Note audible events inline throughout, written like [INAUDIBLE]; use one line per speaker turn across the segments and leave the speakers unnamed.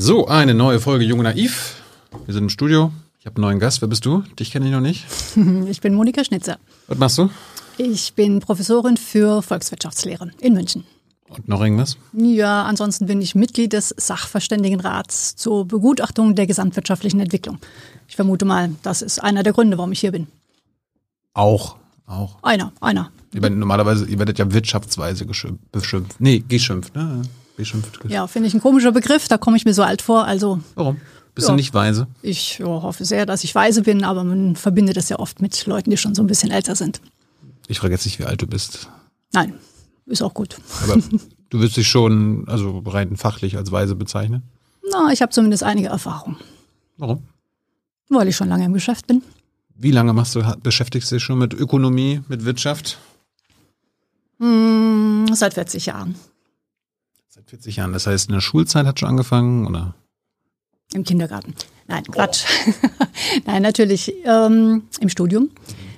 So, eine neue Folge Jung und Naiv. Wir sind im Studio. Ich habe einen neuen Gast. Wer bist du? Dich kenne ich noch nicht. [LAUGHS]
Ich bin Monika Schnitzer.
Was machst du?
Ich bin Professorin für Volkswirtschaftslehre in München.
Und noch irgendwas?
Ja, ansonsten bin ich Mitglied des Sachverständigenrats zur Begutachtung der gesamtwirtschaftlichen Entwicklung. Ich vermute mal, das ist einer der Gründe, warum ich hier bin.
Auch. Auch.
Einer, einer.
Ihr werdet, normalerweise, ihr werdet ja wirtschaftsweise geschimpft, beschimpft. Nee, geschimpft, ne? Beschimpft.
Ja, finde ich ein komischer Begriff, da komme ich mir so alt vor. Also
Warum? Bist
Ja.
du nicht weise?
ich ja, hoffe sehr, dass ich weise bin, aber man verbindet das ja oft mit Leuten, die schon so ein bisschen älter sind.
Ich frage jetzt nicht, wie alt du bist.
Nein, ist auch gut.
Aber [LAUGHS] du würdest dich schon, also rein fachlich als weise bezeichnen.
Na, ich habe zumindest einige Erfahrung,
Warum?
weil ich schon lange im Geschäft bin.
Wie lange machst du, beschäftigst du dich schon mit Ökonomie, mit Wirtschaft?
Hm, seit 40 Jahren.
Seit 40 Jahren. Das heißt, in der Schulzeit hat schon angefangen, oder?
Im Kindergarten. Nein, Quatsch. [LAUGHS] Nein, natürlich ähm, im Studium.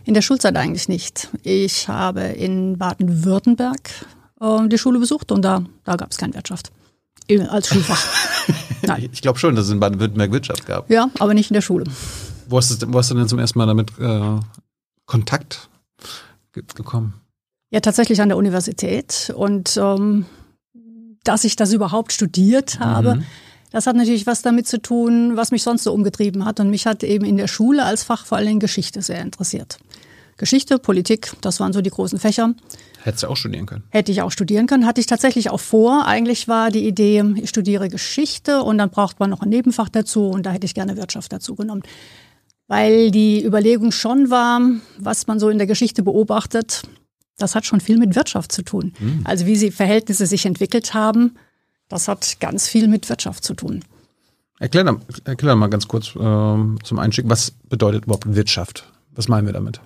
In der Schulzeit eigentlich nicht. Ich habe in Baden-Württemberg äh, die Schule besucht und da, da gab es keine Wirtschaft Äh, als Schulfach. [LAUGHS] Nein.
Ich glaube schon, dass es in Baden-Württemberg Wirtschaft gab.
Ja, aber nicht in der Schule.
Wo hast, du, wo hast du denn zum ersten Mal damit äh, Kontakt ge gekommen?
Ja, tatsächlich an der Universität. Und ähm, dass ich das überhaupt studiert habe,
Mhm.
das hat natürlich was damit zu tun, was mich sonst so umgetrieben hat. Und mich hat eben in der Schule als Fach vor Dingen Geschichte sehr interessiert. Geschichte, Politik, das waren so die großen Fächer.
Hättest du auch studieren können.
Hätte ich auch studieren können, hatte ich tatsächlich auch vor. Eigentlich war die Idee, ich studiere Geschichte und dann braucht man noch ein Nebenfach dazu und da hätte ich gerne Wirtschaft dazu genommen. Weil die Überlegung schon war, was man so in der Geschichte beobachtet, das hat schon viel mit Wirtschaft zu tun. Also wie sie Verhältnisse sich entwickelt haben, das hat ganz viel mit Wirtschaft zu tun.
Erklär, erklär mal ganz kurz ähm, zum Einstieg, was bedeutet überhaupt Wirtschaft? Was meinen wir damit?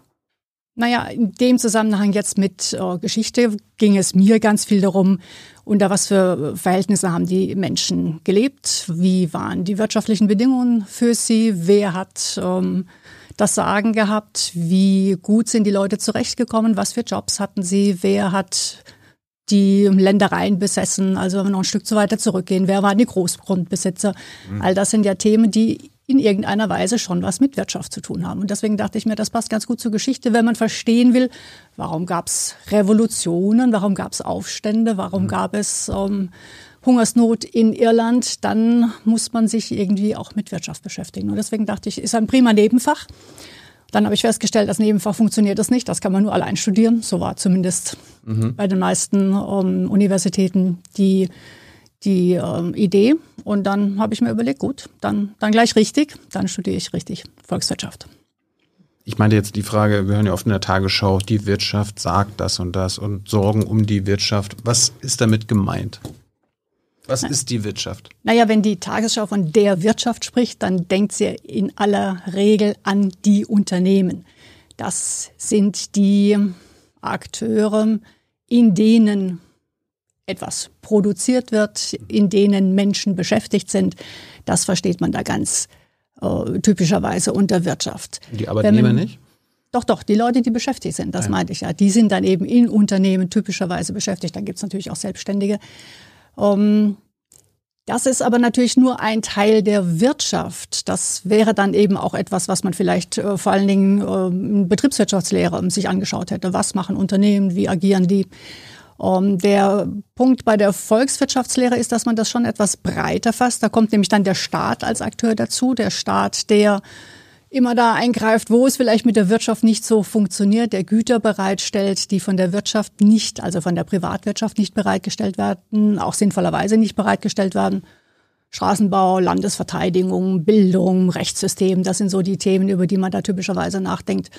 Naja, in dem Zusammenhang jetzt mit äh, Geschichte ging es mir ganz viel darum, unter was für Verhältnisse haben die Menschen gelebt, wie waren die wirtschaftlichen Bedingungen für sie, wer hat ähm, das Sagen gehabt, wie gut sind die Leute zurechtgekommen, was für Jobs hatten sie, wer hat die Ländereien besessen, also wenn wir noch ein Stück zu weiter zurückgehen, wer waren die Großgrundbesitzer? All das sind ja Themen, die in irgendeiner Weise schon was mit Wirtschaft zu tun haben. Und deswegen dachte ich mir, das passt ganz gut zur Geschichte, wenn man verstehen will, warum gab es Revolutionen, warum gab es Aufstände, warum gab es ähm, Hungersnot in Irland, dann muss man sich irgendwie auch mit Wirtschaft beschäftigen. Und deswegen dachte ich, ist ein prima Nebenfach. Dann habe ich festgestellt, das Nebenfach funktioniert das nicht. Das kann man nur allein studieren. So war zumindest bei den meisten ähm, Universitäten die, die ähm, Idee. Und dann habe ich mir überlegt, gut, dann, dann gleich richtig. Dann studiere ich richtig Volkswirtschaft.
Ich meinte jetzt die Frage, wir hören ja oft in der Tagesschau, die Wirtschaft sagt das und das und Sorgen um die Wirtschaft. Was ist damit gemeint? Was ist die Wirtschaft?
Naja, wenn die Tagesschau von der Wirtschaft spricht, dann denkt sie in aller Regel an die Unternehmen. Das sind die Akteure, in denen etwas produziert wird, in denen Menschen beschäftigt sind. Das versteht man da ganz äh, typischerweise unter Wirtschaft.
Die Arbeitnehmer
Wenn-
nicht?
Doch, doch, die Leute, die beschäftigt sind, das meinte ich ja. Die sind dann eben in Unternehmen typischerweise beschäftigt. Dann gibt's natürlich auch Selbstständige. Ähm, das ist aber natürlich nur ein Teil der Wirtschaft. Das wäre dann eben auch etwas, was man vielleicht äh, vor allen Dingen äh, in Betriebswirtschaftslehre sich angeschaut hätte. Was machen Unternehmen? Wie agieren die? Ähm, der Punkt bei der Volkswirtschaftslehre ist, dass man das schon etwas breiter fasst. Da kommt nämlich dann der Staat als Akteur dazu. Der Staat, der immer da eingreift, wo es vielleicht mit der Wirtschaft nicht so funktioniert, der Güter bereitstellt, die von der Wirtschaft nicht, also von der Privatwirtschaft nicht bereitgestellt werden, auch sinnvollerweise nicht bereitgestellt werden. Straßenbau, Landesverteidigung, Bildung, Rechtssystem, das sind so die Themen, über die man da typischerweise nachdenkt.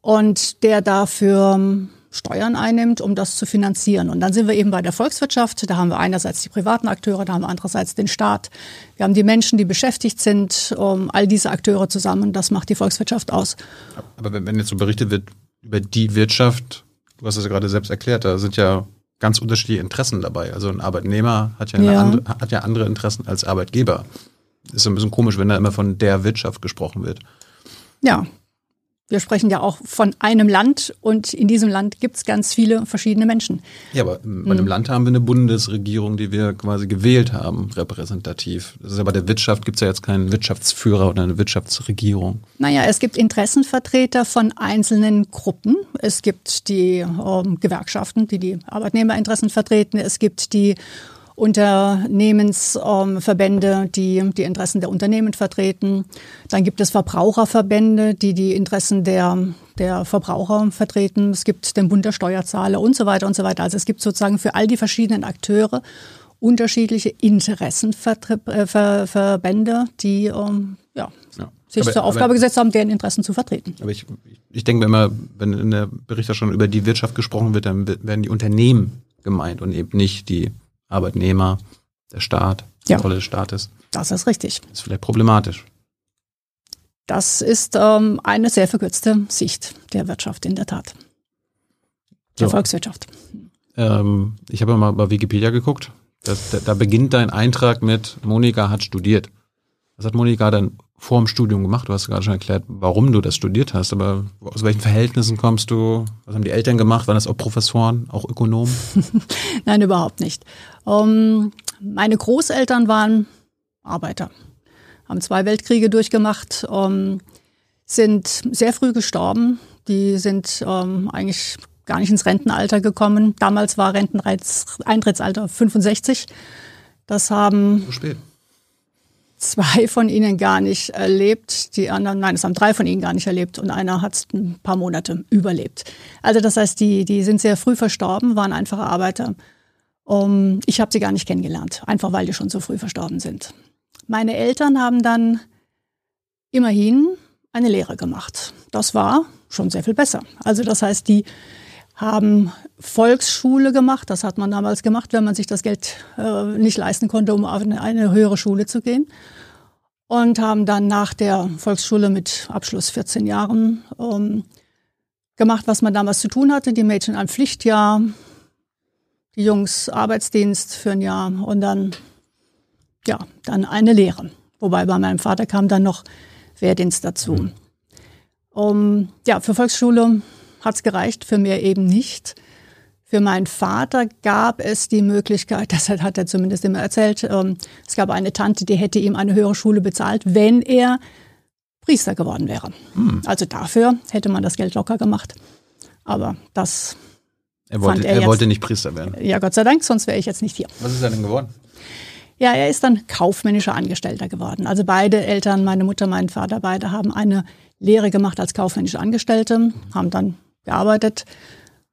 Und der dafür Steuern einnimmt, um das zu finanzieren. Und dann sind wir eben bei der Volkswirtschaft. Da haben wir einerseits die privaten Akteure, da haben wir andererseits den Staat. Wir haben die Menschen, die beschäftigt sind, um all diese Akteure zusammen. Das macht die Volkswirtschaft aus.
Aber wenn, jetzt so berichtet wird über die Wirtschaft, du hast es ja gerade selbst erklärt, da sind ja ganz unterschiedliche Interessen dabei. Also ein Arbeitnehmer hat ja,
Ja.
Andere, hat ja andere Interessen als Arbeitgeber. Ist so ein bisschen komisch, wenn da immer von der Wirtschaft gesprochen wird.
Ja, wir sprechen ja auch von einem Land und in diesem Land gibt es ganz viele verschiedene Menschen.
Ja, aber bei einem Land haben wir eine Bundesregierung, die wir quasi gewählt haben, repräsentativ. Das ist ja bei der Wirtschaft gibt es ja jetzt keinen Wirtschaftsführer oder eine Wirtschaftsregierung.
Naja, es gibt Interessenvertreter von einzelnen Gruppen. Es gibt die ähm, Gewerkschaften, die die Arbeitnehmerinteressen vertreten. Es gibt die Unternehmensverbände, die die Interessen der Unternehmen vertreten. Dann gibt es Verbraucherverbände, die die Interessen der, der Verbraucher vertreten. Es gibt den Bund der Steuerzahler und so weiter und so weiter. Also es gibt sozusagen für all die verschiedenen Akteure unterschiedliche Interessenverbände, die ähm, ja, ja, sich aber, zur Aufgabe aber, gesetzt haben, deren Interessen zu vertreten.
Aber ich, ich denke immer, wenn in der Berichterstattung über die Wirtschaft gesprochen wird, dann werden die Unternehmen gemeint und eben nicht die Arbeitnehmer, der Staat, die ja. Rolle des Staates.
Das ist richtig.
Das ist vielleicht problematisch.
Das ist ähm, eine sehr verkürzte Sicht der Wirtschaft in der Tat. Der so. Volkswirtschaft.
Ähm, ich habe mal bei Wikipedia geguckt. Das, da, da beginnt dein Eintrag mit Monika hat studiert. Was hat Monika dann vor dem Studium gemacht? Du hast gerade schon erklärt, warum du das studiert hast, aber aus welchen Verhältnissen kommst du? Was haben die Eltern gemacht? Waren das auch Professoren, auch Ökonomen? [LAUGHS]
Nein, überhaupt nicht. Um, ähm, meine Großeltern waren Arbeiter, haben zwei Weltkriege durchgemacht, um, ähm, sind sehr früh gestorben. Die sind um, ähm, eigentlich gar nicht ins Rentenalter gekommen. Damals war Renteneintrittsalter 65. Das haben.
So spät
zwei von ihnen gar nicht erlebt, die anderen, nein, es haben drei von ihnen gar nicht erlebt und einer hat ein paar Monate überlebt. Also das heißt, die, die sind sehr früh verstorben, waren einfache Arbeiter. Um, ich habe sie gar nicht kennengelernt, einfach weil die schon so früh verstorben sind. Meine Eltern haben dann immerhin eine Lehre gemacht. Das war schon sehr viel besser. Also das heißt, die haben Volksschule gemacht. Das hat man damals gemacht, wenn man sich das Geld äh, nicht leisten konnte, um auf eine, eine, höhere Schule zu gehen. Und haben dann nach der Volksschule mit Abschluss 14 Jahren ähm, gemacht, was man damals zu tun hatte. Die Mädchen ein Pflichtjahr, die Jungs Arbeitsdienst für ein Jahr und dann, ja, dann eine Lehre. Wobei bei meinem Vater kam dann noch Wehrdienst dazu. Mhm. Um, ja, für Volksschule hat es gereicht, für mehr eben nicht. Für meinen Vater gab es die Möglichkeit, [LAUGHS] das hat er zumindest immer erzählt, ähm, es gab eine Tante, die hätte ihm eine höhere Schule bezahlt, wenn er Priester geworden wäre. Hm. Also dafür hätte man das Geld locker gemacht. Aber das.
Er wollte, er, er wollte nicht Priester werden.
Ja, Gott sei Dank, sonst wäre ich jetzt nicht hier.
Was ist er denn geworden?
Ja, er ist dann kaufmännischer Angestellter geworden. Also beide Eltern, meine Mutter, mein Vater, beide haben eine Lehre gemacht als kaufmännische Angestellte, haben dann gearbeitet.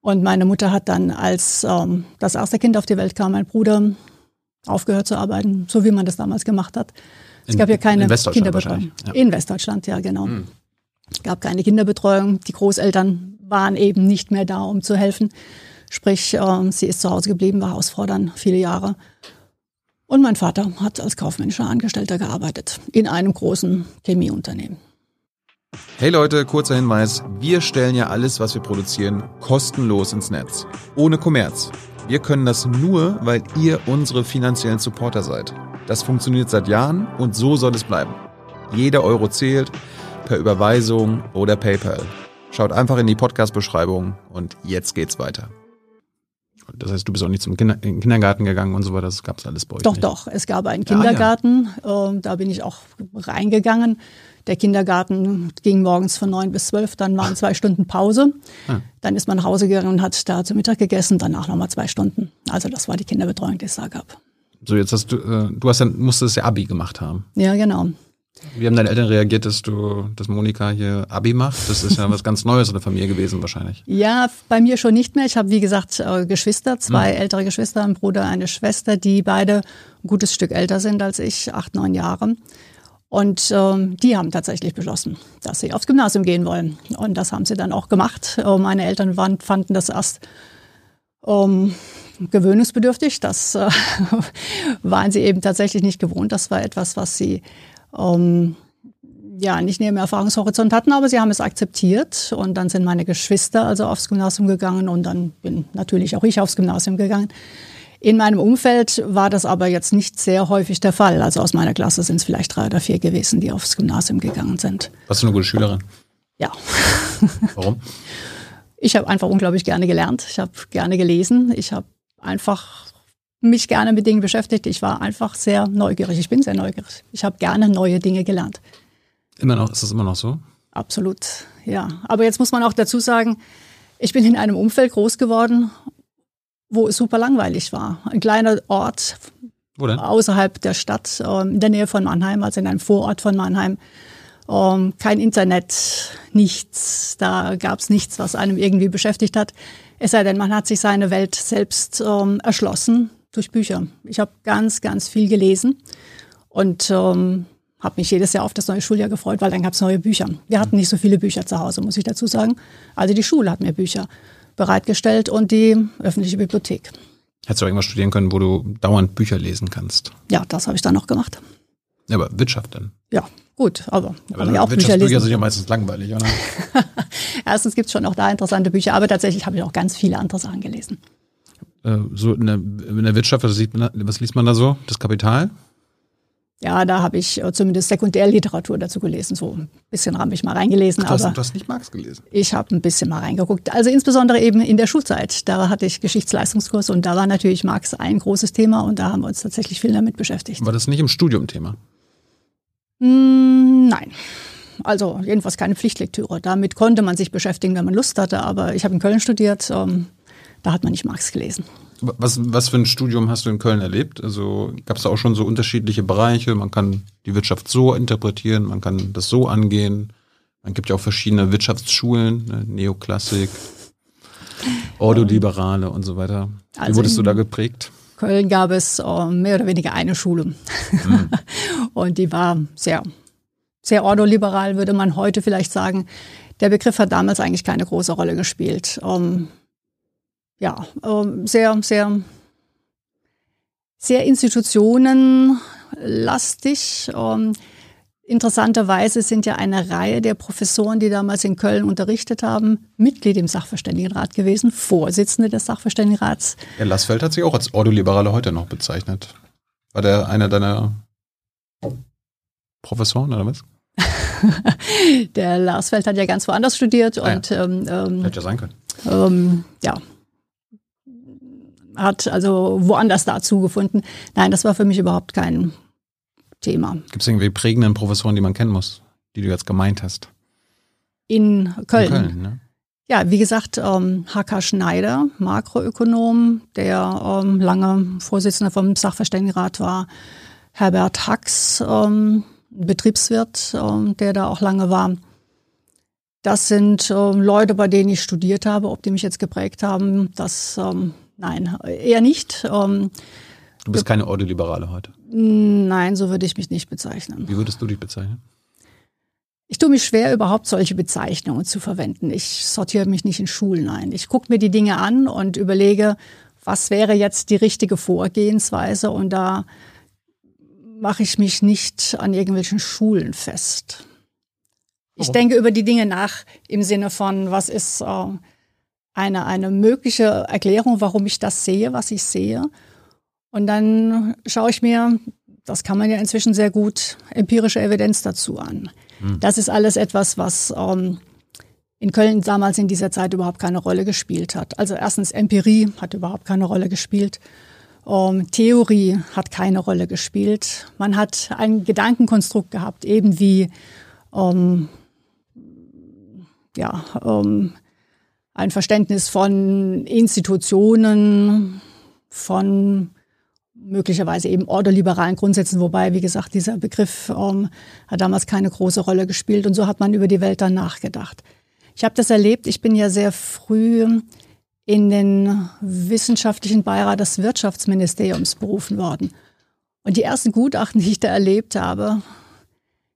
Und meine Mutter hat dann, als ähm, das erste Kind auf die Welt kam, mein Bruder, aufgehört zu arbeiten, so wie man das damals gemacht hat. Es in, gab ja keine Kinderbetreuung. Ja. In Westdeutschland, ja, genau. Mhm. Es gab keine Kinderbetreuung. Die Großeltern waren eben nicht mehr da, um zu helfen. Sprich, äh, sie ist zu Hause geblieben, war Hausfrau dann viele Jahre. Und mein Vater hat als kaufmännischer Angestellter gearbeitet in einem großen Chemieunternehmen.
Hey Leute, kurzer Hinweis. Wir stellen ja alles, was wir produzieren, kostenlos ins Netz. Ohne Kommerz. Wir können das nur, weil ihr unsere finanziellen Supporter seid. Das funktioniert seit Jahren und so soll es bleiben. Jeder Euro zählt, per Überweisung oder PayPal. Schaut einfach in die Podcast-Beschreibung und jetzt geht's weiter. Das heißt, du bist auch nicht zum Kinder Kindergarten gegangen und so weiter, das gab es alles bei euch
Doch,
nicht.
doch, es gab einen Kindergarten, ja, ja. da bin ich auch reingegangen. Der Kindergarten ging morgens von neun bis zwölf, dann waren zwei Stunden Pause. Ja. Dann ist man nach Hause gegangen und hat da zu Mittag gegessen, danach nochmal zwei Stunden. Also das war die Kinderbetreuung, die es da gab.
So, jetzt hast du, äh, du hast dann, musstest ja Abi gemacht haben.
Ja, genau.
Wie haben deine Eltern reagiert, dass du, dass Monika hier Abi macht? Das ist ja was ganz Neues in der Familie gewesen wahrscheinlich.
Ja, bei mir schon nicht mehr. Ich habe, wie gesagt, äh, Geschwister, zwei hm. ältere Geschwister, ein Bruder, eine Schwester, die beide ein gutes Stück älter sind als ich, acht, neun Jahre. Und ähm, die haben tatsächlich beschlossen, dass sie aufs Gymnasium gehen wollen. Und das haben sie dann auch gemacht. Äh, meine Eltern waren, fanden das erst ähm, gewöhnungsbedürftig. Das äh, [LAUGHS] waren sie eben tatsächlich nicht gewohnt. Das war etwas, was sie ähm, ja nicht neben Erfahrungshorizont hatten, aber sie haben es akzeptiert. Und dann sind meine Geschwister also aufs Gymnasium gegangen und dann bin natürlich auch ich aufs Gymnasium gegangen. In meinem Umfeld war das aber jetzt nicht sehr häufig der Fall. Also aus meiner Klasse sind es vielleicht drei oder vier gewesen, die aufs Gymnasium gegangen sind.
Warst du eine gute Schülerin?
Ja.
Warum?
Ich habe einfach unglaublich gerne gelernt. Ich habe gerne gelesen. Ich habe einfach mich gerne mit Dingen beschäftigt. Ich war einfach sehr neugierig. Ich bin sehr neugierig. Ich habe gerne neue Dinge gelernt.
Immer noch, ist das immer noch so?
Absolut, ja. Aber jetzt muss man auch dazu sagen, ich bin in einem Umfeld groß geworden, wo es super langweilig war. Ein kleiner Ort außerhalb der Stadt, ähm, in der Nähe von Mannheim, also in einem Vorort von Mannheim. Ähm, kein Internet, nichts. Da gab es nichts, was einem irgendwie beschäftigt hat. Es sei denn, man hat sich seine Welt selbst ähm, erschlossen durch Bücher. Ich habe ganz, ganz viel gelesen und ähm, habe mich jedes Jahr auf das neue Schuljahr gefreut, weil dann gab es neue Bücher. Wir hatten nicht so viele Bücher zu Hause, muss ich dazu sagen. Also die Schule hat mir Bücher bereitgestellt und die öffentliche Bibliothek.
Hättest du irgendwas studieren können, wo du dauernd Bücher lesen kannst?
Ja, das habe ich dann noch gemacht.
Ja, aber Wirtschaft dann.
Ja, gut, aber,
Aber
aber ja auch Bücher
Wirtschaftsbücher
lesen.
sind ja meistens langweilig, oder? [LAUGHS]
Erstens gibt es schon auch da interessante Bücher, aber tatsächlich habe ich auch ganz viele andere Sachen gelesen.
Äh, so in der, in der Wirtschaft, was, sieht man, was liest man da so? Das Kapital?
Ja, da habe ich äh, zumindest Sekundärliteratur dazu gelesen. So ein bisschen habe ich mal reingelesen,
Du hast,
aber
du hast nicht Marx gelesen.
ich habe ein bisschen mal reingeguckt. Also insbesondere eben in der Schulzeit. Da hatte ich Geschichtsleistungskurs und da war natürlich Marx ein großes Thema und da haben wir uns tatsächlich viel damit beschäftigt.
War das nicht im Studium Thema?
Mm, nein. Also jedenfalls keine Pflichtlektüre. Damit konnte man sich beschäftigen, wenn man Lust hatte, aber ich habe in Köln studiert. Ähm, da hat man nicht Marx gelesen.
Was, was für ein Studium hast du in Köln erlebt? Also gab es da auch schon so unterschiedliche Bereiche? Man kann die Wirtschaft so interpretieren, man kann das so angehen. Man gibt ja auch verschiedene Wirtschaftsschulen, ne? Neoklassik, Ordoliberale und so weiter. Wie
Also
wurdest du da geprägt?
Köln gab es äh, mehr oder weniger eine Schule. [LAUGHS] und die war sehr, sehr ordoliberal, würde man heute vielleicht sagen. Der Begriff hat damals eigentlich keine große Rolle gespielt. Ähm, ja, ähm, sehr, sehr, sehr institutionenlastig. Ähm, interessanterweise sind ja eine Reihe der Professoren, die damals in Köln unterrichtet haben, Mitglied im Sachverständigenrat gewesen, Vorsitzende des Sachverständigenrats.
Ja, Lassfeld hat sich auch als Ordoliberale heute noch bezeichnet. War der einer deiner Professoren oder was? [LAUGHS]
Der Larsfeld hat ja ganz woanders studiert
Ah ja.
und ähm, ähm,
Hätte ja sein können.
ähm, ja, hat also woanders dazu gefunden. Nein, das war für mich überhaupt kein Thema.
Gibt es irgendwie prägenden Professoren, die man kennen muss, die du jetzt gemeint hast?
In Köln.
In Köln, ne?
Ja, wie gesagt, ähm, H.K. Schneider, Makroökonom, der ähm, lange Vorsitzender vom Sachverständigenrat war. Herbert Hax, ähm, Betriebswirt, ähm, der da auch lange war. Das sind ähm, Leute, bei denen ich studiert habe. Ob die mich jetzt geprägt haben, das ähm, nein, eher nicht. Ähm,
Du bist keine Ordoliberale heute.
nein, so würde ich mich nicht bezeichnen.
Wie würdest du dich bezeichnen?
Ich tue mich schwer, überhaupt solche Bezeichnungen zu verwenden. Ich sortiere mich nicht in Schulen ein. Ich gucke mir die Dinge an und überlege, was wäre jetzt die richtige Vorgehensweise und da mache ich mich nicht an irgendwelchen Schulen fest. Ich
Warum?
denke über die Dinge nach im Sinne von, was ist äh, eine, eine mögliche Erklärung, warum ich das sehe, was ich sehe. Und dann schaue ich mir, das kann man ja inzwischen sehr gut, empirische Evidenz dazu an. Das ist alles etwas, was ähm, in Köln damals in dieser Zeit überhaupt keine Rolle gespielt hat. Also erstens Empirie hat überhaupt keine Rolle gespielt. Ähm, Theorie hat keine Rolle gespielt. Man hat ein Gedankenkonstrukt gehabt, eben wie ähm, ja, ähm, ein Verständnis von Institutionen, von möglicherweise eben ordoliberalen Grundsätzen, wobei, wie gesagt, dieser Begriff ähm, hat damals keine große Rolle gespielt und so hat man über die Welt dann nachgedacht. Ich habe das erlebt, ich bin ja sehr früh in den wissenschaftlichen Beirat des Wirtschaftsministeriums berufen worden. Und die ersten Gutachten, die ich da erlebt habe,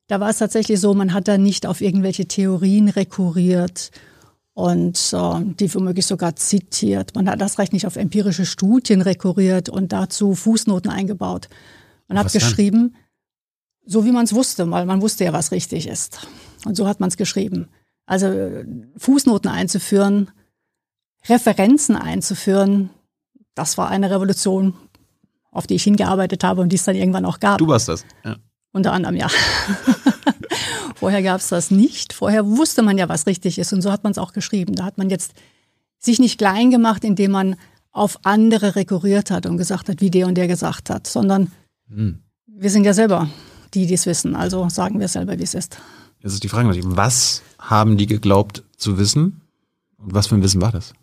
da war es tatsächlich so, man hat da nicht auf irgendwelche Theorien rekurriert und äh, die womöglich sogar zitiert. Man hat das recht nicht auf empirische Studien rekurriert und dazu Fußnoten eingebaut. Man hat
Was dann?
geschrieben, so wie man es wusste, weil man wusste ja, was richtig ist. Und so hat man es geschrieben. Also äh, Fußnoten einzuführen, Referenzen einzuführen, das war eine Revolution, auf die ich hingearbeitet habe und die es dann irgendwann auch gab.
Du warst das. Ja.
Unter anderem, ja. [LAUGHS] Vorher gab es das nicht. Vorher wusste man ja, was richtig ist. Und so hat man es auch geschrieben. Da hat man jetzt sich nicht klein gemacht, indem man auf andere rekurriert hat und gesagt hat, wie der und der gesagt hat, sondern hm. wir sind ja selber die, die es wissen. Also sagen wir selber, wie es ist.
Jetzt ist die Frage was haben die geglaubt zu wissen und was für ein Wissen war das?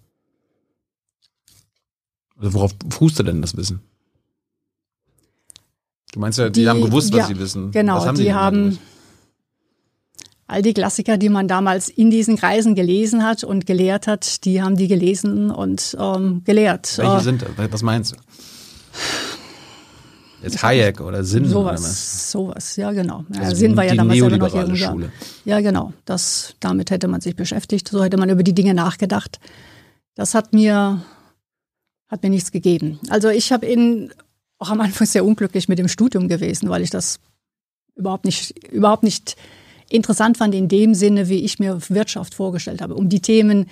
Also worauf fußte denn das Wissen? Du meinst ja, die, die haben gewusst, was ja, sie wissen.
Genau,
haben
die haben all die Klassiker, die man damals in diesen Kreisen gelesen hat und gelehrt hat, die haben die gelesen und ähm, gelehrt.
Welche äh, sind, was meinst du? Jetzt Hayek oder Sinn
sowas, oder was? Sowas, ja genau. Also Sinn war ja damals selber noch jung. Ja. ja, genau. Das, damit hätte man sich beschäftigt. So hätte man über die Dinge nachgedacht. Das hat mir, hat mir nichts gegeben. Also ich habe in auch am Anfang sehr unglücklich mit dem Studium gewesen, weil ich das überhaupt nicht, überhaupt nicht interessant fand in dem Sinne, wie ich mir Wirtschaft vorgestellt habe. Um die Themen,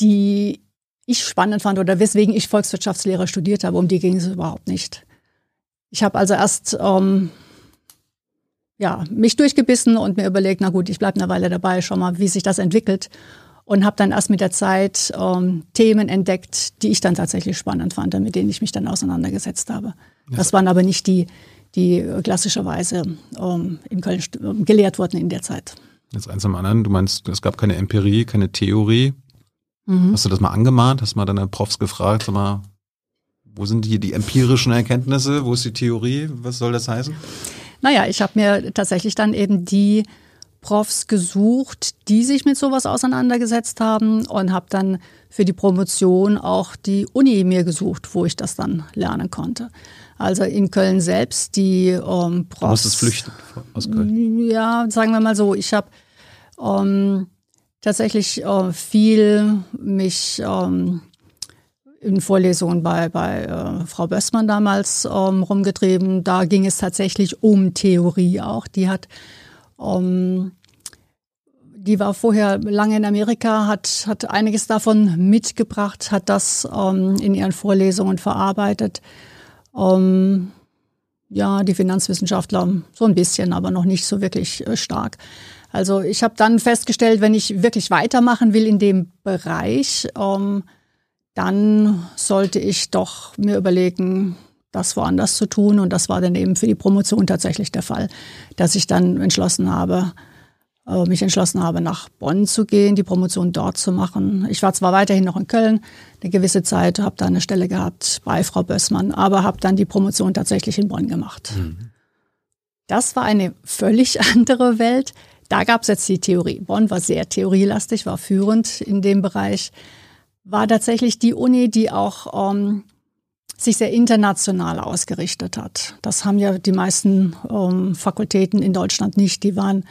die ich spannend fand oder weswegen ich Volkswirtschaftslehre studiert habe, um die ging es überhaupt nicht. Ich habe also erst ähm, ja, mich durchgebissen und mir überlegt, na gut, ich bleibe eine Weile dabei, schau mal, wie sich das entwickelt. Und habe dann erst mit der Zeit ähm, Themen entdeckt, die ich dann tatsächlich spannend fand, mit denen ich mich dann auseinandergesetzt habe. Ja. Das waren aber nicht die, die klassischerweise ähm, in Köln gelehrt wurden in der Zeit.
Jetzt eins am anderen, du meinst, es gab keine Empirie, keine Theorie. Mhm. Hast du das mal angemahnt? Hast du mal deine Profs gefragt, sag mal, wo sind hier die empirischen Erkenntnisse? Wo ist die Theorie? Was soll das heißen?
Naja, ich habe mir tatsächlich dann eben die Profs gesucht, die sich mit sowas auseinandergesetzt haben und habe dann für die Promotion auch die Uni mir gesucht, wo ich das dann lernen konnte. Also in Köln selbst die ähm,
Profs. Du musstest flüchten aus Köln.
Ja, sagen wir mal so, ich habe ähm, tatsächlich äh, viel mich ähm, in Vorlesungen bei, bei äh, Frau Bössmann damals ähm, rumgetrieben. Da ging es tatsächlich um Theorie auch. Die hat, ähm, die war vorher lange in Amerika, hat, hat einiges davon mitgebracht, hat das ähm, in ihren Vorlesungen verarbeitet. Ähm, ja, die Finanzwissenschaftler so ein bisschen, aber noch nicht so wirklich äh, stark. Also ich habe dann festgestellt, wenn ich wirklich weitermachen will in dem Bereich, ähm, dann sollte ich doch mir überlegen, das woanders zu tun. Und das war dann eben für die Promotion tatsächlich der Fall, dass ich dann entschlossen habe, mich entschlossen habe, nach Bonn zu gehen, die Promotion dort zu machen. Ich war zwar weiterhin noch in Köln, eine gewisse Zeit, habe da eine Stelle gehabt bei Frau Bössmann, aber habe dann die Promotion tatsächlich in Bonn gemacht. Mhm. Das war eine völlig [LAUGHS] andere Welt. Da gab es jetzt die Theorie. Bonn war sehr theorielastig, war führend in dem Bereich war tatsächlich die Uni, die auch ähm, sich sehr international ausgerichtet hat. Das haben ja die meisten ähm, Fakultäten in Deutschland nicht. Die waren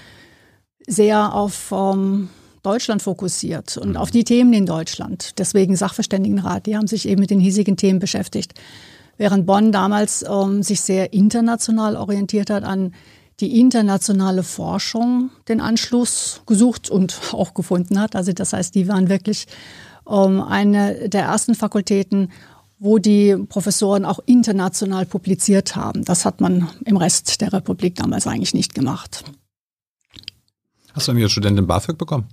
sehr auf ähm, Deutschland fokussiert und mhm. auf die Themen in Deutschland. Deswegen Sachverständigenrat, die haben sich eben mit den hiesigen Themen beschäftigt. Während Bonn damals ähm, sich sehr international orientiert hat, an die internationale Forschung den Anschluss gesucht und [LAUGHS] auch gefunden hat. Also das heißt, die waren wirklich ähm, eine der ersten Fakultäten, wo die Professoren auch international publiziert haben. Das hat man im Rest der Republik damals eigentlich nicht gemacht.
Hast du irgendwie als Studentin BAföG bekommen?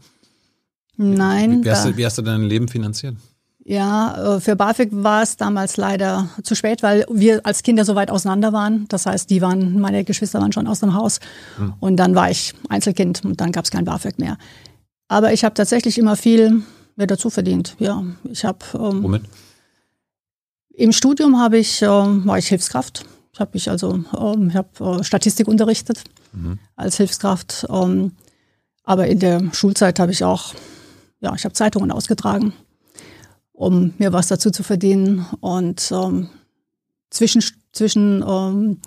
Nein.
Wie, wie, hast, du, wie hast du dein Leben finanziert?
Ja, äh, für BAföG war es damals leider zu spät, weil wir als Kinder so weit auseinander waren. Das heißt, die waren, meine Geschwister waren schon aus dem Haus hm. und dann war ich Einzelkind und dann gab es kein BAföG mehr. Aber ich habe tatsächlich immer viel mir dazu verdient. Ja, ich habe. Ähm,
Womit?
Im Studium habe ich, äh, war ich Hilfskraft. Ich habe mich also, ähm, ich habe äh, Statistik unterrichtet mhm. als Hilfskraft. Ähm, aber in der Schulzeit habe ich auch, ja, ich habe Zeitungen ausgetragen, um mir was dazu zu verdienen. Und ähm, zwischen, zwischen ähm,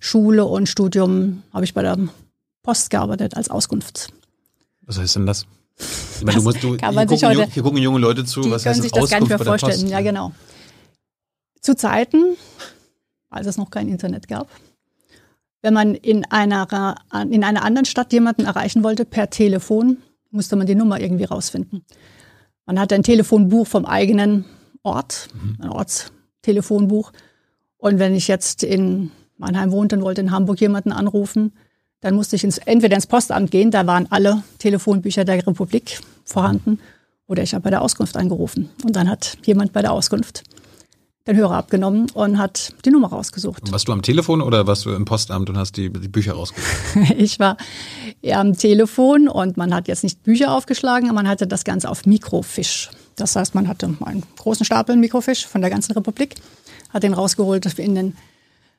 Schule und Studium habe ich bei der Post gearbeitet als Auskunft.
Was heißt denn das? Ich meine, du musst, du, [LAUGHS] kann man hier, gucken, heute, hier gucken junge Leute zu,
die
was
können
heißt
sich das gar nicht mehr vorstellen. Ja, genau. Zu Zeiten, als es noch kein Internet gab, wenn man in einer, in einer anderen Stadt jemanden erreichen wollte per Telefon, musste man die Nummer irgendwie rausfinden. Man hatte ein Telefonbuch vom eigenen Ort, mhm. ein Ortstelefonbuch. Und wenn ich jetzt in Mannheim wohnte und wollte in Hamburg jemanden anrufen, Dann musste ich ins, entweder ins Postamt gehen, da waren alle Telefonbücher der Republik vorhanden, oder ich habe bei der Auskunft angerufen. Und dann hat jemand bei der Auskunft den Hörer abgenommen und hat die Nummer rausgesucht.
Und warst du am Telefon oder warst du im Postamt und hast die, die Bücher rausgesucht? [LAUGHS]
ich war am Telefon und man hat jetzt nicht Bücher aufgeschlagen, man hatte das Ganze auf Mikrofisch. Das heißt, man hatte einen großen Stapel Mikrofisch von der ganzen Republik, hat den rausgeholt in den,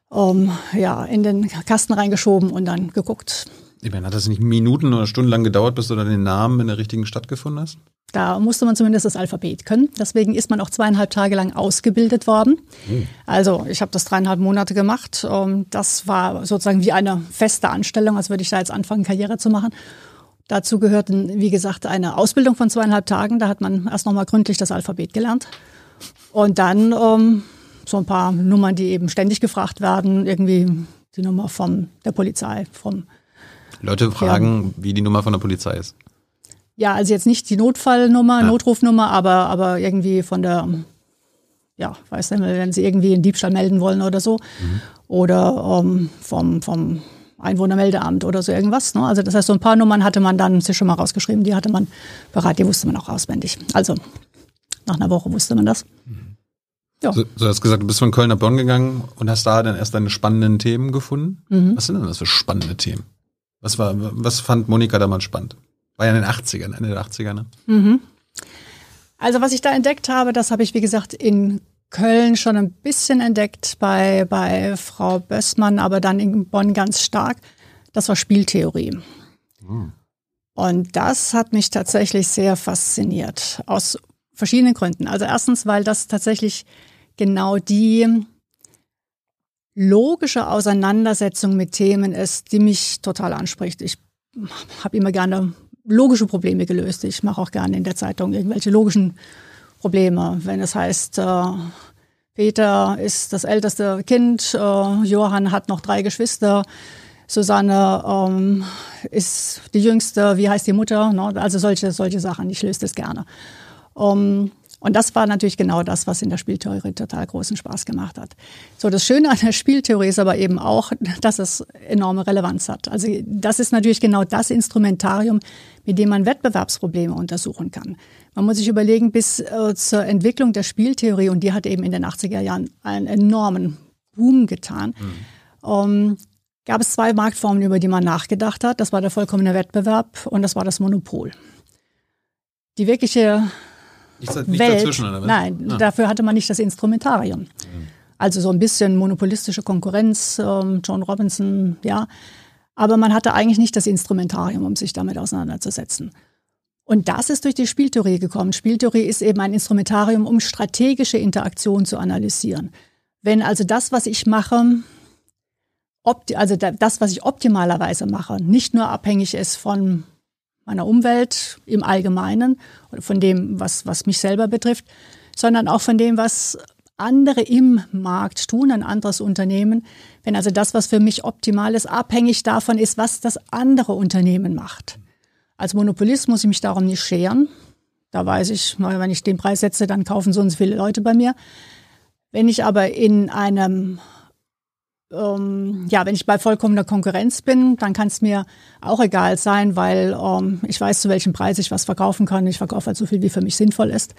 um, ja, in den Kasten reingeschoben und dann geguckt.
Ich meine, hat das nicht Minuten oder Stunden lang gedauert, bis du dann den Namen in der richtigen Stadt gefunden hast?
Da musste man zumindest das Alphabet können. Deswegen ist man auch zweieinhalb Tage lang ausgebildet worden. Mhm. Also ich habe das dreieinhalb Monate gemacht. Ähm, das war sozusagen wie eine feste Anstellung, als würde ich da jetzt anfangen, Karriere zu machen. Dazu gehörten, wie gesagt, eine Ausbildung von zweieinhalb Tagen. Da hat man erst nochmal gründlich das Alphabet gelernt. Und dann ähm, so ein paar Nummern, die eben ständig gefragt werden. Irgendwie die Nummer von der Polizei, vom
Leute fragen, ja. wie die Nummer von der Polizei ist.
Ja, also jetzt nicht die Notfallnummer, ja. Notrufnummer, aber, aber irgendwie von der, ja, weiß nicht, wenn sie irgendwie einen Diebstahl melden wollen oder so. Mhm. Oder ähm, vom, vom Einwohnermeldeamt oder so irgendwas. Ne? Also das heißt, so ein paar Nummern hatte man dann sich schon mal rausgeschrieben, die hatte man bereit, die wusste man auch auswendig. Also nach einer Woche wusste man das.
Mhm. Ja. So, du hast gesagt, du bist von Köln nach Bonn gegangen und hast da dann erst deine spannenden Themen gefunden. Mhm. Was sind denn das für spannende Themen? Was war, was fand Monika damals spannend? War ja in den 80ern, Ende der 80er, ne? Mhm.
Also was ich da entdeckt habe, das habe ich, wie gesagt, in Köln schon ein bisschen entdeckt bei, bei Frau Bössmann, aber dann in Bonn ganz stark. Das war Spieltheorie. Mhm. Und das hat mich tatsächlich sehr fasziniert. Aus verschiedenen Gründen. Also erstens, weil das tatsächlich genau die logische Auseinandersetzung mit Themen ist, die mich total anspricht. Ich habe immer gerne logische Probleme gelöst. Ich mache auch gerne in der Zeitung irgendwelche logischen Probleme. Wenn es heißt, äh, Peter ist das älteste Kind, äh, Johann hat noch drei Geschwister, Susanne ähm, ist die jüngste, wie heißt die Mutter? Ne? Also solche, solche Sachen, ich löse das gerne. Um, und das war natürlich genau das, was in der Spieltheorie total großen Spaß gemacht hat. So, das Schöne an der Spieltheorie ist aber eben auch, dass es enorme Relevanz hat. Also das ist natürlich genau das Instrumentarium, mit dem man Wettbewerbsprobleme untersuchen kann. Man muss sich überlegen, bis äh, zur Entwicklung der Spieltheorie, und die hat eben in den 80er Jahren einen enormen Boom getan, mhm. um, gab es zwei Marktformen, über die man nachgedacht hat. Das war der vollkommene Wettbewerb und das war das Monopol. Die wirkliche
Nichts, nichts Welt. dazwischen, oder was?
Nein, ah. dafür hatte man nicht das Instrumentarium. Mhm. Also so ein bisschen monopolistische Konkurrenz, ähm, John Robinson, ja. Aber man hatte eigentlich nicht das Instrumentarium, um sich damit auseinanderzusetzen. Und das ist durch die Spieltheorie gekommen. Spieltheorie ist eben ein Instrumentarium, um strategische Interaktion zu analysieren. Wenn also das, was ich mache, also das, was ich optimalerweise mache, nicht nur abhängig ist von meiner Umwelt im Allgemeinen von dem, was, was mich selber betrifft, sondern auch von dem, was andere im Markt tun, ein anderes Unternehmen. Wenn also das, was für mich optimal ist, abhängig davon ist, was das andere Unternehmen macht. Als Monopolist muss ich mich darum nicht scheren. Da weiß ich, wenn ich den Preis setze, dann kaufen so und so viele Leute bei mir. Wenn ich aber in einem ähm, ja, wenn ich bei vollkommener Konkurrenz bin, dann kann es mir auch egal sein, weil ähm, ich weiß, zu welchem Preis ich was verkaufen kann. Ich verkaufe halt so viel, wie für mich sinnvoll ist.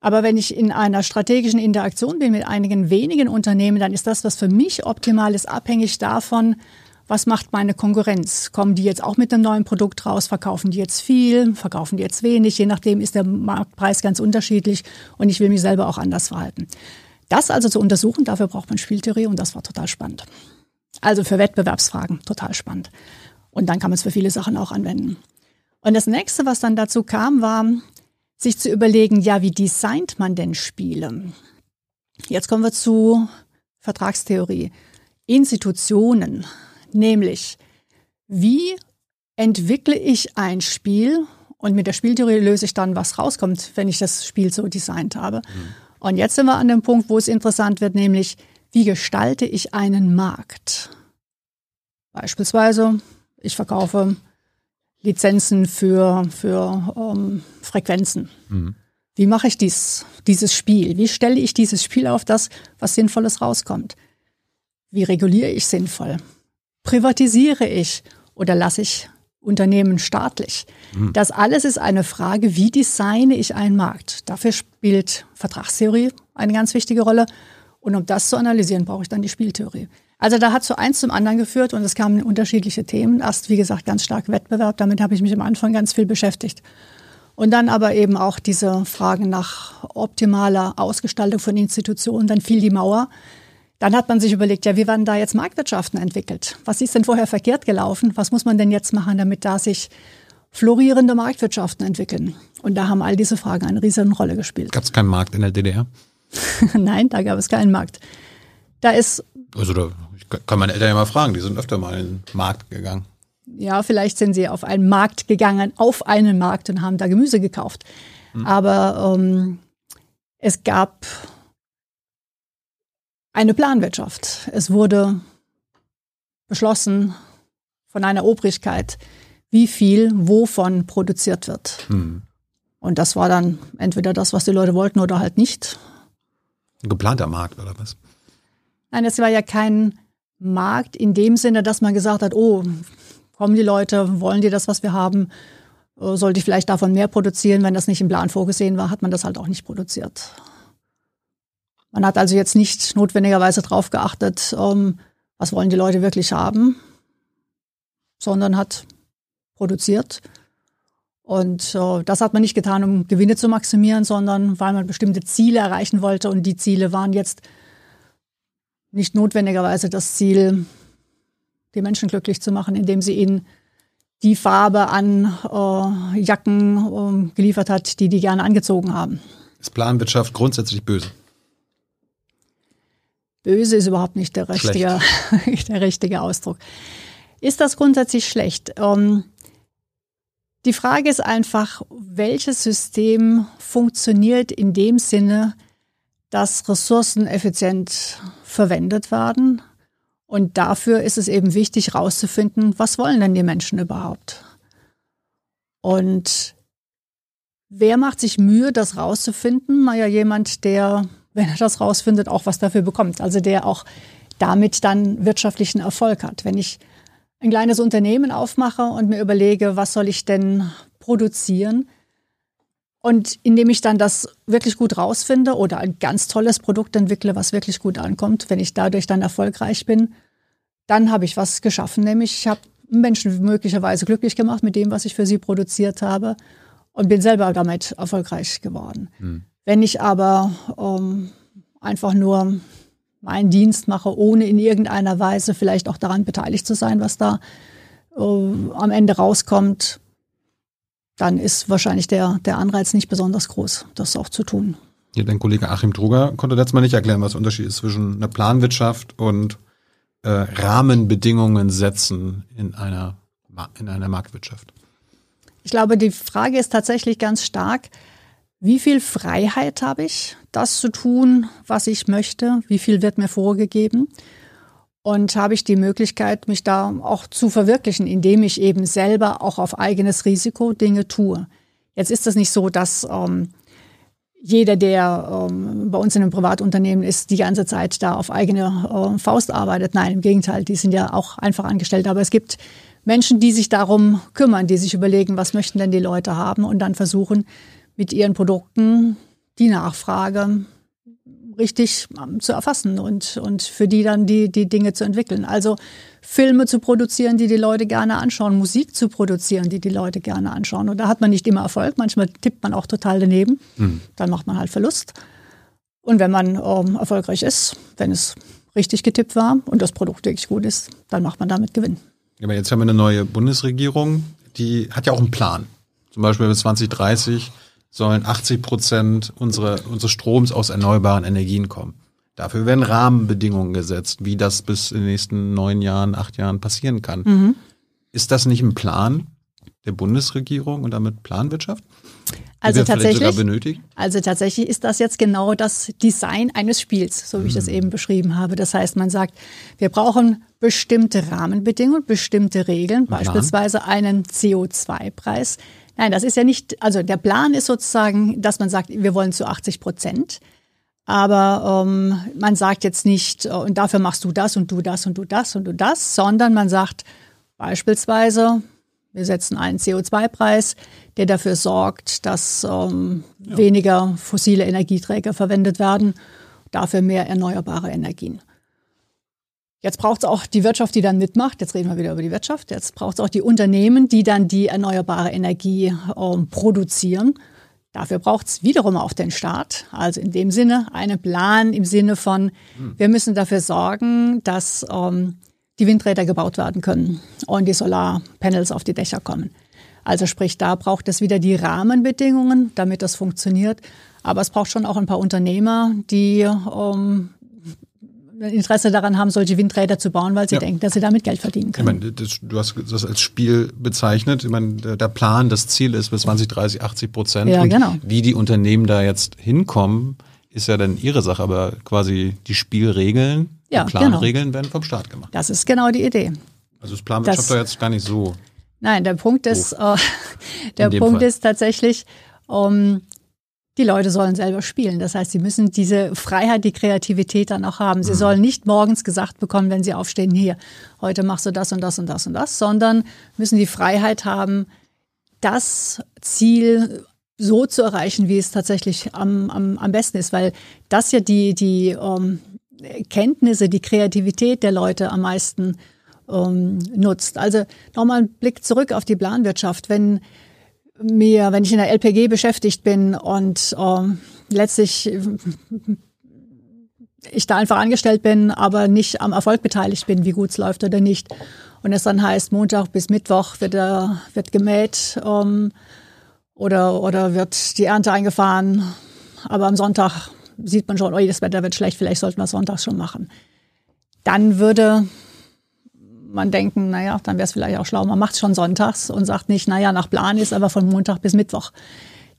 Aber wenn ich in einer strategischen Interaktion bin mit einigen wenigen Unternehmen, dann ist das, was für mich optimal ist, abhängig davon, was macht meine Konkurrenz? Kommen die jetzt auch mit einem neuen Produkt raus? Verkaufen die jetzt viel? Verkaufen die jetzt wenig? Je nachdem ist der Marktpreis ganz unterschiedlich und ich will mich selber auch anders verhalten. Das also zu untersuchen, dafür braucht man Spieltheorie und das war total spannend. Also für Wettbewerbsfragen total spannend. Und dann kann man es für viele Sachen auch anwenden. Und das nächste, was dann dazu kam, war, sich zu überlegen, ja, wie designt man denn Spiele? Jetzt kommen wir zu Vertragstheorie. Institutionen, nämlich wie entwickle ich ein Spiel und mit der Spieltheorie löse ich dann, was rauskommt, wenn ich das Spiel so designt habe. Mhm. Und jetzt sind wir an dem Punkt, wo es interessant wird, nämlich wie gestalte ich einen Markt? Beispielsweise, ich verkaufe Lizenzen für, für ähm, Frequenzen. Mhm. Wie mache ich dies, dieses Spiel? Wie stelle ich dieses Spiel auf das, was Sinnvolles rauskommt? Wie reguliere ich sinnvoll? privatisiere ich oder lasse ich Unternehmen staatlich? Mhm. Das alles ist eine Frage, wie designe ich einen Markt? Dafür spielt Vertragstheorie eine ganz wichtige Rolle. Und um das zu analysieren, brauche ich dann die Spieltheorie. Also da hat so eins zum anderen geführt und es kamen unterschiedliche Themen. Erst, wie gesagt, ganz stark Wettbewerb. Damit habe ich mich am Anfang ganz viel beschäftigt. Und dann aber eben auch diese Fragen nach optimaler Ausgestaltung von Institutionen. Dann fiel die Mauer. Dann hat man sich überlegt, ja, wie werden da jetzt Marktwirtschaften entwickelt? Was ist denn vorher verkehrt gelaufen? Was muss man denn jetzt machen, damit da sich florierende Marktwirtschaften entwickeln? Und da haben all diese Fragen eine riesige Rolle gespielt.
Gab es keinen Markt in der DDR? [LAUGHS]
Nein, da gab es keinen Markt. Da ist.
Also da kann meine Eltern ja mal fragen, die sind öfter mal in den Markt gegangen.
Ja, vielleicht sind sie auf einen Markt gegangen, auf einen Markt und haben da Gemüse gekauft. Hm. Aber ähm, es gab eine Planwirtschaft. Es wurde beschlossen von einer Obrigkeit, wie viel wovon produziert wird. Hm. Und das war dann entweder das, was die Leute wollten oder halt nicht.
Ein geplanter Markt oder was?
Nein, es war ja kein Markt in dem Sinne, dass man gesagt hat, oh, kommen die Leute, wollen die das, was wir haben? Äh, sollte ich vielleicht davon mehr produzieren? Wenn das nicht im Plan vorgesehen war, hat man das halt auch nicht produziert. Man hat also jetzt nicht notwendigerweise darauf geachtet, ähm, was wollen die Leute wirklich haben, sondern hat produziert. Und äh, das hat man nicht getan, um Gewinne zu maximieren, sondern weil man bestimmte Ziele erreichen wollte. Und die Ziele waren jetzt nicht notwendigerweise das Ziel, die Menschen glücklich zu machen, indem sie ihnen die Farbe an äh, Jacken äh, geliefert hat, die die gerne angezogen haben.
Ist Planwirtschaft grundsätzlich böse?
Böse ist überhaupt nicht der richtige, [LAUGHS] der richtige Ausdruck. Ist das grundsätzlich schlecht? Ähm, die Frage ist einfach, welches System funktioniert in dem Sinne, dass Ressourcen effizient verwendet werden. Und dafür ist es eben wichtig, herauszufinden, was wollen denn die Menschen überhaupt? Und wer macht sich Mühe, das rauszufinden? Naja, jemand, der, wenn er das rausfindet, auch was dafür bekommt. Also der auch damit dann wirtschaftlichen Erfolg hat. Wenn ich ein kleines Unternehmen aufmache und mir überlege, was soll ich denn produzieren, und indem ich dann das wirklich gut rausfinde oder ein ganz tolles Produkt entwickle, was wirklich gut ankommt, wenn ich dadurch dann erfolgreich bin, dann habe ich was geschaffen, nämlich ich habe Menschen möglicherweise glücklich gemacht mit dem, was ich für sie produziert habe und bin selber damit erfolgreich geworden. Hm. Wenn ich aber ähm, einfach nur meinen Dienst mache, ohne in irgendeiner Weise vielleicht auch daran beteiligt zu sein, was da äh, am Ende rauskommt, dann ist wahrscheinlich der, der Anreiz nicht besonders groß, das auch zu tun.
Ja, dein Kollege Achim Truger konnte letztes Mal nicht erklären, was der Unterschied ist zwischen einer Planwirtschaft und äh, Rahmenbedingungen setzen in einer, in einer Marktwirtschaft.
Ich glaube, die Frage ist tatsächlich ganz stark, wie viel Freiheit habe ich, das zu tun, was ich möchte? Wie viel wird mir vorgegeben? Und habe ich die Möglichkeit, mich da auch zu verwirklichen, indem ich eben selber auch auf eigenes Risiko Dinge tue. Jetzt ist das nicht so, dass ähm, jeder, der ähm, bei uns in einem Privatunternehmen ist, die ganze Zeit da auf eigene äh, Faust arbeitet. Nein, im Gegenteil, die sind ja auch einfach angestellt. Aber es gibt Menschen, die sich darum kümmern, die sich überlegen, was möchten denn die Leute haben und dann versuchen, mit ihren Produkten die Nachfrage richtig ähm, zu erfassen und, und für die dann die, die Dinge zu entwickeln. Also Filme zu produzieren, die die Leute gerne anschauen, Musik zu produzieren, die die Leute gerne anschauen. Und da hat man nicht immer Erfolg, manchmal tippt man auch total daneben, mhm. dann macht man halt Verlust. Und wenn man ähm, erfolgreich ist, wenn es richtig getippt war und das Produkt wirklich gut ist, dann macht man damit Gewinn.
Aber jetzt haben wir eine neue Bundesregierung, die hat ja auch einen Plan. Zum Beispiel bis 2030 sollen 80 Prozent unsere, unseres Stroms aus erneuerbaren Energien kommen. Dafür werden Rahmenbedingungen gesetzt, wie das bis in den nächsten neun Jahren, acht Jahren passieren kann. Mhm. Ist das nicht ein Plan der Bundesregierung und damit Planwirtschaft?
Also tatsächlich, also tatsächlich ist das jetzt genau das Design eines Spiels, so wie ich das mhm. eben beschrieben habe. Das heißt, man sagt, wir brauchen bestimmte Rahmenbedingungen, bestimmte Regeln, beispielsweise einen CO2-Preis, Nein, das ist ja nicht, also der Plan ist sozusagen, dass man sagt, wir wollen zu 80 Prozent Aber ähm, man sagt jetzt nicht, äh, und dafür machst du das und du das und du das und du das, sondern man sagt beispielsweise, wir setzen einen CO2-Preis, der dafür sorgt, dass ähm, ja. weniger fossile Energieträger verwendet werden, dafür mehr erneuerbare Energien. Jetzt braucht es auch die Wirtschaft, die dann mitmacht. Jetzt reden wir wieder über die Wirtschaft. Jetzt braucht es auch die Unternehmen, die dann die erneuerbare Energie ähm, produzieren. Dafür braucht es wiederum auch den Staat. Also in dem Sinne einen Plan im Sinne von, hm. wir müssen dafür sorgen, dass ähm, die Windräder gebaut werden können und die Solarpanels auf die Dächer kommen. Also sprich, da braucht es wieder die Rahmenbedingungen, damit das funktioniert. Aber es braucht schon auch ein paar Unternehmer, die ähm, Interesse daran haben, solche Windräder zu bauen, weil sie ja. denken, dass sie damit Geld verdienen können.
Ich meine, das, du hast das als Spiel bezeichnet. Ich meine, der Plan, das Ziel ist bis 2030 80 Prozent.
Ja, genau.
Wie die Unternehmen da jetzt hinkommen, ist ja dann ihre Sache, aber quasi die Spielregeln, ja, die Planregeln genau. werden vom Staat gemacht.
Das ist genau die Idee.
Also das Planwirtschaft da jetzt gar nicht so.
Nein, der Punkt ist, äh, [LAUGHS] der Punkt Fall. ist tatsächlich, um, die Leute sollen selber spielen. Das heißt, sie müssen diese Freiheit, die Kreativität dann auch haben. Sie mhm. sollen nicht morgens gesagt bekommen, wenn sie aufstehen, hier, heute machst du das und das und das und das, sondern müssen die Freiheit haben, das Ziel so zu erreichen, wie es tatsächlich am, am, am besten ist, weil das ja die, die um, ähm, Kenntnisse, die Kreativität der Leute am meisten um, nutzt. Also nochmal ein Blick zurück auf die Planwirtschaft. Wenn mir, wenn ich in der LPG beschäftigt bin und äh, letztlich ich da einfach angestellt bin, aber nicht am Erfolg beteiligt bin, wie gut es läuft oder nicht. Und es dann heißt, Montag bis Mittwoch wird, äh, wird gemäht ähm, oder, oder wird die Ernte eingefahren. Aber am Sonntag sieht man schon, oh, das Wetter wird schlecht, vielleicht sollten wir es sonntags schon machen. Dann würde man denken, naja, dann wäre es vielleicht auch schlau, man macht es schon sonntags und sagt nicht, naja, nach Plan ist aber von Montag bis Mittwoch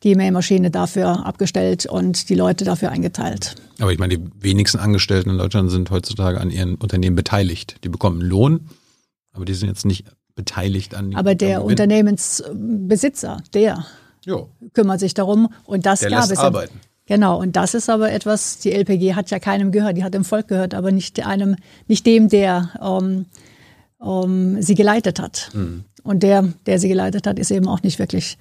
die Mähmaschine dafür abgestellt und die Leute dafür eingeteilt.
Aber ich meine, die wenigsten Angestellten in Deutschland sind heutzutage an ihren Unternehmen beteiligt. Die bekommen Lohn, aber die sind jetzt nicht beteiligt an.
Aber der Unternehmensbesitzer, der jo. kümmert sich darum und das
der gab es. Arbeiten.
Genau, und das ist aber etwas, die LPG hat ja keinem gehört, die hat dem Volk gehört, aber nicht einem, nicht dem, der ähm, ähm, sie geleitet hat. Mhm. Und der, der sie geleitet hat, ist eben auch nicht wirklich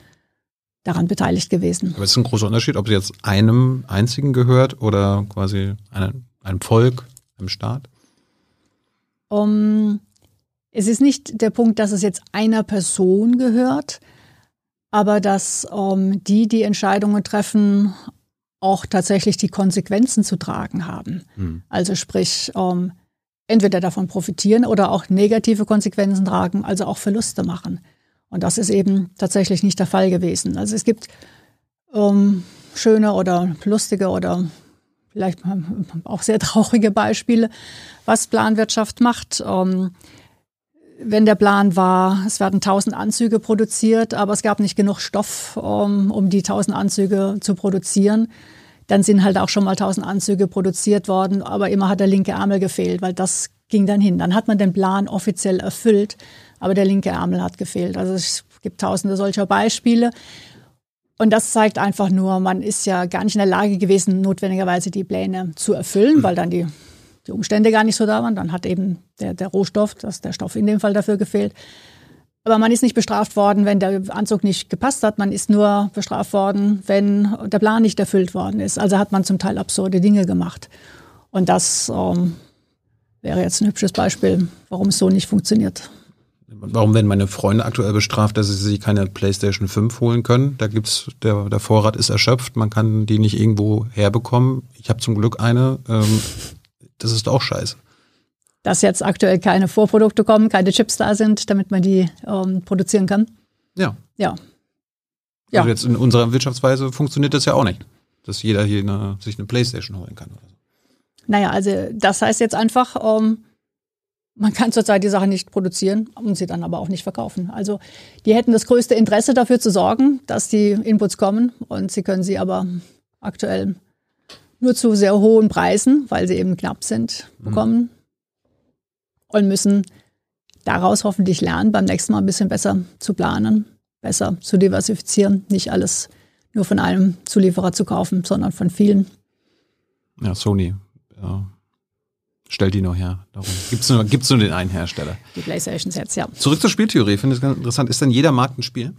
daran beteiligt gewesen.
Aber es ist ein großer Unterschied, ob sie jetzt einem einzigen gehört oder quasi einem, einem Volk, einem Staat?
Um, es ist nicht der Punkt, dass es jetzt einer Person gehört, aber dass um, die, die Entscheidungen treffen, auch tatsächlich die Konsequenzen zu tragen haben. Hm. Also sprich, um, entweder davon profitieren oder auch negative Konsequenzen tragen, also auch Verluste machen. Und das ist eben tatsächlich nicht der Fall gewesen. Also es gibt ähm, schöne oder lustige oder vielleicht auch sehr traurige Beispiele, was Planwirtschaft macht. Ähm, wenn der Plan war, es werden tausend Anzüge produziert, aber es gab nicht genug Stoff, um, um die tausend Anzüge zu produzieren, dann sind halt auch schon mal tausend Anzüge produziert worden, aber immer hat der linke Ärmel gefehlt, weil das ging dann hin. Dann hat man den Plan offiziell erfüllt, aber der linke Ärmel hat gefehlt. Also es gibt tausende solcher Beispiele. Und das zeigt einfach nur, man ist ja gar nicht in der Lage gewesen, notwendigerweise die Pläne zu erfüllen, weil dann die, die Umstände gar nicht so da waren. Dann hat eben der, der Rohstoff, das, der Stoff in dem Fall dafür gefehlt. Aber man ist nicht bestraft worden, wenn der Anzug nicht gepasst hat. Man ist nur bestraft worden, wenn der Plan nicht erfüllt worden ist. Also hat man zum Teil absurde Dinge gemacht. Und das ähm, wäre jetzt ein hübsches Beispiel, warum es so nicht funktioniert.
Warum werden meine Freunde aktuell bestraft, dass sie sich keine PlayStation 5 holen können? Da gibt's der, der Vorrat ist erschöpft, man kann die nicht irgendwo herbekommen. Ich habe zum Glück eine. Ähm, das ist auch scheiße
dass jetzt aktuell keine Vorprodukte kommen, keine Chips da sind, damit man die ähm, produzieren kann.
Ja.
Ja.
ja. Also jetzt in unserer Wirtschaftsweise funktioniert das ja auch nicht, dass jeder hier eine, sich eine Playstation holen kann. Oder so.
Naja, also das heißt jetzt einfach, ähm, man kann zurzeit die Sache nicht produzieren und sie dann aber auch nicht verkaufen. Also die hätten das größte Interesse dafür zu sorgen, dass die Inputs kommen und sie können sie aber aktuell nur zu sehr hohen Preisen, weil sie eben knapp sind, mhm. bekommen. Mhm und müssen daraus hoffentlich lernen, beim nächsten Mal ein bisschen besser zu planen, besser zu diversifizieren, nicht alles nur von einem Zulieferer zu kaufen, sondern von vielen.
Ja, Sony. Ja. Stellt die noch her. Darum gibt's nur, gibt's nur den einen Hersteller.
Die PlayStation-Sets, ja.
Zurück zur Spieltheorie. Ich finde es ganz interessant. Ist denn jeder Markt ein Spiel?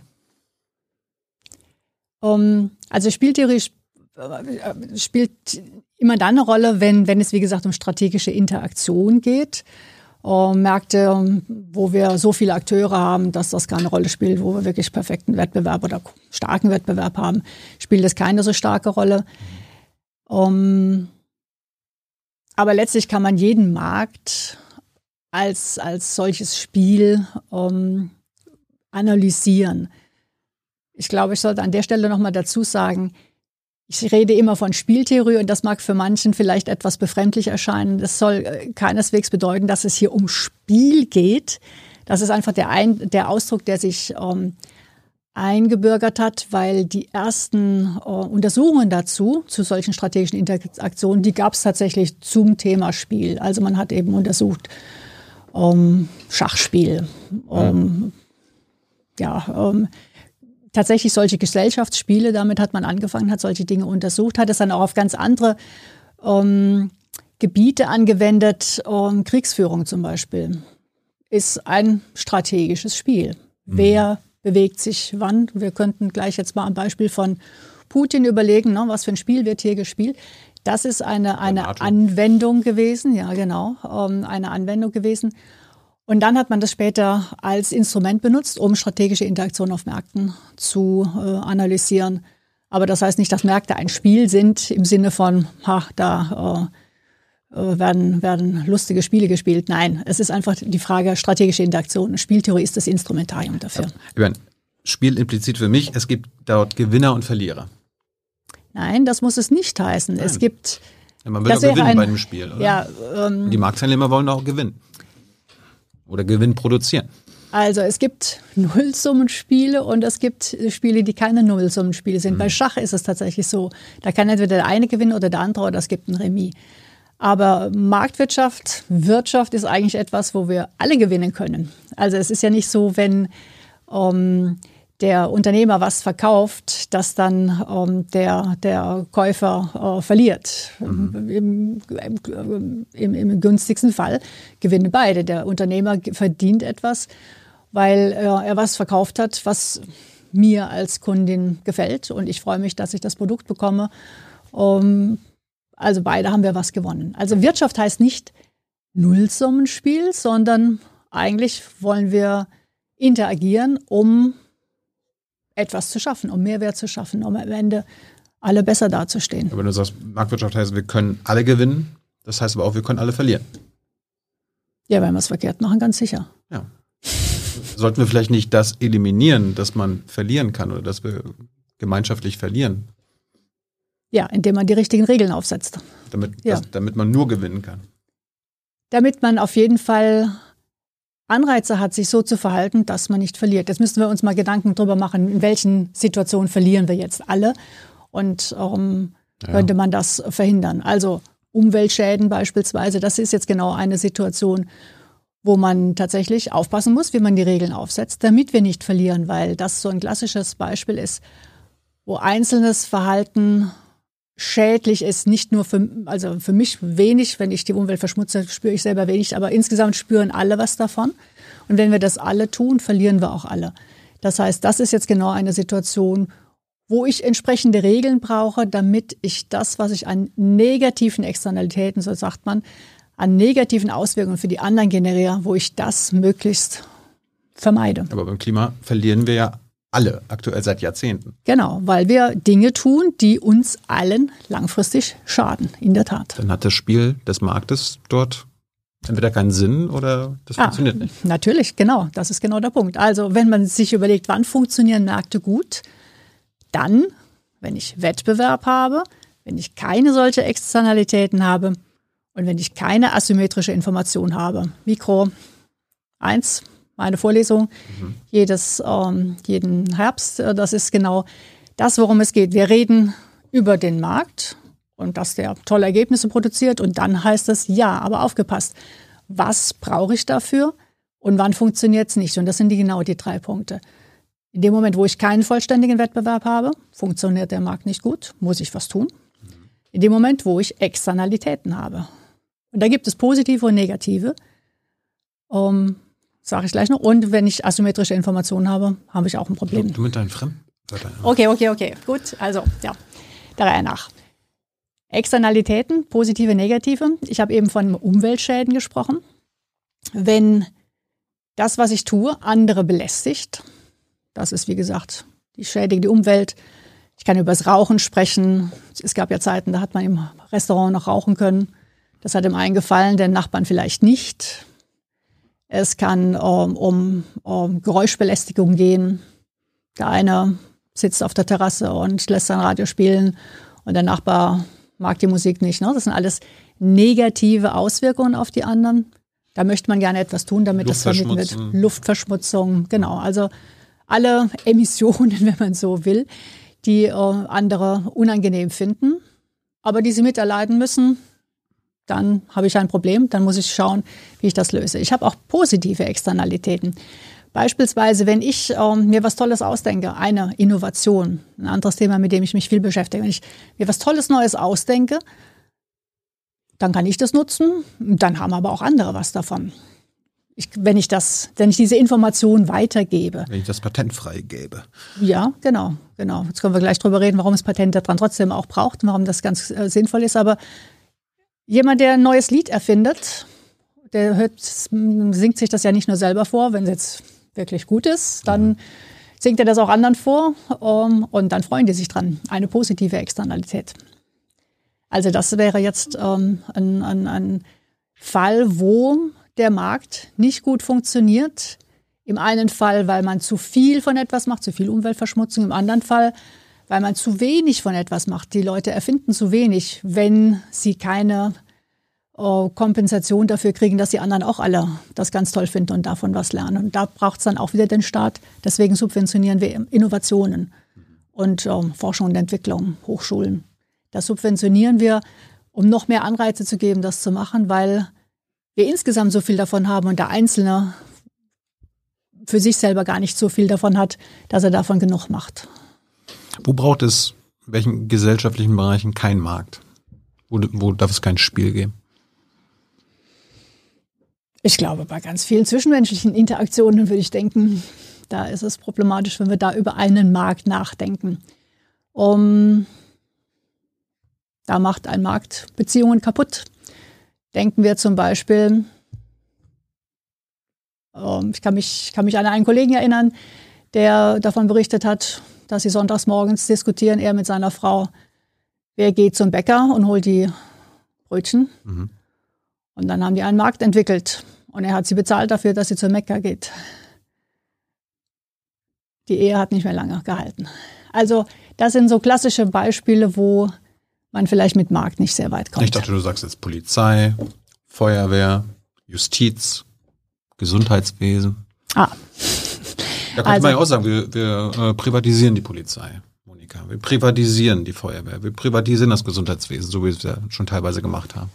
Um, also Spieltheorie äh, spielt immer dann eine Rolle, wenn, wenn es, wie gesagt, um strategische Interaktion geht. Uh, Märkte, wo wir so viele Akteure haben, dass das keine Rolle spielt, wo wir wirklich perfekten Wettbewerb oder starken Wettbewerb haben, spielt das keine so starke Rolle. Um, aber letztlich kann man jeden Markt als, als solches Spiel um, analysieren. Ich glaube, ich sollte an der Stelle nochmal dazu sagen, ich rede immer von Spieltheorie und das mag für manchen vielleicht etwas befremdlich erscheinen. Das soll äh, keineswegs bedeuten, dass es hier um Spiel geht. Das ist einfach der, Ein der Ausdruck, der sich ähm, eingebürgert hat, weil die ersten äh, Untersuchungen dazu, zu solchen strategischen Interaktionen, die gab es tatsächlich zum Thema Spiel. Also man hat eben untersucht ähm, Schachspiel, ähm, ja, ähm, tatsächlich solche Gesellschaftsspiele, damit hat man angefangen, hat solche Dinge untersucht, hat es dann auch auf ganz andere ähm, Gebiete angewendet, ähm, Kriegsführung zum Beispiel ist ein strategisches Spiel. Mhm. Wer bewegt sich wann. Wir könnten gleich jetzt mal am Beispiel von Putin überlegen, ne, was für ein Spiel wird hier gespielt. Das ist eine, eine Anwendung gewesen, ja genau, ähm, eine Anwendung gewesen. Und dann hat man das später als Instrument benutzt, um strategische Interaktion auf Märkten zu äh, analysieren. Aber das heißt nicht, dass Märkte ein Spiel sind im Sinne von, ha, da äh, äh, werden, werden lustige Spiele gespielt. Nein, es ist einfach die Frage strategische Interaktion. Spieltheorie ist das Instrumentarium dafür.
Ja. Spiel implizit für mich, es gibt dort Gewinner und Verlierer.
Nein, das muss es nicht heißen. Nein. Es gibt.
Ja, man will auch gewinnen ein, bei dem Spiel. Oder?
Ja, ähm,
die Marktteilnehmer wollen auch gewinnen. Oder Gewinn produzieren.
Also es gibt Nullsummenspiele und es gibt Spiele, die keine Nullsummenspiele sind. Mhm. Bei Schach ist es tatsächlich so. Da kann entweder der eine gewinnen oder der andere oder es gibt ein Remis. Aber Marktwirtschaft, Wirtschaft ist eigentlich etwas, wo wir alle gewinnen können. Also es ist ja nicht so, wenn ähm, der Unternehmer was verkauft, dass dann ähm, der, der Käufer äh, verliert. Mhm. Im, im, Im, günstigsten Fall gewinnen beide. Der Unternehmer verdient etwas, weil äh, er was verkauft hat, was mir als Kundin gefällt. Und ich freue mich, dass ich das Produkt bekomme. Um, also beide haben wir was gewonnen. Also Wirtschaft heißt nicht Nullsummenspiel, sondern eigentlich wollen wir interagieren, um etwas zu schaffen, um Mehrwert zu schaffen, um am Ende alle besser dazustehen.
Aber wenn du sagst, Marktwirtschaft heißt, wir können alle gewinnen, das heißt aber auch, wir können alle verlieren.
Ja, wenn wir es verkehrt machen, ganz sicher.
Ja. Sollten wir vielleicht nicht das eliminieren, dass man verlieren kann oder dass wir gemeinschaftlich verlieren?
Ja, indem man die richtigen Regeln aufsetzt.
Damit, ja. das, damit man nur gewinnen kann.
Damit man auf jeden Fall Anreize hat, sich so zu verhalten, dass man nicht verliert. Jetzt müssen wir uns mal Gedanken darüber machen, in welchen Situationen verlieren wir jetzt alle und warum ja. könnte man das verhindern. Also Umweltschäden beispielsweise, das ist jetzt genau eine Situation, wo man tatsächlich aufpassen muss, wie man die Regeln aufsetzt, damit wir nicht verlieren, weil das so ein klassisches Beispiel ist, wo einzelnes Verhalten schädlich ist, nicht nur für, also für mich wenig, wenn ich die Umwelt verschmutze, spüre ich selber wenig, aber insgesamt spüren alle was davon. Und wenn wir das alle tun, verlieren wir auch alle. Das heißt, das ist jetzt genau eine Situation, wo ich entsprechende Regeln brauche, damit ich das, was ich an negativen Externalitäten, so sagt man, an negativen Auswirkungen für die anderen generiere, wo ich das möglichst vermeide.
Aber beim Klima verlieren wir ja alle, aktuell seit Jahrzehnten.
Genau, weil wir Dinge tun, die uns allen langfristig schaden, in der Tat.
Dann hat das Spiel des Marktes dort entweder keinen Sinn oder das ah, funktioniert nicht.
Natürlich, genau, das ist genau der Punkt. Also wenn man sich überlegt, wann funktionieren Märkte gut, dann, wenn ich Wettbewerb habe, wenn ich keine solche Externalitäten habe und wenn ich keine asymmetrische Information habe. Mikro 1, meine Vorlesung mhm. jedes, ähm, jeden Herbst. Äh, das ist genau das, worum es geht. Wir reden über den Markt und dass der tolle Ergebnisse produziert und dann heißt es ja, aber aufgepasst. Was brauche ich dafür und wann funktioniert es nicht? Und das sind die, genau die drei Punkte. In dem Moment, wo ich keinen vollständigen Wettbewerb habe, funktioniert der Markt nicht gut, muss ich was tun. In dem Moment, wo ich Externalitäten habe. Und da gibt es positive und negative. Um, ähm, Sage ich gleich noch. Und wenn ich asymmetrische Informationen habe, habe ich auch ein Problem.
Du mit deinen Fremdwörtern.
Okay, okay, okay. Gut. Also, ja. Der Reihe nach. Externalitäten, positive, negative. Ich habe eben von Umweltschäden gesprochen. Wenn das, was ich tue, andere belästigt, das ist, wie gesagt, die schädigt die Umwelt. Ich kann über das Rauchen sprechen. Es gab ja Zeiten, da hat man im Restaurant noch rauchen können. Das hat dem einen gefallen, den Nachbarn vielleicht nicht. Es kann um, um, um Geräuschbelästigung gehen. Der eine sitzt auf der Terrasse und lässt sein Radio spielen und der Nachbar mag die Musik nicht. Ne? Das sind alles negative Auswirkungen auf die anderen. Da möchte man gerne etwas tun, damit das vermieden wird. Luftverschmutzung, genau. Also alle [LAUGHS] Emissionen, wenn man so will, die äh, andere unangenehm finden, aber die sie miterleiden müssen, dann habe ich ein Problem, dann muss ich schauen, wie ich das löse. Ich habe auch positive Externalitäten. Beispielsweise, wenn ich ähm, mir was Tolles ausdenke, eine Innovation, ein anderes Thema, mit dem ich mich viel beschäftige, wenn ich mir was Tolles Neues ausdenke, dann kann ich das nutzen, dann haben aber auch andere was davon. Ich, wenn ich das, wenn ich diese Information weitergebe.
Wenn ich das Patent freigebe.
Ja, genau, genau. Jetzt können wir gleich drüber reden, warum es Patente dann trotzdem auch braucht und warum das ganz äh, sinnvoll ist. Aber jemand, der ein neues Lied erfindet, der hört, singt sich das ja nicht nur selber vor, wenn es jetzt wirklich gut ist, dann mhm. singt er das auch anderen vor um, und dann freuen die sich dran. Eine positive Externalität. Also das wäre jetzt ähm, ein, ein, ein Fall, wo der Markt nicht gut funktioniert. Im einen Fall, weil man zu viel von etwas macht, zu viel Umweltverschmutzung. Im anderen Fall, weil man zu wenig von etwas macht. Die Leute erfinden zu wenig, wenn sie keine äh, Kompensation dafür kriegen, dass die anderen auch alle das ganz toll finden und davon was lernen. Und da braucht es dann auch wieder den Staat. Deswegen subventionieren wir Innovationen und äh, Forschung und Entwicklung, Hochschulen. Das subventionieren wir, um noch mehr Anreize zu geben, das zu machen, weil wir insgesamt so viel davon haben und der Einzelne für sich selber gar nicht so viel davon hat, dass er davon genug macht.
Wo braucht es, in welchen gesellschaftlichen Bereichen kein Markt? Wo, wo darf es kein Spiel geben?
Ich glaube, bei ganz vielen zwischenmenschlichen Interaktionen würde ich denken, da ist es problematisch, wenn wir da über einen Markt nachdenken. Um, da macht ein Markt Beziehungen kaputt. Denken wir zum Beispiel, um, ich kann mich, kann mich an einen Kollegen erinnern, der davon berichtet hat, dass sie sonntags morgens diskutieren, er mit seiner Frau, wer geht zum Bäcker und holt die Brötchen. Mhm. Und dann haben die einen Markt entwickelt. Und er hat sie bezahlt dafür, dass sie zur Mekka geht. Die Ehe hat nicht mehr lange gehalten. Also das sind so klassische Beispiele, wo man vielleicht mit Markt nicht sehr weit kommt.
Ich dachte, du sagst jetzt Polizei, Feuerwehr, Justiz, Gesundheitswesen.
Ah.
Da könnte also, man ja auch sagen, wir, wir äh, privatisieren die Polizei, Monika. Wir privatisieren die Feuerwehr. Wir privatisieren das Gesundheitswesen, so wie wir es ja schon teilweise gemacht haben.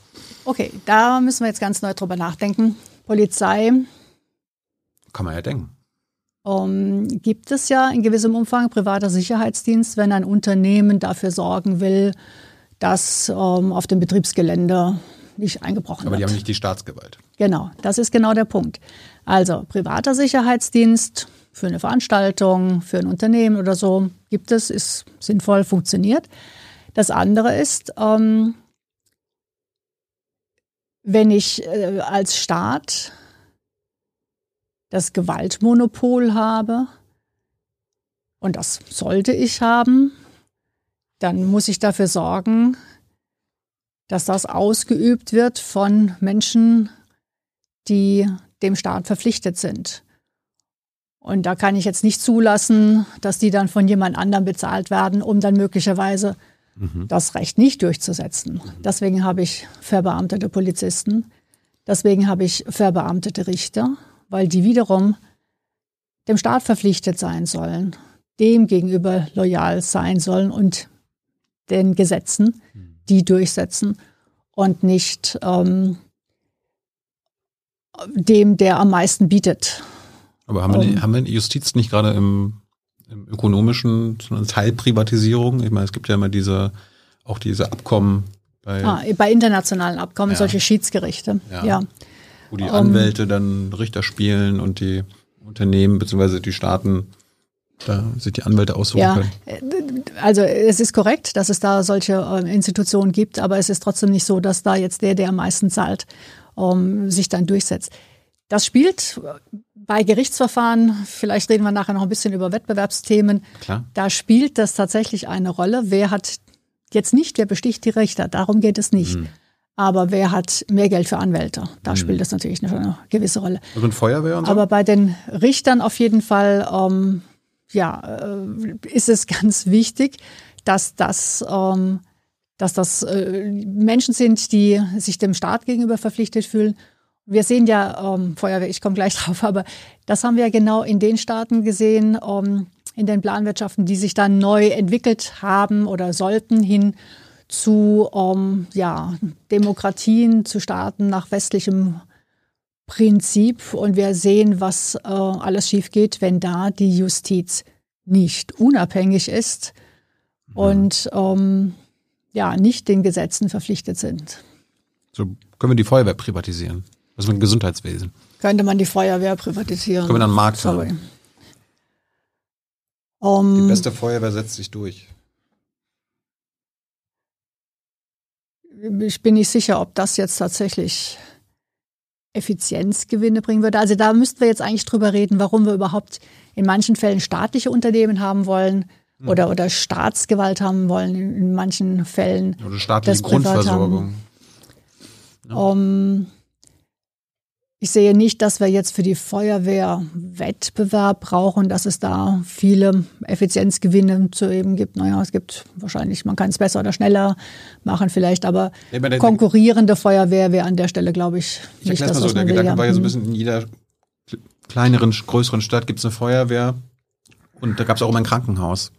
Okay, da müssen wir jetzt ganz neu drüber nachdenken. Polizei.
Kann man ja denken.
Um, gibt es ja in gewissem Umfang privater Sicherheitsdienst, wenn ein Unternehmen dafür sorgen will, dass um, auf dem Betriebsgelände nicht eingebrochen
Aber
wird.
Aber die haben nicht die Staatsgewalt.
Genau, das ist genau der Punkt. Also privater Sicherheitsdienst für eine Veranstaltung, für ein Unternehmen oder so gibt es, ist sinnvoll, funktioniert. Das andere ist, ähm, wenn ich äh, als Staat das Gewaltmonopol habe, und das sollte ich haben, dann muss ich dafür sorgen, dass das ausgeübt wird von Menschen, die dem Staat verpflichtet sind. Und da kann ich jetzt nicht zulassen, dass die dann von jemand anderem bezahlt werden, um dann möglicherweise Mhm. das Recht nicht durchzusetzen. Deswegen habe ich verbeamtete Polizisten. Deswegen habe ich verbeamtete Richter, weil die wiederum dem Staat verpflichtet sein sollen, dem gegenüber loyal sein sollen und den Gesetzen, die durchsetzen und nicht ähm, dem, der am meisten bietet.
Aber haben wir, um, haben wir Justiz nicht gerade im im ökonomischen so eine Teilprivatisierung. Ich meine, es gibt ja immer diese auch diese Abkommen
bei, ah, bei internationalen Abkommen, ja. solche Schiedsgerichte. Ja. ja.
Wo die Anwälte um, dann Richter spielen und die Unternehmen bzw. die Staaten da sich die Anwälte aussuchen ja, können.
Also es ist korrekt, dass es da solche äh, Institutionen gibt, aber es ist trotzdem nicht so, dass da jetzt der, der am meisten zahlt, um, sich dann durchsetzt. Das spielt bei Gerichtsverfahren, vielleicht reden wir nachher noch ein bisschen über Wettbewerbsthemen, Klar. da spielt das tatsächlich eine Rolle. Wer hat jetzt nicht, wer besticht die Richter, darum geht es nicht. Mhm. Aber wer hat mehr Geld für Anwälte? Da mhm. spielt das natürlich eine, eine, gewisse Rolle.
Also ein Feuerwehr und so?
Aber bei den Richtern auf jeden Fall, ähm, ja, äh, ist es [LAUGHS] ganz wichtig, dass das, ähm, dass das äh, Menschen sind, die sich dem Staat gegenüber verpflichtet fühlen wir sehen ja ähm, Feuerwehr, ich komme gleich [LAUGHS] drauf, aber das haben wir ja genau in den Staaten gesehen, ähm, in den Planwirtschaften, die sich dann neu entwickelt haben oder sollten hin zu ähm, ja, Demokratien, zu Staaten nach westlichem Prinzip. Und wir sehen, was äh, alles schief geht, wenn da die Justiz nicht unabhängig ist mhm. und ähm, ja, nicht den Gesetzen verpflichtet sind.
So können wir die Feuerwehr privatisieren. Was mit dem Gesundheitswesen?
Könnte man die Feuerwehr privatisieren?
Können wir dann einen Markt Sorry. haben? Um, die beste Feuerwehr setzt sich durch.
Ich bin nicht sicher, ob das jetzt tatsächlich Effizienzgewinne bringen würde. Also da müssten wir jetzt eigentlich drüber reden, warum wir überhaupt in manchen Fällen staatliche Unternehmen haben wollen hm. oder, oder Staatsgewalt haben wollen, in manchen Fällen.
Oder staatliche Grundversorgung.
Ja. Um, ich sehe nicht, dass wir jetzt für die Feuerwehr Wettbewerb brauchen, dass es da viele Effizienzgewinne zu eben gibt. Naja, es gibt wahrscheinlich, man kann es besser oder schneller machen vielleicht, aber ja, konkurrierende Feuerwehr wäre an der Stelle, glaube ich,
ich nicht das, mal so, der Gedanke war ja so ein bisschen in jeder kleineren, größeren Stadt gibt es eine Feuerwehr und da gab es auch immer ein Krankenhaus.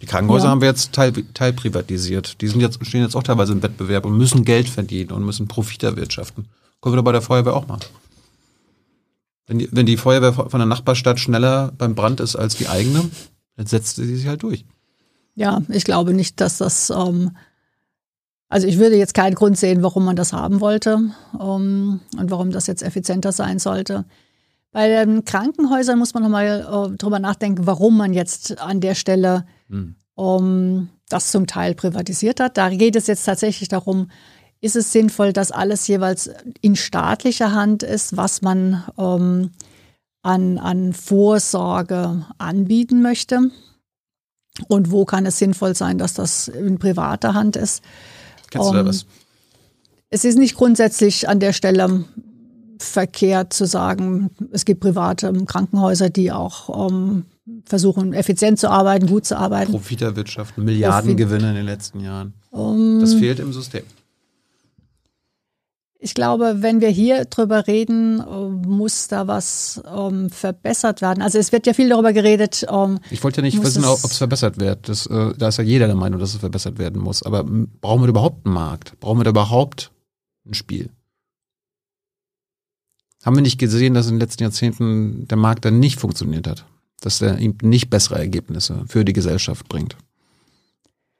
Die Krankenhäuser ja. haben wir jetzt teil, teilprivatisiert. Die sind jetzt, stehen jetzt auch teilweise im Wettbewerb und müssen Geld verdienen und müssen Profit erwirtschaften. Können wir doch bei der Feuerwehr auch machen. Wenn die, wenn die Feuerwehr von der Nachbarstadt schneller beim Brand ist als die eigene, dann setzt sie sich halt durch.
Ja, ich glaube nicht, dass das, ähm, also ich würde jetzt keinen Grund sehen, warum man das haben wollte ähm, und warum das jetzt effizienter sein sollte. Bei den Krankenhäusern muss man nochmal äh, drüber nachdenken, warum man jetzt an der Stelle hm. um, das zum Teil privatisiert hat. Da geht es jetzt tatsächlich darum, ist es sinnvoll, dass alles jeweils in staatlicher Hand ist, was man ähm, an, an Vorsorge anbieten möchte? Und wo kann es sinnvoll sein, dass das in privater Hand ist?
Kennst du da ähm, was?
Es ist nicht grundsätzlich an der Stelle verkehrt zu sagen, es gibt private Krankenhäuser, die auch ähm, versuchen, effizient zu arbeiten, gut zu arbeiten.
Profiterwirtschaften, Milliardengewinne in den letzten Jahren. Um, das fehlt im System.
Ich glaube, wenn wir hier drüber reden, muss da was ähm, verbessert werden. Also es wird ja viel darüber geredet. Ähm,
ich wollte ja nicht wissen, ob es verbessert wird. Das, äh, da ist ja jeder der Meinung, dass es verbessert werden muss. Aber brauchen wir überhaupt einen Markt? Brauchen wir da überhaupt ein Spiel? Haben wir nicht gesehen, dass in den letzten Jahrzehnten der Markt dann nicht funktioniert hat? Dass er ihm nicht bessere Ergebnisse für die Gesellschaft bringt?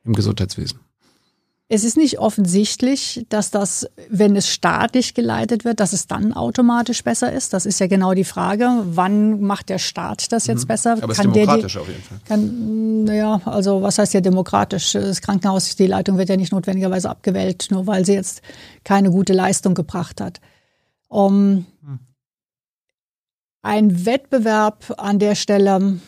Im Gesundheitswesen.
Es ist nicht offensichtlich, dass das, wenn es staatlich geleitet wird, dass es dann automatisch besser ist. Das ist ja genau die Frage. Wann macht der Staat das jetzt mhm. besser?
Aber es ist demokratisch die, auf jeden Fall.
Kann, naja, also was heißt ja demokratisch? Das Krankenhaus, die Leitung wird ja nicht notwendigerweise abgewählt, nur weil sie jetzt keine gute Leistung gebracht hat. Um, hm. Ein Wettbewerb an der Stelle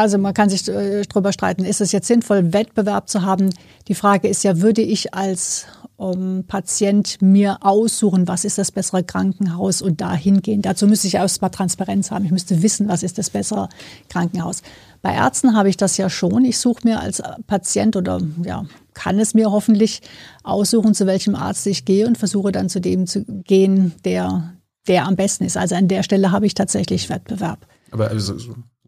also man kann sich äh, darüber streiten, ist es jetzt sinnvoll, Wettbewerb zu haben? Die Frage ist ja, würde ich als um, ähm, Patient mir aussuchen, was ist das bessere Krankenhaus und dahin gehen? Dazu müsste ich erstmal Transparenz haben. Ich müsste wissen, was ist das bessere Krankenhaus. Bei Ärzten habe ich das ja schon. Ich suche mir als Patient oder ja, kann es mir hoffentlich aussuchen, zu welchem Arzt ich gehe und versuche dann zu dem zu gehen, der, der am besten ist. Also an der Stelle habe ich tatsächlich Wettbewerb.
Aber also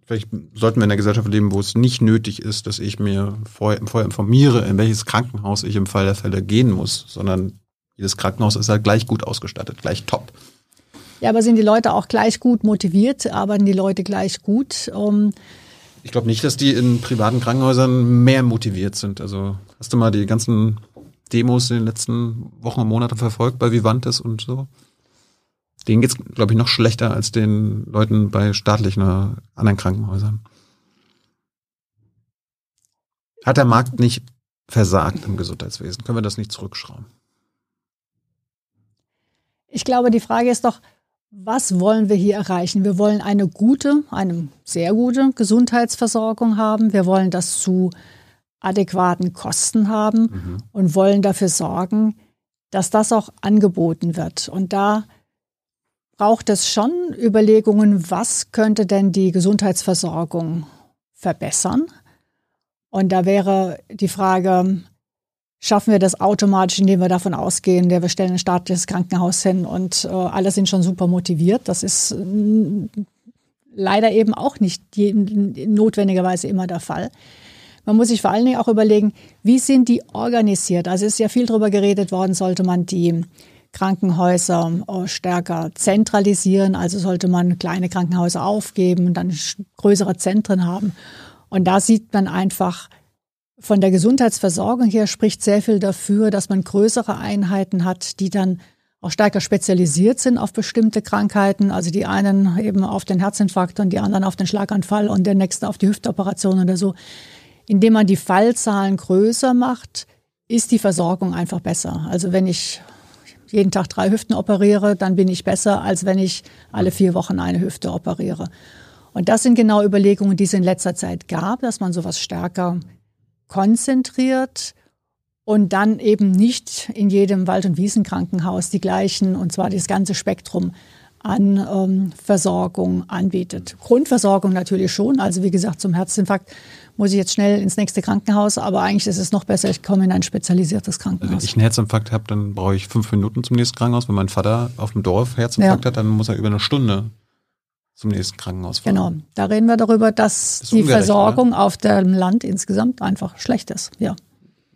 Vielleicht sollten wir in einer Gesellschaft leben, wo es nicht nötig ist, dass ich mir vorher, vorher informiere, in welches Krankenhaus ich im Fall der Fälle gehen muss, sondern jedes Krankenhaus ist halt gleich gut ausgestattet, gleich top.
Ja, aber sind die Leute auch gleich gut motiviert? Arbeiten die Leute gleich gut? Um
Ich glaube nicht, dass die in privaten Krankenhäusern mehr motiviert sind. Also hast du mal die ganzen Demos in den letzten Wochen und Monaten verfolgt bei Vivantes und so? Denen geht's, glaube ich, noch schlechter als den Leuten bei staatlichen oder anderen Krankenhäusern. Hat der Markt nicht versagt im Gesundheitswesen? Können wir das nicht zurückschrauben?
Ich glaube, die Frage ist doch, was wollen wir hier erreichen? Wir wollen eine gute, eine sehr gute Gesundheitsversorgung haben. Wir wollen das zu adäquaten Kosten haben mhm. und wollen dafür sorgen, dass das auch angeboten wird. Und da braucht es schon Überlegungen, was könnte denn die Gesundheitsversorgung verbessern? Und da wäre die Frage, schaffen wir das automatisch, indem wir davon ausgehen, wir stellen ein staatliches Krankenhaus hin und äh, alle sind schon super motiviert. Das ist äh, leider eben auch nicht notwendigerweise immer der Fall. Man muss sich vor allen Dingen auch überlegen, wie sind die organisiert? Also es ist ja viel darüber geredet worden, sollte man die Krankenhäuser äh, stärker zentralisieren, also sollte man kleine Krankenhäuser aufgeben und dann größere Zentren haben. Und da sieht man einfach, von der Gesundheitsversorgung her spricht sehr viel dafür, dass man größere Einheiten hat, die dann auch stärker spezialisiert sind auf bestimmte Krankheiten. Also die einen eben auf den Herzinfarkt und die anderen auf den Schlaganfall und der nächste auf die Hüftoperation oder so. Indem man die Fallzahlen größer macht, ist die Versorgung einfach besser. Also wenn ich jeden Tag drei Hüften operiere, dann bin ich besser, als wenn ich alle vier Wochen eine Hüfte operiere. Und das sind genau Überlegungen, die es in letzter Zeit gab, dass man sowas stärker konzentriert und dann eben nicht in jedem Wald- und Wiesenkrankenhaus die gleichen, und zwar das ganze Spektrum an ähm, Versorgung anbietet. Grundversorgung natürlich schon. Also wie gesagt, zum Herzinfarkt muss ich jetzt schnell ins nächste Krankenhaus, aber eigentlich ist es noch besser, ich komme in ein spezialisiertes Krankenhaus.
Wenn ich einen Herzinfarkt habe, dann brauche ich fünf Minuten zum nächsten Krankenhaus. Wenn mein Vater auf dem Dorf Herzinfarkt ja. hat, dann muss er über eine Stunde zum nächsten Krankenhaus fahren.
Genau, da reden wir darüber, dass das die Versorgung oder? auf dem Land insgesamt einfach schlecht ist. Ja.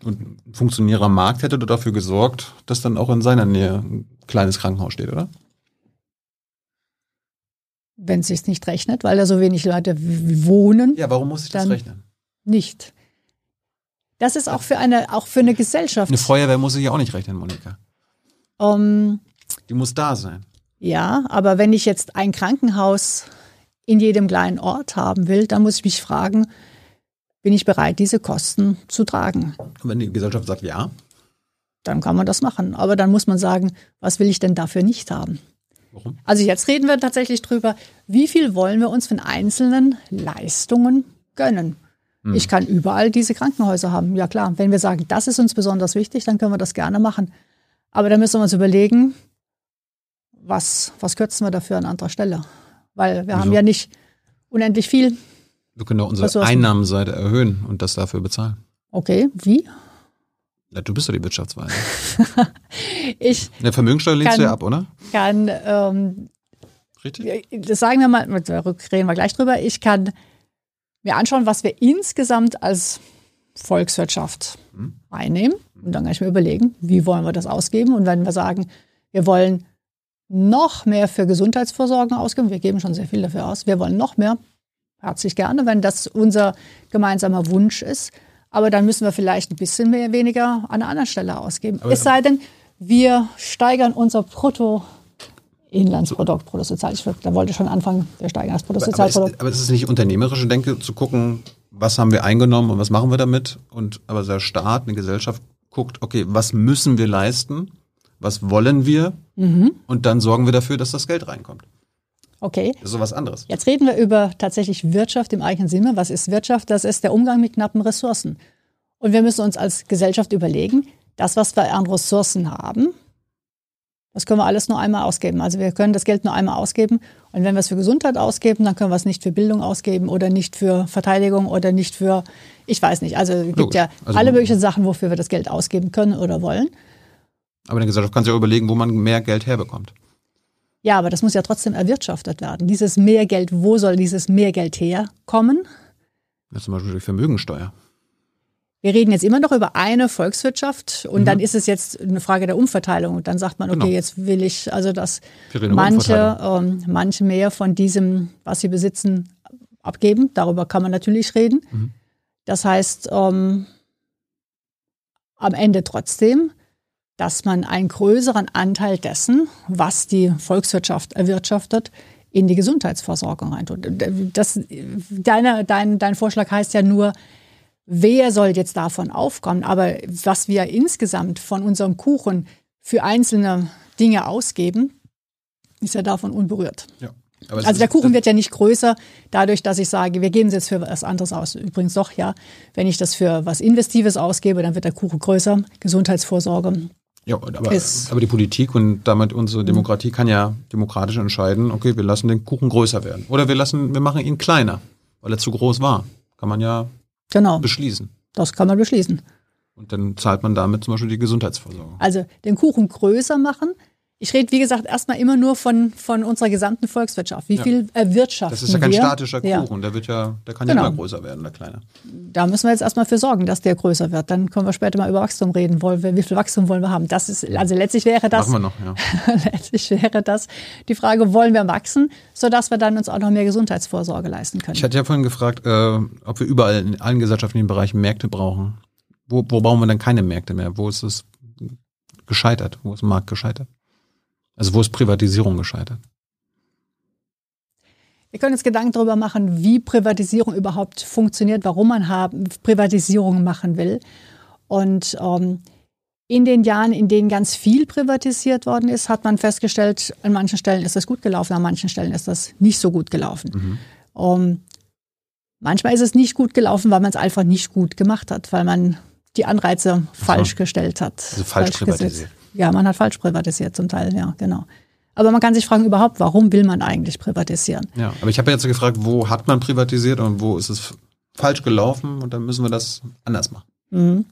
Und ein funktionierer Markt hätte dafür gesorgt, dass dann auch in seiner Nähe ein kleines Krankenhaus steht, oder?
Wenn es sich nicht rechnet, weil da so wenig Leute wohnen.
Ja, warum muss ich das rechnen?
Nicht. Das ist auch für eine, auch für eine Gesellschaft.
Eine Feuerwehr muss sich ja auch nicht rechnen, Monika. Um, Die muss da sein.
Ja, aber wenn ich jetzt ein Krankenhaus in jedem kleinen Ort haben will, dann muss ich mich fragen, bin ich bereit, diese Kosten zu tragen?
Und wenn die Gesellschaft sagt ja?
Dann kann man das machen. Aber dann muss man sagen, was will ich denn dafür nicht haben? Warum? Also jetzt reden wir tatsächlich drüber, wie viel wollen wir uns von einzelnen Leistungen gönnen? Hm. Ich kann überall diese Krankenhäuser haben. Ja klar, wenn wir sagen, das ist uns besonders wichtig, dann können wir das gerne machen. Aber da müssen wir uns überlegen, was, was kürzen wir dafür an anderer Stelle? Weil wir Wieso? haben ja nicht unendlich viel.
Wir können doch unsere Ressourcen. Einnahmenseite erhöhen und das dafür bezahlen.
Okay, wie?
Ja, du bist ja die Wirtschaftsweise. [LAUGHS] ich. Eine Vermögensteuer lehnst du ja ab, oder?
Kann, ähm, Richtig? Das sagen wir mal, reden wir gleich drüber. Ich kann mir anschauen, was wir insgesamt als Volkswirtschaft hm. einnehmen. Und dann kann ich mir überlegen, wie wollen wir das ausgeben? Und wenn wir sagen, wir wollen noch mehr für Gesundheitsvorsorgen ausgeben. Wir geben schon sehr viel dafür aus. Wir wollen noch mehr. Herzlich gerne, wenn das unser gemeinsamer Wunsch ist. Aber dann müssen wir vielleicht ein bisschen mehr, weniger an einer anderen Stelle ausgeben. Aber es sei denn, wir steigern unser Brutto Inlandsprodukt, Bruttosozial. Ich da wollte schon anfangen, wir steigern das Bruttosozialprodukt.
Aber, aber es ist nicht unternehmerische Denke, zu gucken, was haben wir eingenommen und was machen wir damit? Und aber der Staat, eine Gesellschaft guckt, okay, was müssen wir leisten? was wollen wir mhm. und dann sorgen wir dafür, dass das Geld reinkommt.
Okay.
Das ist so was anderes.
Jetzt reden wir über tatsächlich Wirtschaft im eigenen Sinne. Was ist Wirtschaft? Das ist der Umgang mit knappen Ressourcen. Und wir müssen uns als Gesellschaft überlegen, das, was wir an Ressourcen haben, das können wir alles nur einmal ausgeben. Also wir können das Geld nur einmal ausgeben. Und wenn wir es für Gesundheit ausgeben, dann können wir es nicht für Bildung ausgeben oder nicht für Verteidigung oder nicht für, ich weiß nicht. Also es gibt Logisch. ja also, alle möglichen Sachen, wofür wir das Geld ausgeben können oder wollen.
Aber eine Gesellschaft kann sich ja überlegen, wo man mehr Geld herbekommt.
Ja, aber das muss ja trotzdem erwirtschaftet werden. Dieses Mehrgeld, wo soll dieses Mehrgeld herkommen?
Ja, zum Beispiel durch Vermögensteuer.
Wir reden jetzt immer noch über eine Volkswirtschaft und mhm. dann ist es jetzt eine Frage der Umverteilung. Und dann sagt man, okay, genau. jetzt will ich also, dass manche, ähm, manche mehr von diesem, was sie besitzen, abgeben. Darüber kann man natürlich reden. Mhm. Das heißt, ähm, am Ende trotzdem, dass man einen größeren Anteil dessen, was die Volkswirtschaft erwirtschaftet, in die Gesundheitsversorgung reintut. Das, deine, dein, dein Vorschlag heißt ja nur, wer soll jetzt davon aufkommen? Aber was wir insgesamt von unserem Kuchen für einzelne Dinge ausgeben, ist ja davon unberührt. Ja. also der Kuchen wird ja nicht größer, dadurch, dass ich sage, wir geben es jetzt für was anderes aus. Übrigens doch, ja, wenn ich das für was Investives ausgebe, dann wird der Kuchen größer. Gesundheitsvorsorge.
Ja, aber, aber die Politik und damit unsere Demokratie kann ja demokratisch entscheiden, okay, wir lassen den Kuchen größer werden. Oder wir lassen, wir machen ihn kleiner, weil er zu groß war. Kann man ja genau. beschließen.
Das kann man beschließen.
Und dann zahlt man damit zum Beispiel die Gesundheitsversorgung.
Also den Kuchen größer machen, ich rede, wie gesagt, erstmal immer nur von, von unserer gesamten Volkswirtschaft. Wie ja. viel erwirtschaften wir? Das
ist ja kein wir? statischer Kuchen. Ja. Der, wird ja, der kann genau. ja immer größer werden, der kleine.
Da müssen wir jetzt erstmal für sorgen, dass der größer wird. Dann können wir später mal über Wachstum reden. Wollen wir, wie viel Wachstum wollen wir haben? Das ist, also letztlich wäre das.
Machen wir noch, ja. [LAUGHS]
letztlich wäre das die Frage, wollen wir wachsen, sodass wir dann uns auch noch mehr Gesundheitsvorsorge leisten können.
Ich hatte ja vorhin gefragt, äh, ob wir überall in allen gesellschaftlichen Bereichen Märkte brauchen. Wo, wo bauen wir dann keine Märkte mehr? Wo ist es gescheitert? Wo ist ein Markt gescheitert? Also wo ist Privatisierung gescheitert?
Wir können uns Gedanken darüber machen, wie Privatisierung überhaupt funktioniert, warum man haben, Privatisierung machen will. Und ähm, in den Jahren, in denen ganz viel privatisiert worden ist, hat man festgestellt, an manchen Stellen ist das gut gelaufen, an manchen Stellen ist das nicht so gut gelaufen. Mhm. Ähm, manchmal ist es nicht gut gelaufen, weil man es einfach nicht gut gemacht hat, weil man die Anreize falsch gestellt hat.
Also falsch, falsch privatisiert. Gesetzt.
Ja, man hat falsch privatisiert zum Teil, ja, genau. Aber man kann sich fragen, überhaupt, warum will man eigentlich privatisieren?
Ja, aber ich habe jetzt gefragt, wo hat man privatisiert und wo ist es falsch gelaufen und dann müssen wir das anders machen.
Mhm.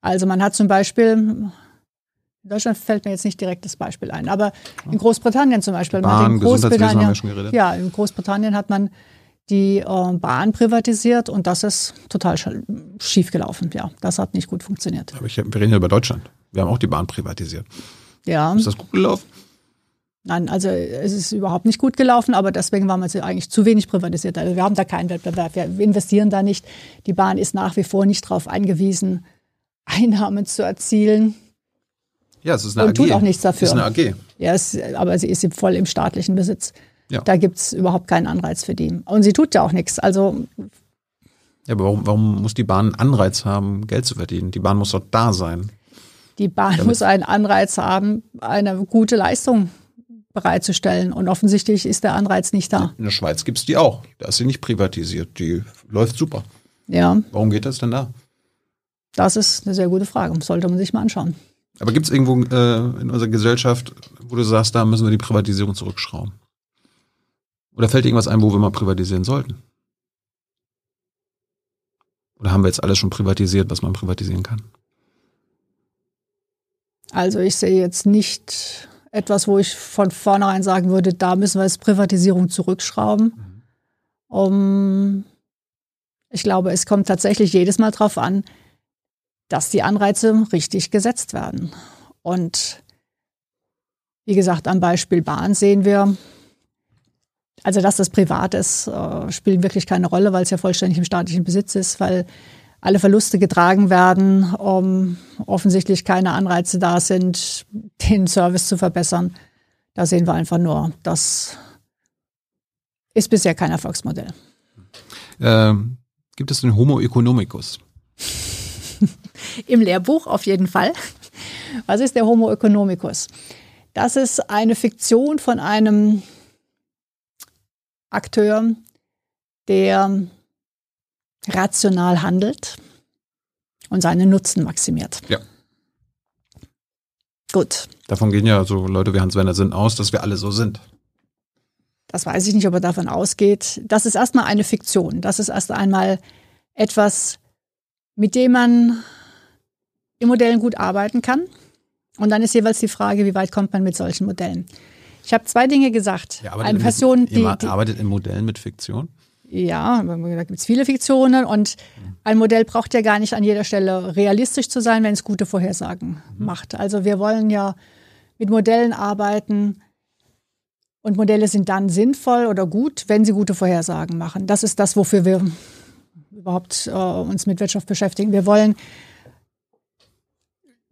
Also man hat zum Beispiel, in Deutschland fällt mir jetzt nicht direkt das Beispiel ein, aber in Großbritannien zum Beispiel.
Bahn, in Großbritannien, haben wir schon geredet.
Ja, in Großbritannien hat man die äh, Bahn privatisiert und das ist total schief gelaufen. Ja, das hat nicht gut funktioniert.
Aber ich, wir reden ja über Deutschland. Wir haben auch die Bahn privatisiert.
Ja.
Ist das gut gelaufen?
Nein, also es ist überhaupt nicht gut gelaufen, aber deswegen waren wir eigentlich zu wenig privatisiert. Also wir haben da keinen Wettbewerb, wir investieren da nicht. Die Bahn ist nach wie vor nicht darauf angewiesen, [LAUGHS] Einnahmen zu erzielen.
Ja, es ist eine
und AG. tut auch nichts dafür.
Es ist eine AG.
Ja, es, aber sie ist voll im staatlichen Besitz. Ja. Da gibt es überhaupt keinen Anreiz für die. Und sie tut ja auch nichts. Also
ja, aber warum, warum muss die Bahn einen Anreiz haben, Geld zu verdienen? Die Bahn muss doch da sein.
Die Bahn Damit muss einen Anreiz haben, eine gute Leistung bereitzustellen. Und offensichtlich ist der Anreiz nicht da.
In der Schweiz gibt es die auch. Da ist sie nicht privatisiert. Die läuft super.
Ja.
Warum geht das denn da?
Das ist eine sehr gute Frage. Sollte man sich mal anschauen.
Aber gibt es irgendwo äh, in unserer Gesellschaft, wo du sagst, da müssen wir die Privatisierung zurückschrauben? Oder fällt dir irgendwas ein, wo wir mal privatisieren sollten? Oder haben wir jetzt alles schon privatisiert, was man privatisieren kann?
Also ich sehe jetzt nicht etwas, wo ich von vornherein sagen würde, da müssen wir jetzt Privatisierung zurückschrauben. Mhm. Um, ich glaube, es kommt tatsächlich jedes Mal darauf an, dass die Anreize richtig gesetzt werden. Und wie gesagt, am Beispiel Bahn sehen wir, also dass das privat ist, äh, spielt wirklich keine Rolle, weil es ja vollständig im staatlichen Besitz ist, weil alle Verluste getragen werden, um offensichtlich keine Anreize da sind, den Service zu verbessern. Da sehen wir einfach nur, das ist bisher kein Erfolgsmodell.
Ähm, gibt es den Homo economicus? [LAUGHS]
Im Lehrbuch auf jeden Fall. Was ist der Homo economicus? Das ist eine Fiktion von einem Akteur, der rational handelt und seinen Nutzen maximiert.
Ja.
Gut.
Davon gehen ja so Leute wie Hans Werner sind aus, dass wir alle so sind.
Das weiß ich nicht, ob er davon ausgeht. Das ist erstmal eine Fiktion. Das ist erst einmal etwas, mit dem man in Modellen gut arbeiten kann. Und dann ist jeweils die Frage, wie weit kommt man mit solchen Modellen. Ich habe zwei Dinge gesagt.
Ja, eine Person, die, die arbeitet in Modellen mit Fiktion?
Ja, da gibt es viele Fiktionen und ein Modell braucht ja gar nicht an jeder Stelle realistisch zu sein, wenn es gute Vorhersagen mhm. macht. Also wir wollen ja mit Modellen arbeiten, Und Modelle sind dann sinnvoll oder gut, wenn sie gute Vorhersagen machen. Das ist das, wofür wir überhaupt äh, uns mit Wirtschaft beschäftigen. Wir wollen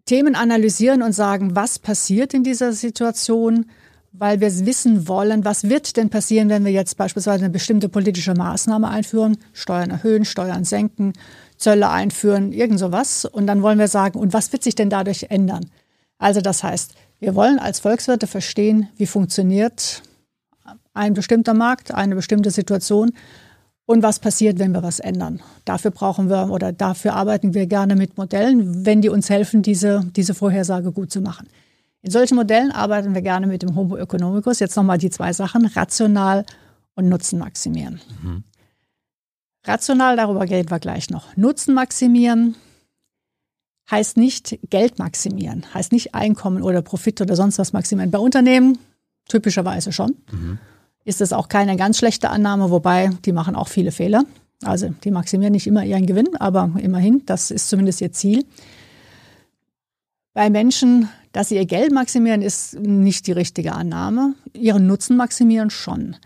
Themen analysieren und sagen, was passiert in dieser Situation, weil wir wissen wollen, was wird denn passieren, wenn wir jetzt beispielsweise eine bestimmte politische Maßnahme einführen, Steuern erhöhen, Steuern senken, Zölle einführen, irgend sowas. Und dann wollen wir sagen, und was wird sich denn dadurch ändern? Also das heißt, wir wollen als Volkswirte verstehen, wie funktioniert ein bestimmter Markt, eine bestimmte Situation und was passiert, wenn wir was ändern. Dafür brauchen wir oder dafür arbeiten wir gerne mit Modellen, wenn die uns helfen, diese, diese Vorhersage gut zu machen. In solchen Modellen arbeiten wir gerne mit dem Homo economicus. Jetzt nochmal die zwei Sachen, rational und Nutzen maximieren. Mhm. Rational, darüber reden wir gleich noch. Nutzen maximieren heißt nicht Geld maximieren, heißt nicht Einkommen oder Profit oder sonst was maximieren. Bei Unternehmen typischerweise schon. Mhm. Ist das auch keine ganz schlechte Annahme, wobei die machen auch viele Fehler. Also die maximieren nicht immer ihren Gewinn, aber immerhin, das ist zumindest ihr Ziel. Bei Menschen, dass sie ihr Geld maximieren, ist nicht die richtige Annahme. Ihren Nutzen maximieren schon.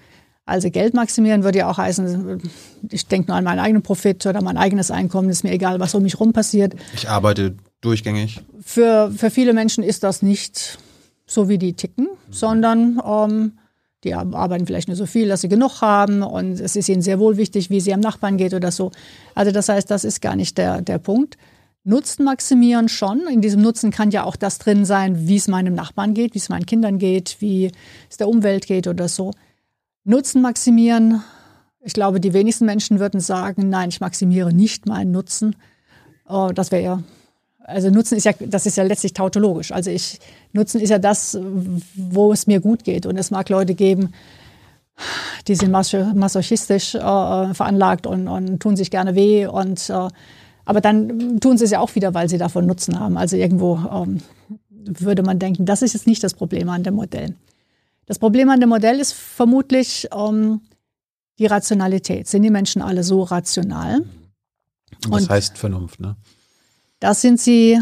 Also Geld maximieren würde ja auch heißen, ich denke nur an meinen eigenen Profit oder mein eigenes Einkommen, ist mir egal, was um mich rum passiert.
Ich arbeite durchgängig.
Für, für viele Menschen ist das nicht so, wie die ticken, mhm. sondern ähm, die arbeiten vielleicht nur so viel, dass sie genug haben und es ist ihnen sehr wohl wichtig, wie sie am Nachbarn geht oder so. Also das heißt, das ist gar nicht der, der Punkt. Nutzen maximieren schon. In diesem Nutzen kann ja auch das drin sein, wie es meinem Nachbarn geht, wie es meinen Kindern geht, wie es der Umwelt geht oder so. Nutzen maximieren. Ich glaube, die wenigsten Menschen würden sagen, nein, ich maximiere nicht meinen Nutzen. Oh, das wäre ja, also Nutzen ist ja, das ist ja letztlich tautologisch. Also ich, Nutzen ist ja das, wo es mir gut geht. Und es mag Leute geben, die sind masochistisch äh, veranlagt und, und, tun sich gerne weh. Und, äh, aber dann tun sie es ja auch wieder, weil sie davon Nutzen haben. Also irgendwo ähm, würde man denken, das ist jetzt nicht das Problem an dem Modell. Das Problem an dem Modell ist vermutlich ähm, die Rationalität. Sind die Menschen alle so rational?
Was Und heißt Vernunft, ne?
Das sind sie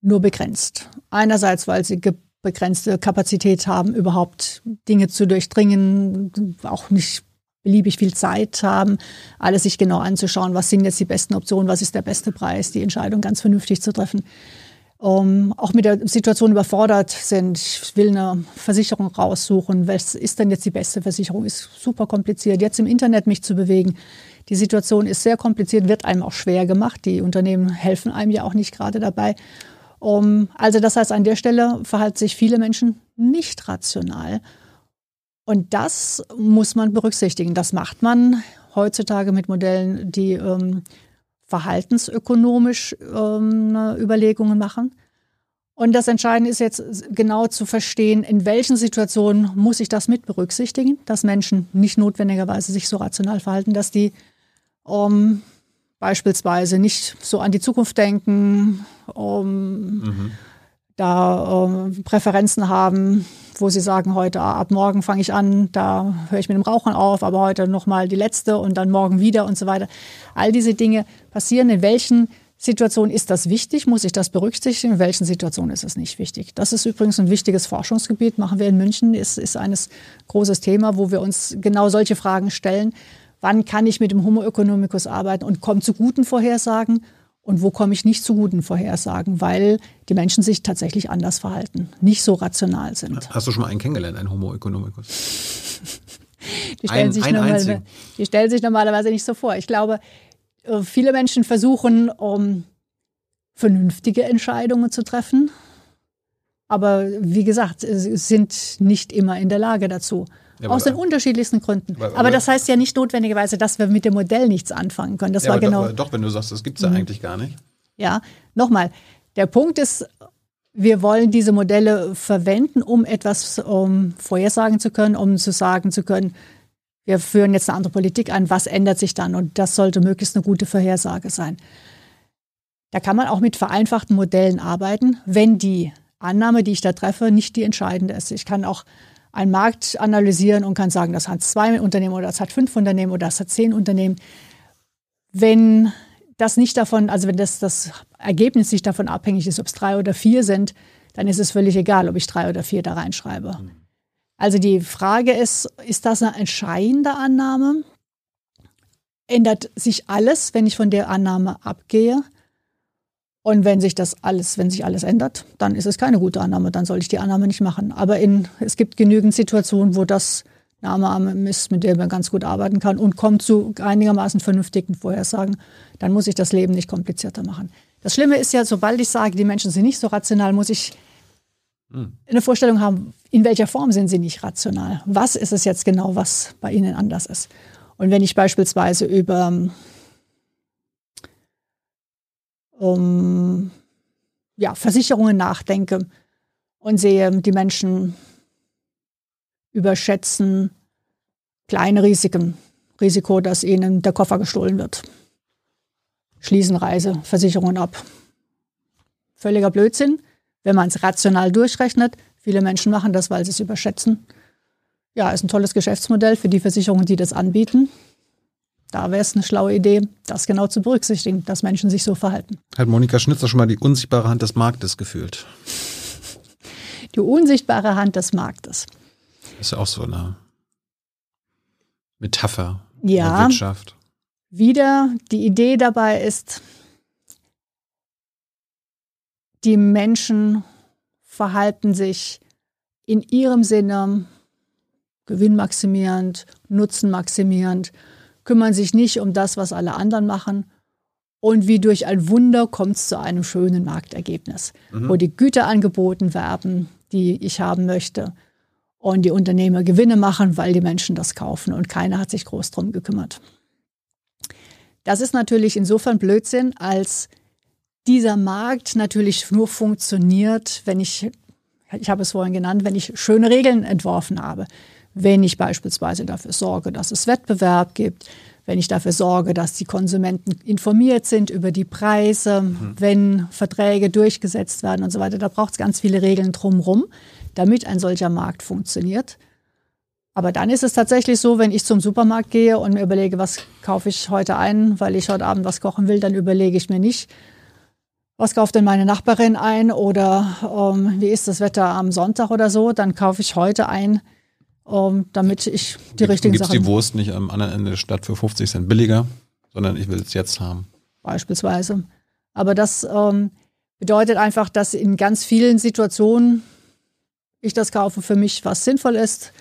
nur begrenzt. Einerseits, weil sie begrenzte Kapazität haben, überhaupt Dinge zu durchdringen, auch nicht beliebig viel Zeit haben, alles sich genau anzuschauen, was sind jetzt die besten Optionen, was ist der beste Preis, die Entscheidung ganz vernünftig zu treffen um, auch mit der Situation überfordert sind. Ich will eine Versicherung raussuchen. Was ist denn jetzt die beste Versicherung? Ist super kompliziert. Jetzt im Internet mich zu bewegen. Die Situation ist sehr kompliziert, wird einem auch schwer gemacht. Die Unternehmen helfen einem ja auch nicht gerade dabei. Um, also das heißt, an der Stelle verhalten sich viele Menschen nicht rational. Und das muss man berücksichtigen. Das macht man heutzutage mit Modellen, die ähm, verhaltensökonomisch ähm, Überlegungen machen. Und das Entscheidende ist jetzt genau zu verstehen, in welchen Situationen muss ich das mit berücksichtigen, dass Menschen nicht notwendigerweise sich so rational verhalten, dass die ähm, beispielsweise nicht so an die Zukunft denken, um, mhm. da ähm, Präferenzen haben, wo sie sagen, heute ah, ab morgen fange ich an, da höre ich mit dem Rauchen auf, aber heute nochmal die letzte und dann morgen wieder und so weiter. All diese Dinge passieren. In welchen Situationen ist das wichtig? Muss ich das berücksichtigen? In welchen Situationen ist es nicht wichtig? Das ist übrigens ein wichtiges Forschungsgebiet, machen wir in München, ist, ist eines großes Thema, wo wir uns genau solche Fragen stellen. Wann kann ich mit dem Homo economicus arbeiten und kommt zu guten Vorhersagen? Und wo komme ich nicht zu guten Vorhersagen, weil die Menschen sich tatsächlich anders verhalten, nicht so rational sind.
Hast du schon mal einen kennengelernt, einen Homo economicus? [LAUGHS]
die, stellen ein, sich ein normal, die stellen sich normalerweise nicht so vor. Ich glaube, äh, viele Menschen versuchen, um vernünftige Entscheidungen zu treffen. Aber wie gesagt, sind nicht immer in der Lage dazu. Ja, aus den unterschiedlichsten Gründen. Aber, aber, das heißt ja nicht notwendigerweise, dass wir mit dem Modell nichts anfangen können. Das ja, war genau.
Doch, doch, wenn du sagst, das gibt es ja mhm. eigentlich gar nicht.
Ja, nochmal. Der Punkt ist, wir wollen diese Modelle verwenden, um etwas um vorhersagen zu können, um zu sagen zu können, wir führen jetzt eine andere Politik an, was ändert sich dann? Und das sollte möglichst eine gute Vorhersage sein. Da kann man auch mit vereinfachten Modellen arbeiten, wenn die Annahme, die ich da treffe, nicht die entscheidende ist. Ich kann auch einen Markt analysieren und kann sagen, das hat zwei Unternehmen oder das hat fünf Unternehmen oder das hat zehn Unternehmen. Wenn das nicht davon, also wenn das, das Ergebnis nicht davon abhängig ist, ob es drei oder vier sind, dann ist es völlig egal, ob ich drei oder vier da reinschreibe. Mhm. Also die Frage ist, ist das eine entscheidende Annahme? Ändert sich alles, wenn ich von der Annahme abgehe? Und wenn sich das alles, wenn sich alles ändert, dann ist es keine gute Annahme, dann soll ich die Annahme nicht machen. Aber in, es gibt genügend Situationen, wo das eine Annahme ist, mit der man ganz gut arbeiten kann und kommt zu einigermaßen vernünftigen Vorhersagen, dann muss ich das Leben nicht komplizierter machen. Das Schlimme ist ja, sobald ich sage, die Menschen sind nicht so rational, muss ich hm. eine Vorstellung haben, in welcher Form sind sie nicht rational? Was ist es jetzt genau, was bei ihnen anders ist? Und wenn ich beispielsweise über um, ja, Versicherungen nachdenke und sehe, die Menschen überschätzen kleine Risiken. Risiko, dass ihnen der Koffer gestohlen wird. Schließen Reiseversicherungen ab. Völliger Blödsinn, wenn man es rational durchrechnet. Viele Menschen machen das, weil sie es überschätzen. Ja, ist ein tolles Geschäftsmodell für die Versicherungen, die das anbieten. Da wäre es eine schlaue Idee, das genau zu berücksichtigen, dass Menschen sich so verhalten.
Hat Monika Schnitzer schon mal die unsichtbare Hand des Marktes gefühlt? [LAUGHS]
Die unsichtbare Hand des Marktes.
Das ist ja auch so eine Metapher
ja,
der Wirtschaft.
Wieder die Idee dabei ist, die Menschen verhalten sich in ihrem Sinne gewinnmaximierend, nutzenmaximierend kümmern sich nicht um das, was alle anderen machen. Und wie durch ein Wunder kommt es zu einem schönen Marktergebnis, mhm. wo die Güter angeboten werden, die ich haben möchte. Und die Unternehmer Gewinne machen, weil die Menschen das kaufen. Und keiner hat sich groß drum gekümmert. Das ist natürlich insofern Blödsinn, als dieser Markt natürlich nur funktioniert, wenn ich, ich habe es vorhin genannt, wenn ich schöne Regeln entworfen habe wenn ich beispielsweise dafür sorge, dass es Wettbewerb gibt, wenn ich dafür sorge, dass die Konsumenten informiert sind über die Preise, mhm. wenn Verträge durchgesetzt werden und so weiter. Da braucht es ganz viele Regeln drumherum, damit ein solcher Markt funktioniert. Aber dann ist es tatsächlich so, wenn ich zum Supermarkt gehe und mir überlege, was kaufe ich heute ein, weil ich heute Abend was kochen will, dann überlege ich mir nicht, was kauft denn meine Nachbarin ein oder ähm, wie ist das Wetter am Sonntag oder so, dann kaufe ich heute ein, um, damit ich die richtigen
gibt's Sachen... Gibt die Wurst nicht am anderen Ende der Stadt für 50 Cent billiger, sondern ich will es jetzt haben?
Beispielsweise. Aber das ähm, bedeutet einfach, dass in ganz vielen Situationen ich das kaufe für mich, was sinnvoll ist,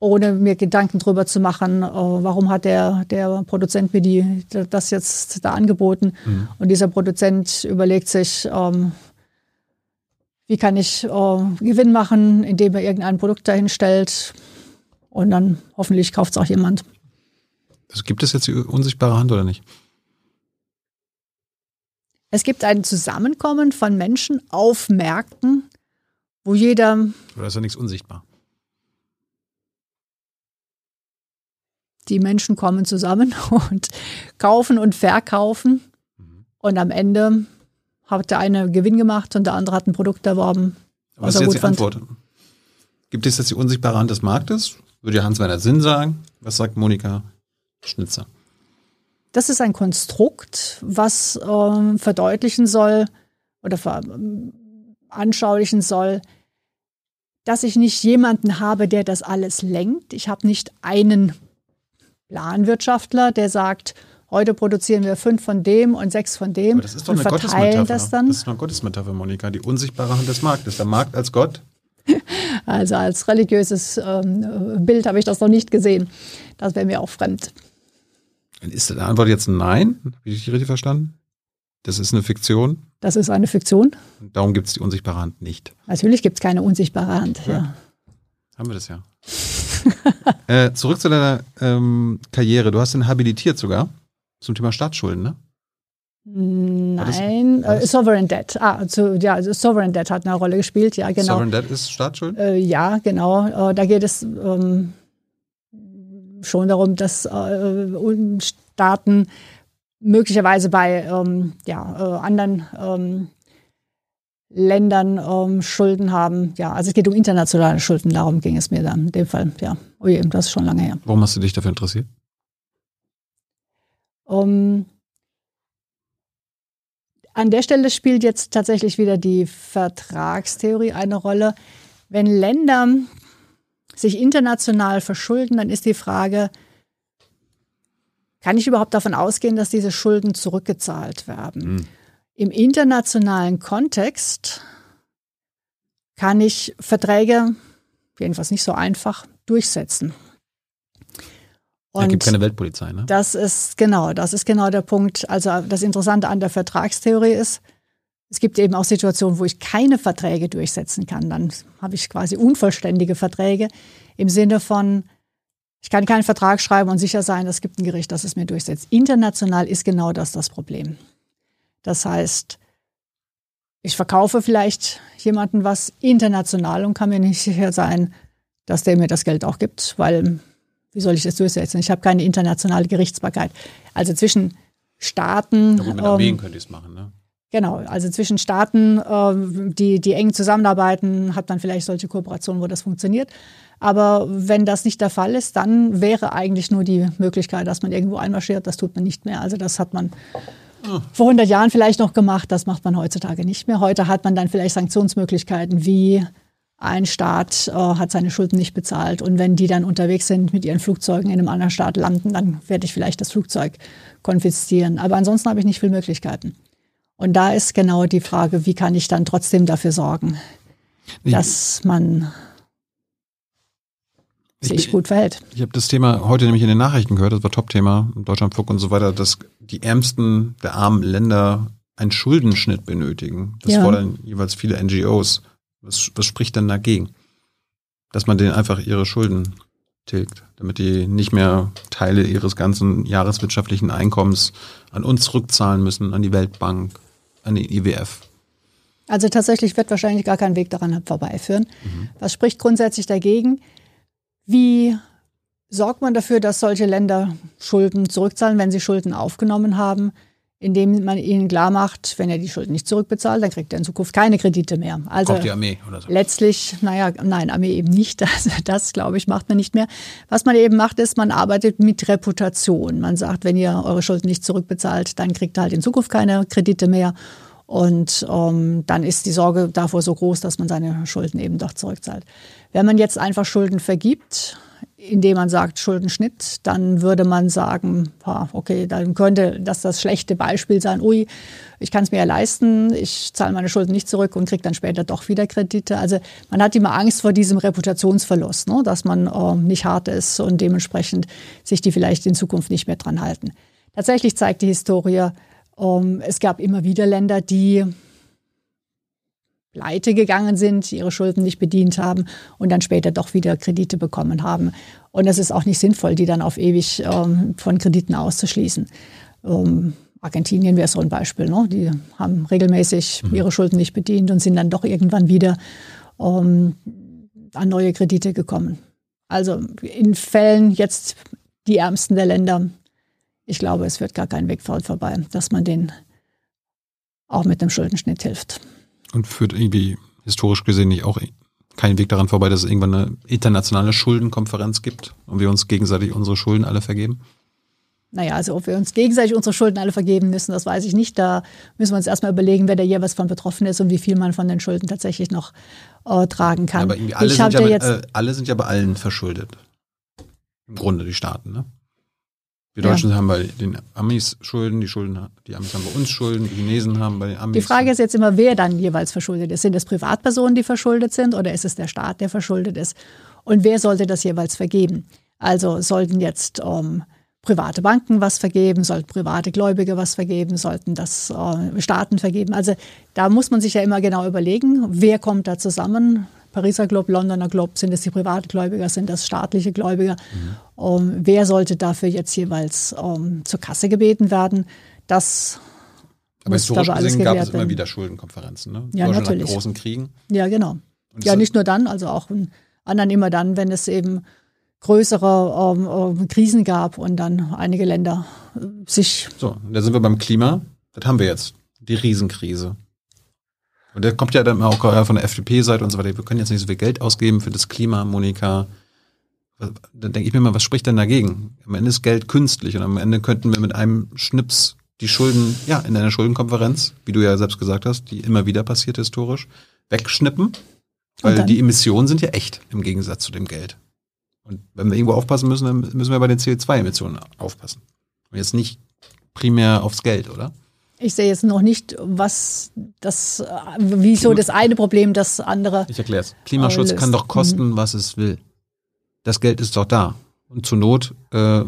ohne mir Gedanken drüber zu machen, äh, warum hat der, der Produzent mir die, das jetzt da angeboten. Mhm. Und dieser Produzent überlegt sich, ähm, wie kann ich äh, Gewinn machen, indem er irgendein Produkt dahin stellt und dann hoffentlich kauft es auch jemand.
Also gibt es jetzt die unsichtbare Hand oder nicht?
Es gibt ein Zusammenkommen von Menschen auf Märkten, wo jeder.
Oder ist ja nichts unsichtbar?
Die Menschen kommen zusammen [LAUGHS] und kaufen und verkaufen. Mhm. Und am Ende hat der eine Gewinn gemacht und der andere hat ein Produkt erworben.
Was ist jetzt die fand. Antwort? Gibt es jetzt die unsichtbare Hand des Marktes? Würde Hans-Werner Sinn sagen. Was sagt Monika Schnitzer?
Das ist ein Konstrukt, was äh, verdeutlichen soll oder veranschaulichen soll, dass ich nicht jemanden habe, der das alles lenkt. Ich habe nicht einen Planwirtschaftler, der sagt, Heute produzieren wir fünf von dem und sechs von dem. Aber
das ist doch eine Gottesmetapher. Das, dann. das ist eine Gottesmetapher, Monika. Die unsichtbare Hand des Marktes. Der Markt als Gott. [LAUGHS]
Also als religiöses ähm, Bild habe ich das noch nicht gesehen. Das wäre mir auch fremd.
Ist die Antwort jetzt Nein? Habe ich richtig verstanden? Das ist eine Fiktion?
Das ist eine Fiktion.
Und darum gibt es die unsichtbare Hand nicht.
Natürlich gibt es keine unsichtbare Hand. Ja. ja.
Haben wir das ja. [LAUGHS] äh, zurück zu deiner ähm, Karriere. Du hast ihn habilitiert sogar zum Thema Staatsschulden, ne?
Nein, äh, Sovereign Debt. Ah, zu, ja, also Sovereign Debt hat eine Rolle gespielt, ja, genau.
Sovereign Debt ist Staatsschulden?
Äh, ja, genau. Äh, da geht es ähm, schon darum, dass äh, Staaten möglicherweise bei ähm, ja, äh, anderen ähm, Ländern ähm, Schulden haben. Ja, also es geht um internationale Schulden, darum ging es mir dann in dem Fall. Ja, oh je, das ist schon lange her.
Warum hast du dich dafür interessiert?
Um, an der Stelle spielt jetzt tatsächlich wieder die Vertragstheorie eine Rolle. Wenn Länder sich international verschulden, dann ist die Frage, kann ich überhaupt davon ausgehen, dass diese Schulden zurückgezahlt werden? Mhm. Im internationalen Kontext kann ich Verträge, jedenfalls nicht so einfach, durchsetzen.
Und es gibt keine Weltpolizei, ne?
Das ist genau, das ist genau der Punkt. Also das Interessante an der Vertragstheorie ist, es gibt eben auch Situationen, wo ich keine Verträge durchsetzen kann. Dann habe ich quasi unvollständige Verträge im Sinne von, ich kann keinen Vertrag schreiben und sicher sein, es gibt ein Gericht, das es mir durchsetzt. International ist genau das das Problem. Das heißt, ich verkaufe vielleicht jemanden was international und kann mir nicht sicher sein, dass der mir das Geld auch gibt, weil wie soll ich das durchsetzen? Ich habe keine internationale Gerichtsbarkeit. Also zwischen Staaten.
Ja, mit Armeen ähm, könnte ich es machen, ne?
Genau, also zwischen Staaten, ähm, die, die eng zusammenarbeiten, hat man vielleicht solche Kooperationen, wo das funktioniert. Aber wenn das nicht der Fall ist, dann wäre eigentlich nur die Möglichkeit, dass man irgendwo einmarschiert. Das tut man nicht mehr. Also das hat man oh. vor 100 Jahren vielleicht noch gemacht. Das macht man heutzutage nicht mehr. Heute hat man dann vielleicht Sanktionsmöglichkeiten wie ein Staat äh, hat seine Schulden nicht bezahlt und wenn die dann unterwegs sind mit ihren Flugzeugen in einem anderen Staat landen, dann werde ich vielleicht das Flugzeug konfiszieren. Aber ansonsten habe ich nicht viele Möglichkeiten. Und da ist genau die Frage, wie kann ich dann trotzdem dafür sorgen, ich, dass man sich gut verhält.
Ich habe das Thema heute nämlich in den Nachrichten gehört, das war Top-Thema, Deutschlandfunk und so weiter, dass die ärmsten der armen Länder einen Schuldenschnitt benötigen. Das ja. fordern jeweils viele NGOs. Was, was spricht denn dagegen? Dass man denen einfach ihre Schulden tilgt, damit die nicht mehr Teile ihres ganzen jahreswirtschaftlichen Einkommens an uns zurückzahlen müssen, an die Weltbank, an den IWF.
Also tatsächlich wird wahrscheinlich gar kein Weg daran vorbeiführen. Mhm. Was spricht grundsätzlich dagegen? Wie sorgt man dafür, dass solche Länder Schulden zurückzahlen, wenn sie Schulden aufgenommen haben? Indem man ihnen klar macht, wenn er die Schulden nicht zurückbezahlt, dann kriegt er in Zukunft keine Kredite mehr.
Also die Armee oder
so. letztlich, naja, nein, Armee eben nicht. Das, [LAUGHS] das glaube ich, macht man nicht mehr. Was man eben macht, ist, man arbeitet mit Reputation. Man sagt, wenn ihr eure Schulden nicht zurückbezahlt, dann kriegt ihr halt in Zukunft keine Kredite mehr. Und ähm, dann ist die Sorge davor so groß, dass man seine Schulden eben doch zurückzahlt. Wenn man jetzt einfach Schulden vergibt, indem man sagt Schuldenschnitt, dann würde man sagen, okay, dann könnte das das schlechte Beispiel sein, ui, ich kann es mir ja leisten, ich zahle meine Schulden nicht zurück und kriege dann später doch wieder Kredite. Also man hat immer Angst vor diesem Reputationsverlust, ne, dass man äh, nicht hart ist und dementsprechend sich die vielleicht in Zukunft nicht mehr dran halten. Tatsächlich zeigt die Historie, ähm, es gab immer wieder Länder, die pleite gegangen sind, ihre Schulden nicht bedient haben und dann später doch wieder Kredite bekommen haben. Und es ist auch nicht sinnvoll, die dann auf ewig ähm, von Krediten auszuschließen. Ähm, Argentinien wäre so ein Beispiel. Ne? Die haben regelmäßig mhm. ihre Schulden nicht bedient und sind dann doch irgendwann wieder ähm, an neue Kredite gekommen. Also in Fällen jetzt die ärmsten der Länder, ich glaube, es wird gar kein Weg vorbei, dass man denen auch mit dem Schuldenschnitt hilft.
Und führt irgendwie historisch gesehen nicht auch keinen Weg daran vorbei, dass es irgendwann eine internationale Schuldenkonferenz gibt und wir uns gegenseitig unsere Schulden alle vergeben?
Naja, also ob wir uns gegenseitig unsere Schulden alle vergeben müssen, das weiß ich nicht. Da müssen wir uns erstmal überlegen, wer da jeweils von betroffen ist und wie viel man von den Schulden tatsächlich noch äh, tragen kann.
Ja, aber irgendwie alle, ich sind ja, bei, äh, alle sind ja bei allen verschuldet. Im Grunde die Staaten, ne? Wir Deutschen ja. haben bei den Amis Schulden, die Schulden, die Amis haben bei uns Schulden, die Chinesen haben bei den Amis.
Die Frage ist jetzt immer, wer dann jeweils verschuldet ist. Sind es Privatpersonen, die verschuldet sind oder ist es der Staat, der verschuldet ist? Und wer sollte das jeweils vergeben? Also sollten jetzt ähm, private Banken was vergeben, sollten private Gläubige was vergeben, sollten das äh, Staaten vergeben. Also da muss man sich ja immer genau überlegen, wer kommt da zusammen, Pariser Club, Londoner Club, sind es die Privatgläubiger, sind das staatliche Gläubiger? Mhm. Um, wer sollte dafür jetzt jeweils um, zur Kasse gebeten werden? Das
aber historisch gesehen gab es immer wieder Schuldenkonferenzen, ne?
Ja, natürlich.
Nach großen Kriegen.
Ja, genau. Ja, nicht nur dann, also auch in anderen immer dann, wenn es eben größere ähm, ähm, Krisen gab und dann einige Länder äh, sich.
So, da sind wir beim Klima. Das haben wir jetzt. Die Riesenkrise. Und der kommt ja dann auch von der FDP-Seite und so weiter. Wir können jetzt nicht so viel Geld ausgeben für das Klima, Monika. Dann denke ich mir mal, was spricht denn dagegen? Am Ende ist Geld künstlich und am Ende könnten wir mit einem Schnips die Schulden, ja, in einer Schuldenkonferenz, wie du ja selbst gesagt hast, die immer wieder passiert historisch, wegschnippen. Weil die Emissionen sind ja echt im Gegensatz zu dem Geld. Und wenn wir irgendwo aufpassen müssen, dann müssen wir bei den CO2-Emissionen aufpassen. Und jetzt nicht primär aufs Geld, oder?
Ich sehe jetzt noch nicht, was das, wieso das eine Problem das andere.
Ich erkläre es. Klimaschutz
löst.
kann doch kosten,
Mhm.
was es will. Das Geld ist doch da. Und zur Not äh,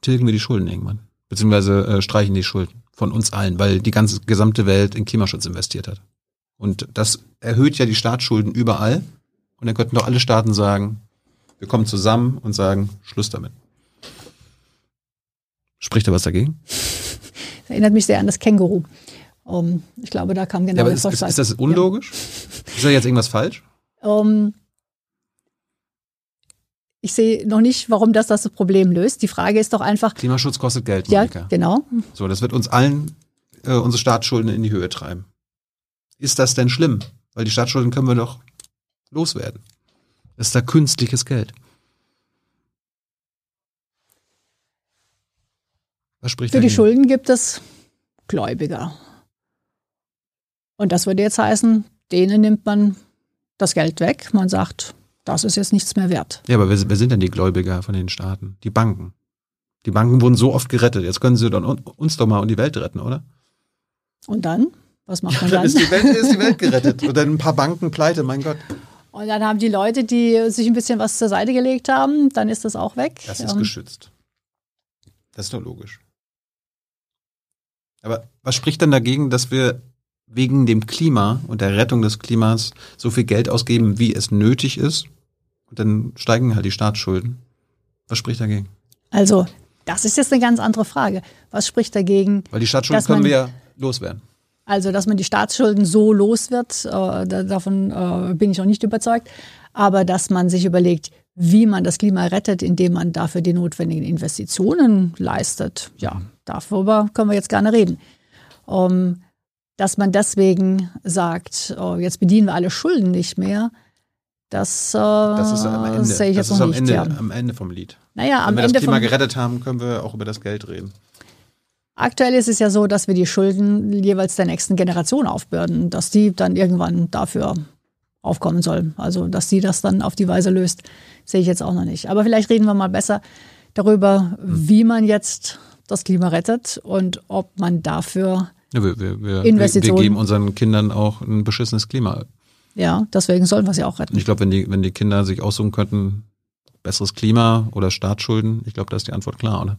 tilgen wir die Schulden irgendwann. Beziehungsweise äh, streichen die Schulden von uns allen, weil die ganze gesamte Welt in Klimaschutz investiert hat. Und das erhöht ja die Staatsschulden überall. Und dann könnten doch alle Staaten sagen, wir kommen zusammen und sagen, Schluss damit. Spricht da was dagegen?
Erinnert mich sehr an das Känguru. Um, ich glaube, da kam genau
ja,
der
ist, ist,
Vorschlag.
ist das unlogisch? Ist da jetzt irgendwas falsch?
Ähm, ich sehe noch nicht, warum das das Problem löst. Die Frage ist doch einfach,
Klimaschutz kostet Geld,
ja,
Monika.
genau.
So, das wird uns allen äh, unsere Staatsschulden in die Höhe treiben. Ist das denn schlimm? Weil die Staatsschulden können wir doch loswerden. Das ist da künstliches Geld. Was spricht
Für die
dagegen?
Schulden gibt es Gläubiger. Und das würde jetzt heißen, denen nimmt man das Geld weg. Man sagt, das ist jetzt nichts mehr wert.
Ja, aber wer, wer sind denn die Gläubiger von den Staaten? Die Banken. Die Banken wurden so oft gerettet. Jetzt können sie dann un- uns doch mal und die Welt retten, oder?
Und dann? Was macht man
Dann
dann?
ist die Welt, [LAUGHS] ist die Welt gerettet. Und dann ein paar Banken pleite, mein Gott.
Und dann haben die Leute, die sich ein bisschen was zur Seite gelegt haben, dann ist das auch weg.
Das ist
Ähm,
geschützt. Das ist doch logisch. Aber was spricht denn dagegen, dass wir wegen dem Klima und der Rettung des Klimas so viel Geld ausgeben, wie es nötig ist? Und dann steigen halt die Staatsschulden. Was spricht dagegen?
Also, das ist jetzt eine ganz andere Frage. Was spricht dagegen?
Weil die Staatsschulden können wir ja loswerden.
Also, dass man die Staatsschulden so los wird, äh, da, davon äh, bin ich noch nicht überzeugt. Aber dass man sich überlegt, wie man das Klima rettet, indem man dafür die notwendigen Investitionen leistet, ja, darüber können wir jetzt gerne reden. Ähm, dass man deswegen sagt, oh, jetzt bedienen wir alle Schulden nicht mehr, das, äh,
Das ist am Ende.
sehe ich
das
jetzt noch
am
nicht.
Ende,
ja.
am Ende vom Lied.
Naja,
Wenn
am
wir das
Ende
Klima
vom,
gerettet haben, können wir auch über das Geld reden.
Aktuell ist es ja so, dass wir die Schulden jeweils der nächsten Generation aufbürden, dass die dann irgendwann dafür aufkommen soll. Also, dass sie das dann auf die Weise löst, sehe ich jetzt auch noch nicht. Aber vielleicht reden wir mal besser darüber, wie man jetzt das Klima rettet und ob man dafür,
Ja, wir, wir, wir, wir, wir
Investitionen.
geben unseren Kindern auch ein beschissenes Klima.
ja, deswegen sollen wir sie auch retten.
ich glaube, wenn die, wenn die Kinder sich aussuchen könnten, besseres Klima oder Staatsschulden, ich glaube, da ist die Antwort klar, oder?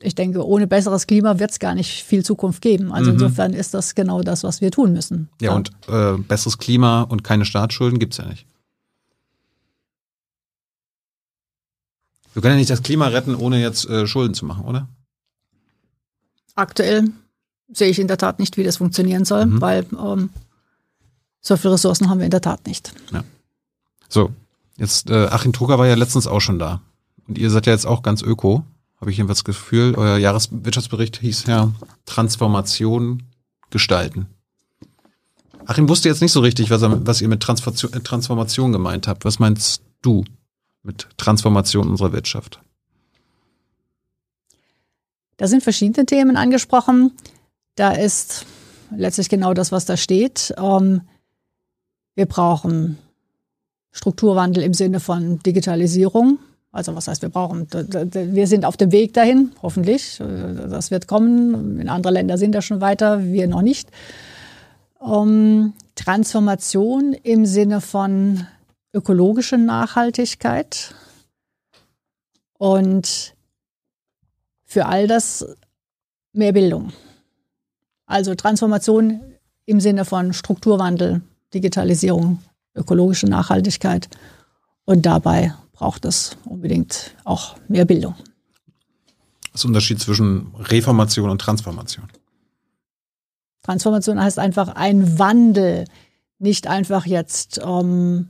Ich denke, ohne besseres Klima wird es gar nicht viel Zukunft geben. Also
Mhm.
insofern ist das genau das, was wir tun müssen.
Ja, und äh, besseres Klima und keine Staatsschulden gibt's ja nicht. Wir können ja nicht das Klima retten, ohne jetzt äh, Schulden zu machen, oder?
Aktuell sehe ich in der Tat nicht, wie das funktionieren soll,
Mhm.
weil ähm, so viele Ressourcen haben wir in der Tat nicht.
So, jetzt äh, Achim Drucker war ja letztens auch schon da. Und ihr seid ja jetzt auch ganz öko, habe ich jedenfalls das Gefühl. Euer Jahreswirtschaftsbericht hieß ja Transformation gestalten. Achim wusste jetzt nicht so richtig, was, er, was ihr mit Transformation, äh, Transformation gemeint habt. Was meinst du mit Transformation unserer Wirtschaft?
Da sind verschiedene Themen angesprochen. Da ist letztlich genau das, was da steht. Ähm, wir brauchen Strukturwandel im Sinne von Digitalisierung. Also was heißt, wir brauchen, wir sind auf dem Weg dahin, hoffentlich. Das wird kommen. In andere Länder sind da schon weiter, wir noch nicht. Ähm, Transformation im Sinne von ökologischer Nachhaltigkeit und für all das mehr Bildung. Also Transformation im Sinne von Strukturwandel, Digitalisierung, ökologische Nachhaltigkeit. Und dabei braucht es unbedingt auch mehr Bildung.
Das ist der Unterschied zwischen Reformation und Transformation.
Transformation heißt einfach ein Wandel, nicht einfach jetzt ähm,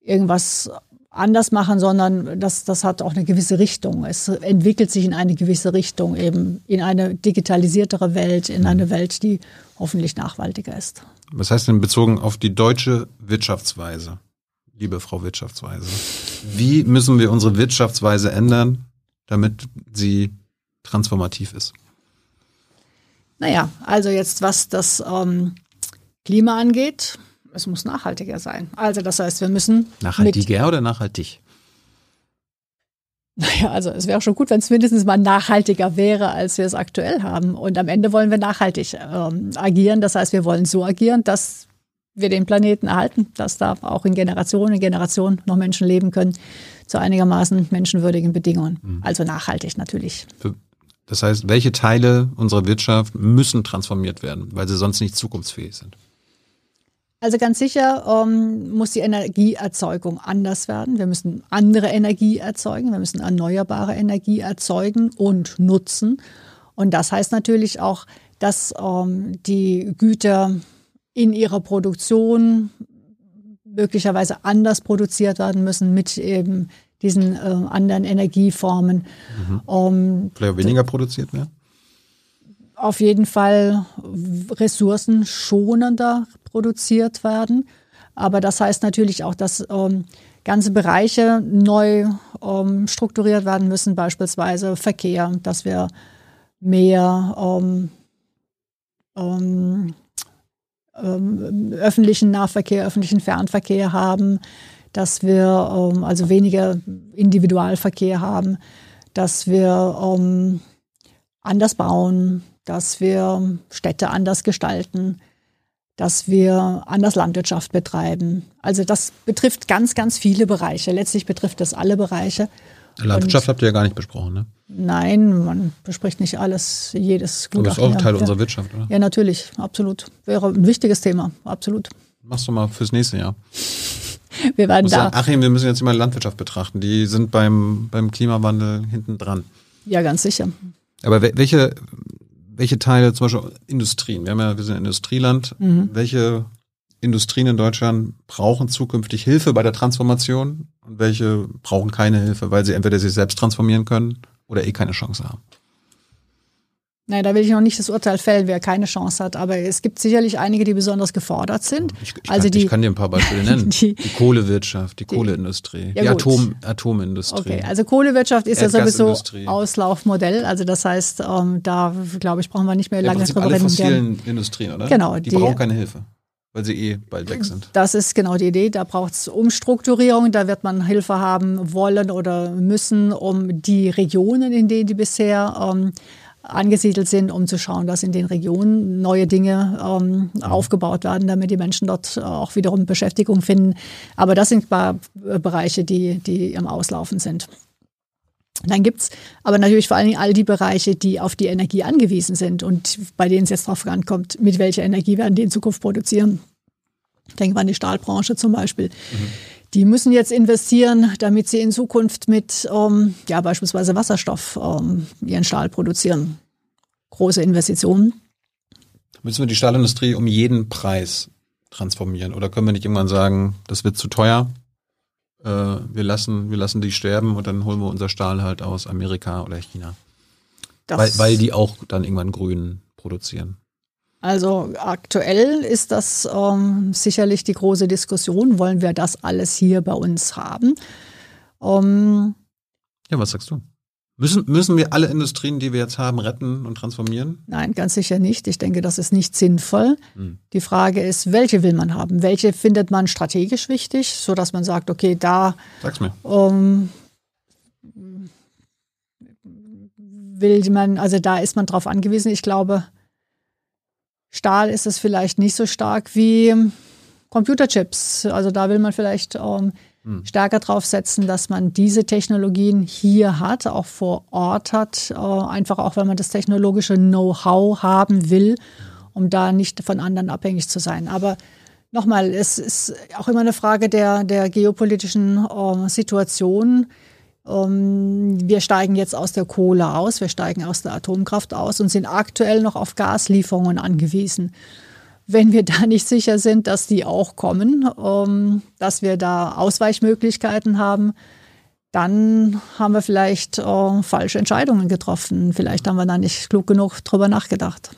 irgendwas anders machen, sondern das, das hat auch eine gewisse Richtung. Es entwickelt sich in eine gewisse Richtung, eben in eine digitalisiertere Welt, in eine Welt, die hoffentlich nachhaltiger ist.
Was heißt denn bezogen auf die deutsche Wirtschaftsweise, liebe Frau Wirtschaftsweise? Wie müssen wir unsere Wirtschaftsweise ändern, damit sie transformativ ist?
Naja, also jetzt was das ähm, Klima angeht, Es muss nachhaltiger sein. Also das heißt, wir müssen.
Nachhaltiger oder nachhaltig?
Naja, also es wäre schon gut, wenn es mindestens mal nachhaltiger wäre, als wir es aktuell haben. Und am Ende wollen wir nachhaltig ähm, agieren. Das heißt, wir wollen so agieren, dass wir den Planeten erhalten, dass da auch in Generationen, in Generationen noch Menschen leben können zu einigermaßen menschenwürdigen Bedingungen. Mhm. Also nachhaltig natürlich.
Das heißt, welche Teile unserer Wirtschaft müssen transformiert werden, weil sie sonst nicht zukunftsfähig sind?
Also ganz sicher ähm, muss die Energieerzeugung anders werden. Wir müssen andere Energie erzeugen. Wir müssen erneuerbare Energie erzeugen und nutzen. Und das heißt natürlich auch, dass ähm, die Güter in ihrer Produktion möglicherweise anders produziert werden müssen mit eben diesen äh, anderen Energieformen.
Mhm. Um, Vielleicht weniger produziert werden?
Auf jeden Fall ressourcenschonender produziert werden. Aber das heißt natürlich auch, dass ähm, ganze Bereiche neu ähm, strukturiert werden müssen, beispielsweise Verkehr, dass wir mehr ähm, ähm, öffentlichen Nahverkehr, öffentlichen Fernverkehr haben, dass wir ähm, also weniger Individualverkehr haben, dass wir ähm, anders bauen, dass wir Städte anders gestalten, dass wir anders Landwirtschaft betreiben. Also das betrifft ganz, ganz viele Bereiche. Letztlich betrifft das alle Bereiche.
Landwirtschaft Und habt ihr ja gar nicht besprochen, ne?
Nein, man bespricht nicht alles, jedes
Gutachten. Das ist auch Teil ja. unserer Wirtschaft, oder?
Ja, natürlich, absolut. Wäre ein wichtiges Thema, absolut.
Machst du mal fürs nächste Jahr. [LAUGHS]
wir werden da.
Sagen, Achim, wir müssen jetzt immer Landwirtschaft betrachten. Die sind beim, beim Klimawandel hinten dran.
Ja, ganz sicher.
Aber welche, welche Teile, zum Beispiel Industrien, wir haben ja, wir sind ein Industrieland, mhm. welche Industrien in Deutschland brauchen zukünftig Hilfe bei der Transformation und welche brauchen keine Hilfe, weil sie entweder sich selbst transformieren können oder eh keine Chance haben?
Nein, da will ich noch nicht das Urteil fällen, wer keine Chance hat. Aber es gibt sicherlich einige, die besonders gefordert sind.
Ich, ich, also kann, die, ich kann dir ein paar Beispiele [LAUGHS] nennen. Die, die Kohlewirtschaft, die, die Kohleindustrie, ja die Atom, Atomindustrie.
Okay, also Kohlewirtschaft ist ja sowieso Auslaufmodell. Also das heißt, ähm, da glaube ich, brauchen wir nicht mehr lange
ja, drüber reden. Alle fossilen Industrien, oder?
Genau.
Die, brauchen keine Hilfe weil sie eh bald weg sind.
Das ist genau die Idee. Da braucht es Umstrukturierung. Da wird man Hilfe haben wollen oder müssen, um die Regionen, in denen die bisher ähm, angesiedelt sind, um zu schauen, dass in den Regionen neue Dinge ähm, aufgebaut werden, damit die Menschen dort auch wiederum Beschäftigung finden. Aber das sind Bereiche, die, die im Auslaufen sind. Dann gibt es aber natürlich vor allen Dingen all die Bereiche, die auf die Energie angewiesen sind und bei denen es jetzt darauf ankommt, mit welcher Energie werden die in Zukunft produzieren. Denken wir an die Stahlbranche zum Beispiel. Mhm die müssen jetzt investieren, damit sie in Zukunft mit ähm, ja, beispielsweise Wasserstoff ähm, ihren Stahl produzieren. Große Investitionen.
Müssen wir die Stahlindustrie um jeden Preis transformieren? Oder können wir nicht irgendwann sagen, das wird zu teuer? Äh, wir, lassen, wir lassen die sterben und dann holen wir unser Stahl halt aus Amerika oder China. Weil, weil die auch dann irgendwann grün produzieren.
Also aktuell ist das ähm, sicherlich die große Diskussion. Wollen wir das alles hier bei uns haben?
Ähm, ja, was sagst du? Müssen, müssen wir alle Industrien, die wir jetzt haben, retten und transformieren?
Nein, ganz sicher nicht. Ich denke, das ist nicht sinnvoll. Hm. Die Frage ist, welche will man haben? Welche findet man strategisch wichtig, sodass man sagt, okay, da
Sag's mir.
Ähm, will man, also da ist man drauf angewiesen. Ich glaube, Stahl ist es vielleicht nicht so stark wie Computerchips. Also da will man vielleicht ähm, hm. Stärker drauf setzen, dass man diese Technologien hier hat, auch vor Ort hat, äh, einfach auch, wenn man das technologische Know-how haben will, um da nicht von anderen abhängig zu sein. Aber nochmal, es ist auch immer eine Frage der, der geopolitischen äh, Situation. Ähm, wir steigen jetzt aus der Kohle aus, wir steigen aus der Atomkraft aus und sind aktuell noch auf Gaslieferungen angewiesen. Wenn wir [LAUGHS] da nicht sicher sind, dass die auch kommen, ähm, dass wir da Ausweichmöglichkeiten haben, dann haben wir vielleicht äh, falsche Entscheidungen getroffen. Vielleicht haben wir da nicht klug genug drüber nachgedacht.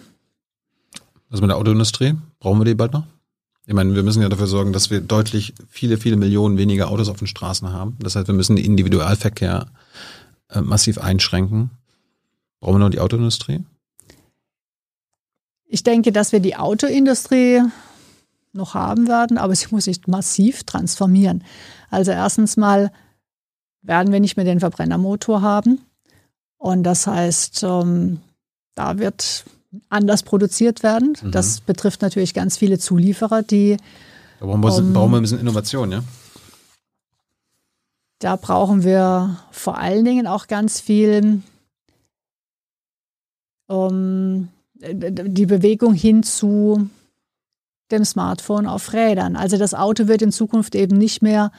Was mit der Autoindustrie? Brauchen wir die bald noch? Ich meine, wir müssen ja dafür sorgen, dass wir deutlich viele, viele Millionen weniger Autos auf den Straßen haben. Das heißt, wir müssen den Individualverkehr äh, massiv einschränken. Brauchen wir noch die Autoindustrie?
Ich denke, dass wir die Autoindustrie noch haben werden, aber sie muss sich massiv transformieren. Also erstens mal werden wir nicht mehr den Verbrennermotor haben. Und das heißt, ähm, da wird anders produziert werden. Mhm. Das betrifft natürlich ganz viele Zulieferer, die.
Da brauchen wir, um, brauchen wir ein bisschen Innovation, ja?
Da brauchen wir vor allen Dingen auch ganz viel um, die Bewegung hin zu dem Smartphone auf Rädern. Also das Auto wird in Zukunft eben nicht mehr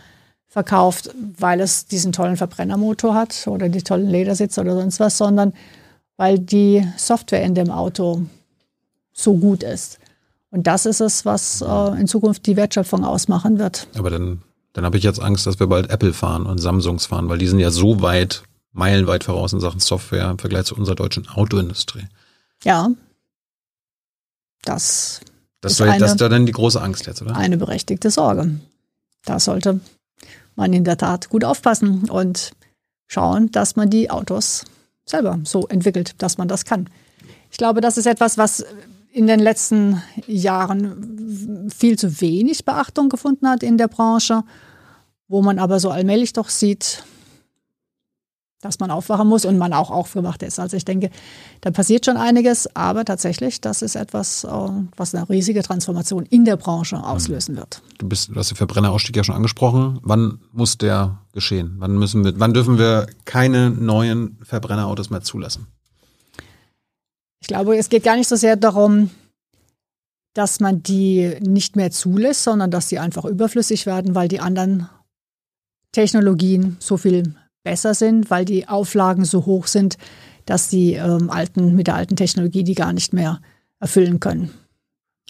verkauft, weil es diesen tollen Verbrennermotor hat oder die tollen Ledersitze oder sonst was, sondern weil die Software in dem Auto so gut ist. Und das ist es, was äh, in Zukunft die Wertschöpfung ausmachen wird.
Aber dann, dann habe ich jetzt Angst, dass wir bald Apple fahren und Samsungs fahren, weil die sind ja so weit, meilenweit voraus in Sachen Software im Vergleich zu unserer deutschen Autoindustrie.
Ja. Das,
das, ist, eine, das ist da dann die große Angst jetzt, oder?
Eine berechtigte Sorge. Da sollte man in der Tat gut aufpassen und schauen, dass man die Autos selber so entwickelt, dass man das kann. Ich glaube, das ist etwas, was in den letzten Jahren viel zu wenig Beachtung gefunden hat in der Branche, wo man aber so allmählich doch sieht, dass man aufwachen muss und man auch aufgewacht ist. Also ich denke, da passiert schon einiges, aber tatsächlich, das ist etwas, äh, was eine riesige Transformation in der Branche mhm. auslösen wird.
Du, bist, du hast den Verbrennerausstieg ja schon angesprochen. Wann muss der geschehen? Wann müssen wir, wann dürfen wir keine neuen Verbrennerautos mehr zulassen?
Ich glaube, es geht gar nicht so sehr darum, dass man die nicht mehr zulässt, sondern dass sie einfach überflüssig werden, weil die anderen Technologien so viel besser sind, weil die Auflagen so hoch sind, dass die ähm, alten, mit der alten Technologie die gar nicht mehr erfüllen können.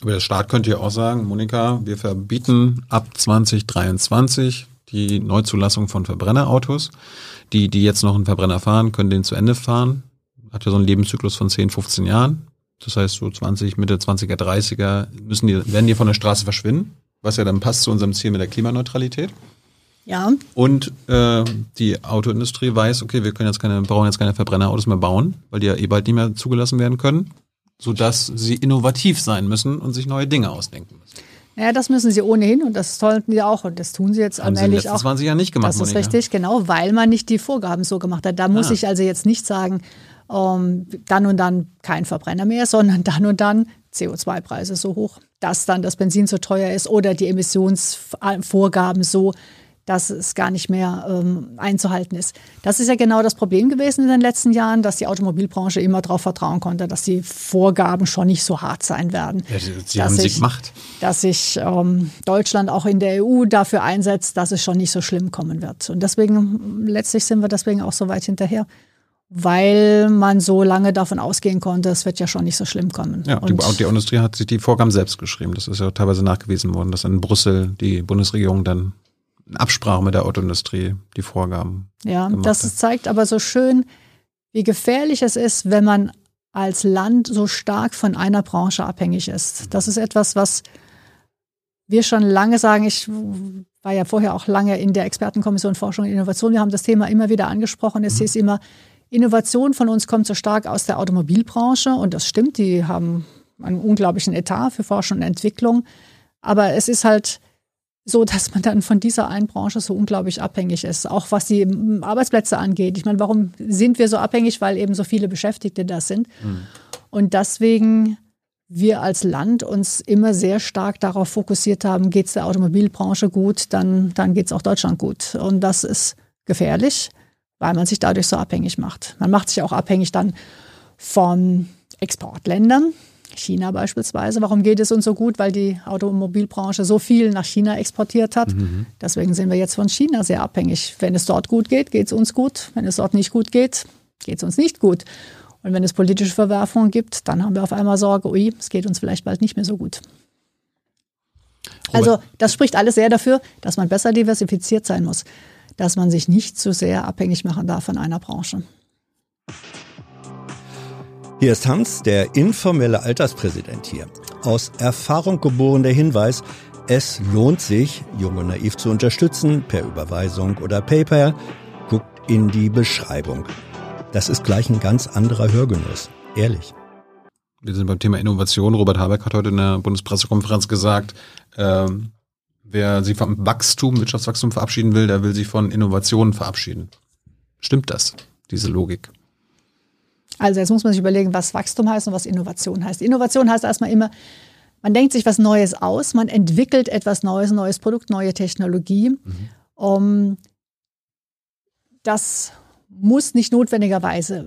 Aber der Staat könnte ja auch sagen, Monika, wir verbieten ab 2023 die Neuzulassung von Verbrennerautos. Die, die jetzt noch einen Verbrenner fahren, können den zu Ende fahren. Hat ja so einen Lebenszyklus von 10, 15 Jahren. Das heißt, so 20, Mitte 20er, 30er müssen die, werden die von der Straße verschwinden, was ja dann passt zu unserem Ziel mit der Klimaneutralität.
Ja.
Und äh, die Autoindustrie weiß, okay, wir können jetzt keine, brauchen jetzt keine Verbrennerautos mehr bauen, weil die ja eh bald nicht mehr zugelassen werden können, sodass sie innovativ sein müssen und sich neue Dinge ausdenken müssen.
Ja, das müssen sie ohnehin und das sollten die auch und das tun sie jetzt
Haben allmählich sie auch. Das 20 Jahre nicht gemacht.
Das ist Monika. richtig, genau, weil man nicht die Vorgaben so gemacht hat. Da muss ah. ich also jetzt nicht sagen, ähm, dann und dann kein Verbrenner mehr, sondern dann und dann CO2-Preise so hoch, dass dann das Benzin so teuer ist oder die Emissionsvorgaben so, dass es gar nicht mehr ähm, einzuhalten ist. Das ist ja genau das Problem gewesen in den letzten Jahren, dass die Automobilbranche immer darauf vertrauen konnte, dass die Vorgaben schon nicht so hart sein werden.
Ja, sie, haben sich gemacht.
Dass sich ähm, Deutschland auch in der EU dafür einsetzt, dass es schon nicht so schlimm kommen wird. Und deswegen, letztlich sind wir deswegen auch so weit hinterher weil man so lange davon ausgehen konnte, es wird ja schon nicht so schlimm kommen.
Ja, und die, die Industrie hat sich die Vorgaben selbst geschrieben. Das ist ja teilweise nachgewiesen worden, dass in Brüssel die Bundesregierung dann Absprache mit der Autoindustrie die Vorgaben.
Ja, das hat. zeigt aber so schön, wie gefährlich es ist, wenn man als Land so stark von einer Branche abhängig ist. Das ist etwas, was wir schon lange sagen. Ich war ja vorher auch lange in der Expertenkommission Forschung und Innovation. Wir haben das Thema immer wieder angesprochen. Es mhm. ist immer, Innovation von uns kommt so stark aus der Automobilbranche und das stimmt. Die haben einen unglaublichen Etat für Forschung und Entwicklung. Aber es ist halt so dass man dann von dieser einen Branche so unglaublich abhängig ist, auch was die Arbeitsplätze angeht. Ich meine, warum sind wir so abhängig? Weil eben so viele Beschäftigte da sind. Mhm. Und deswegen wir als Land uns immer sehr stark darauf fokussiert haben, geht es der Automobilbranche gut, dann, dann geht es auch Deutschland gut. Und das ist gefährlich, weil man sich dadurch so abhängig macht. Man macht sich auch abhängig dann von Exportländern. China beispielsweise. Warum geht es uns so gut? Weil die Automobilbranche so viel nach China exportiert hat. Mhm. Deswegen sind wir jetzt von China sehr abhängig. Wenn es dort gut geht, geht es uns gut. Wenn es dort nicht gut geht, geht es uns nicht gut. Und wenn es politische Verwerfungen gibt, dann haben wir auf einmal Sorge, ui, es geht uns vielleicht bald nicht mehr so gut. Also das spricht alles sehr dafür, dass man besser diversifiziert sein muss, dass man sich nicht zu sehr abhängig machen darf von einer Branche.
Hier ist Hans, der informelle Alterspräsident hier. Aus Erfahrung geboren der Hinweis, es lohnt sich, Junge Naiv zu unterstützen, per Überweisung oder PayPal. Guckt in die Beschreibung. Das ist gleich ein ganz anderer Hörgenuss. Ehrlich.
Wir sind beim Thema Innovation. Robert Habeck hat heute in der Bundespressekonferenz gesagt, ähm, wer sich vom Wachstum, Wirtschaftswachstum verabschieden will, der will sich von Innovationen verabschieden. Stimmt das, diese Logik?
Also jetzt muss man sich überlegen, was Wachstum heißt und was Innovation heißt. Innovation heißt erstmal immer, man denkt sich was Neues aus, man entwickelt etwas Neues, neues Produkt, neue Technologie. Mhm. Um, das muss nicht notwendigerweise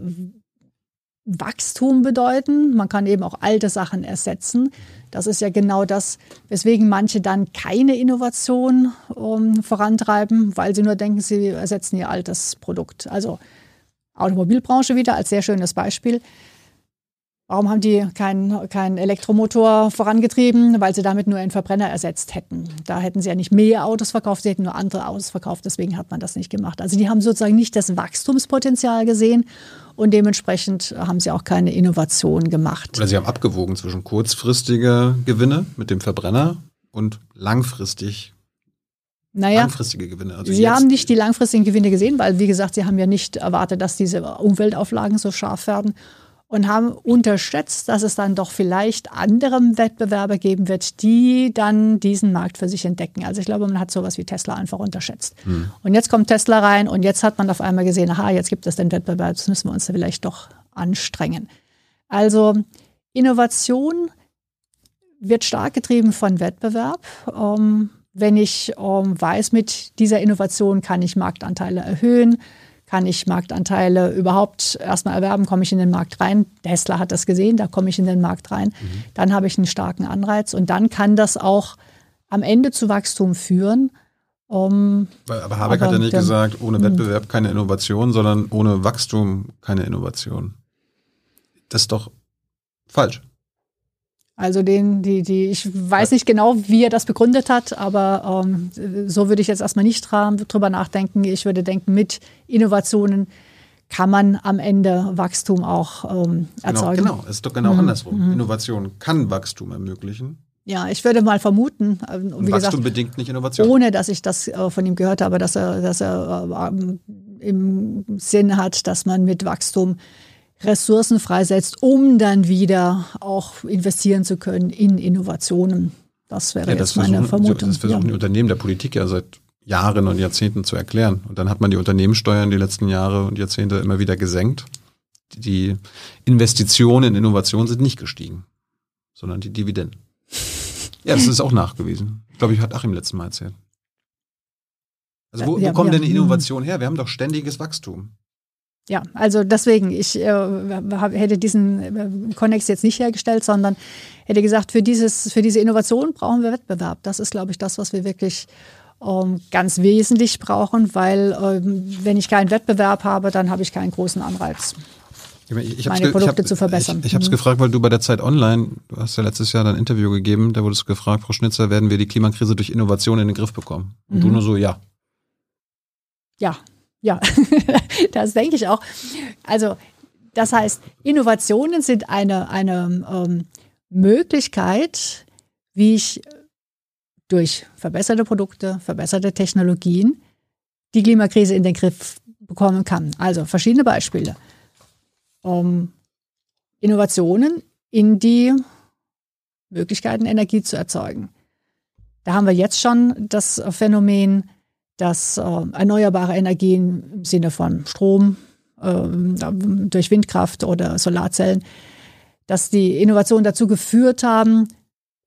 Wachstum bedeuten. Man kann eben auch alte Sachen ersetzen. Das ist ja genau das, weswegen manche dann keine Innovation um, vorantreiben, weil sie nur denken, sie ersetzen ihr altes Produkt. Also Automobilbranche wieder als sehr schönes Beispiel. Warum haben die keinen kein Elektromotor vorangetrieben? Weil sie damit nur einen Verbrenner ersetzt hätten. Da hätten sie ja nicht mehr Autos verkauft, sie hätten nur andere Autos verkauft. Deswegen hat man das nicht gemacht. Also die haben sozusagen nicht das Wachstumspotenzial gesehen und dementsprechend haben sie auch keine Innovation gemacht.
Oder sie haben abgewogen zwischen kurzfristiger Gewinne mit dem Verbrenner und langfristig naja, langfristige Gewinne.
Also Sie haben nicht die langfristigen Gewinne gesehen, weil, wie gesagt, Sie haben ja nicht erwartet, dass diese Umweltauflagen so scharf werden und haben unterschätzt, dass es dann doch vielleicht andere Wettbewerber geben wird, die dann diesen Markt für sich entdecken. Also ich glaube, man hat sowas wie Tesla einfach unterschätzt. Hm. Und jetzt kommt Tesla rein und jetzt hat man auf einmal gesehen, aha, jetzt gibt es den Wettbewerb, jetzt müssen wir uns da vielleicht doch anstrengen. Also Innovation wird stark getrieben von Wettbewerb. Ähm, wenn ich ähm, weiß, mit dieser Innovation kann ich Marktanteile erhöhen, kann ich Marktanteile überhaupt erstmal erwerben, komme ich in den Markt rein. Tesla hat das gesehen, da komme ich in den Markt rein. Mhm. Dann habe ich einen starken Anreiz und dann kann das auch am Ende zu Wachstum führen. Um,
aber Habeck aber hat ja nicht der, gesagt, ohne hm. Wettbewerb keine Innovation, sondern ohne Wachstum keine Innovation. Das ist doch falsch.
Also den, die, die, ich weiß nicht genau, wie er das begründet hat, aber ähm, so würde ich jetzt erstmal nicht drüber nachdenken. Ich würde denken, mit Innovationen kann man am Ende Wachstum auch ähm,
genau, erzeugen. Genau, genau, es ist doch genau mhm. andersrum. Mhm. Innovation kann Wachstum ermöglichen.
Ja, ich würde mal vermuten, äh, wie
Wachstum gesagt, bedingt nicht Innovation.
Ohne dass ich das äh, von ihm gehört habe, dass er, dass er äh, im Sinn hat, dass man mit Wachstum Ressourcen freisetzt, um dann wieder auch investieren zu können in Innovationen. Das wäre ja, das jetzt meine Vermutung.
Das versuchen ja. die Unternehmen der Politik ja seit Jahren und Jahrzehnten zu erklären. Und dann hat man die Unternehmenssteuern die letzten Jahre und Jahrzehnte immer wieder gesenkt. Die Investitionen in Innovation sind nicht gestiegen, sondern die Dividenden. [LAUGHS] Ja, das ist auch nachgewiesen. Ich glaube, ich hat Achim letzten Mal erzählt. Also wo, wo kommt denn die Innovation her? Wir haben doch ständiges Wachstum.
Ja, also deswegen, ich äh, hätte diesen äh, Connex jetzt nicht hergestellt, sondern hätte gesagt, für, dieses, für diese Innovation brauchen wir Wettbewerb. Das ist, glaube ich, das, was wir wirklich ähm, ganz wesentlich brauchen, weil ähm, wenn ich keinen Wettbewerb habe, dann habe ich keinen großen Anreiz. Ich, ich meine Produkte hab, zu verbessern.
Ich, ich habe es mhm. gefragt, weil du bei der Zeit Online, du hast ja letztes Jahr ein Interview gegeben, da wurdest du gefragt, Frau Schnitzer, werden wir die Klimakrise durch Innovation in den Griff bekommen? Und mhm. du nur so, ja.
Ja, ja, [LAUGHS] das denke ich auch. Also das heißt, Innovationen sind eine, eine ähm, Möglichkeit, wie ich durch verbesserte Produkte, verbesserte Technologien die Klimakrise in den Griff bekommen kann. Also verschiedene Beispiele. Um, Innovationen in die Möglichkeiten, Energie zu erzeugen. Da haben wir jetzt schon das Phänomen, dass äh, erneuerbare Energien im Sinne von Strom äh, durch Windkraft oder Solarzellen, dass die Innovationen dazu geführt haben,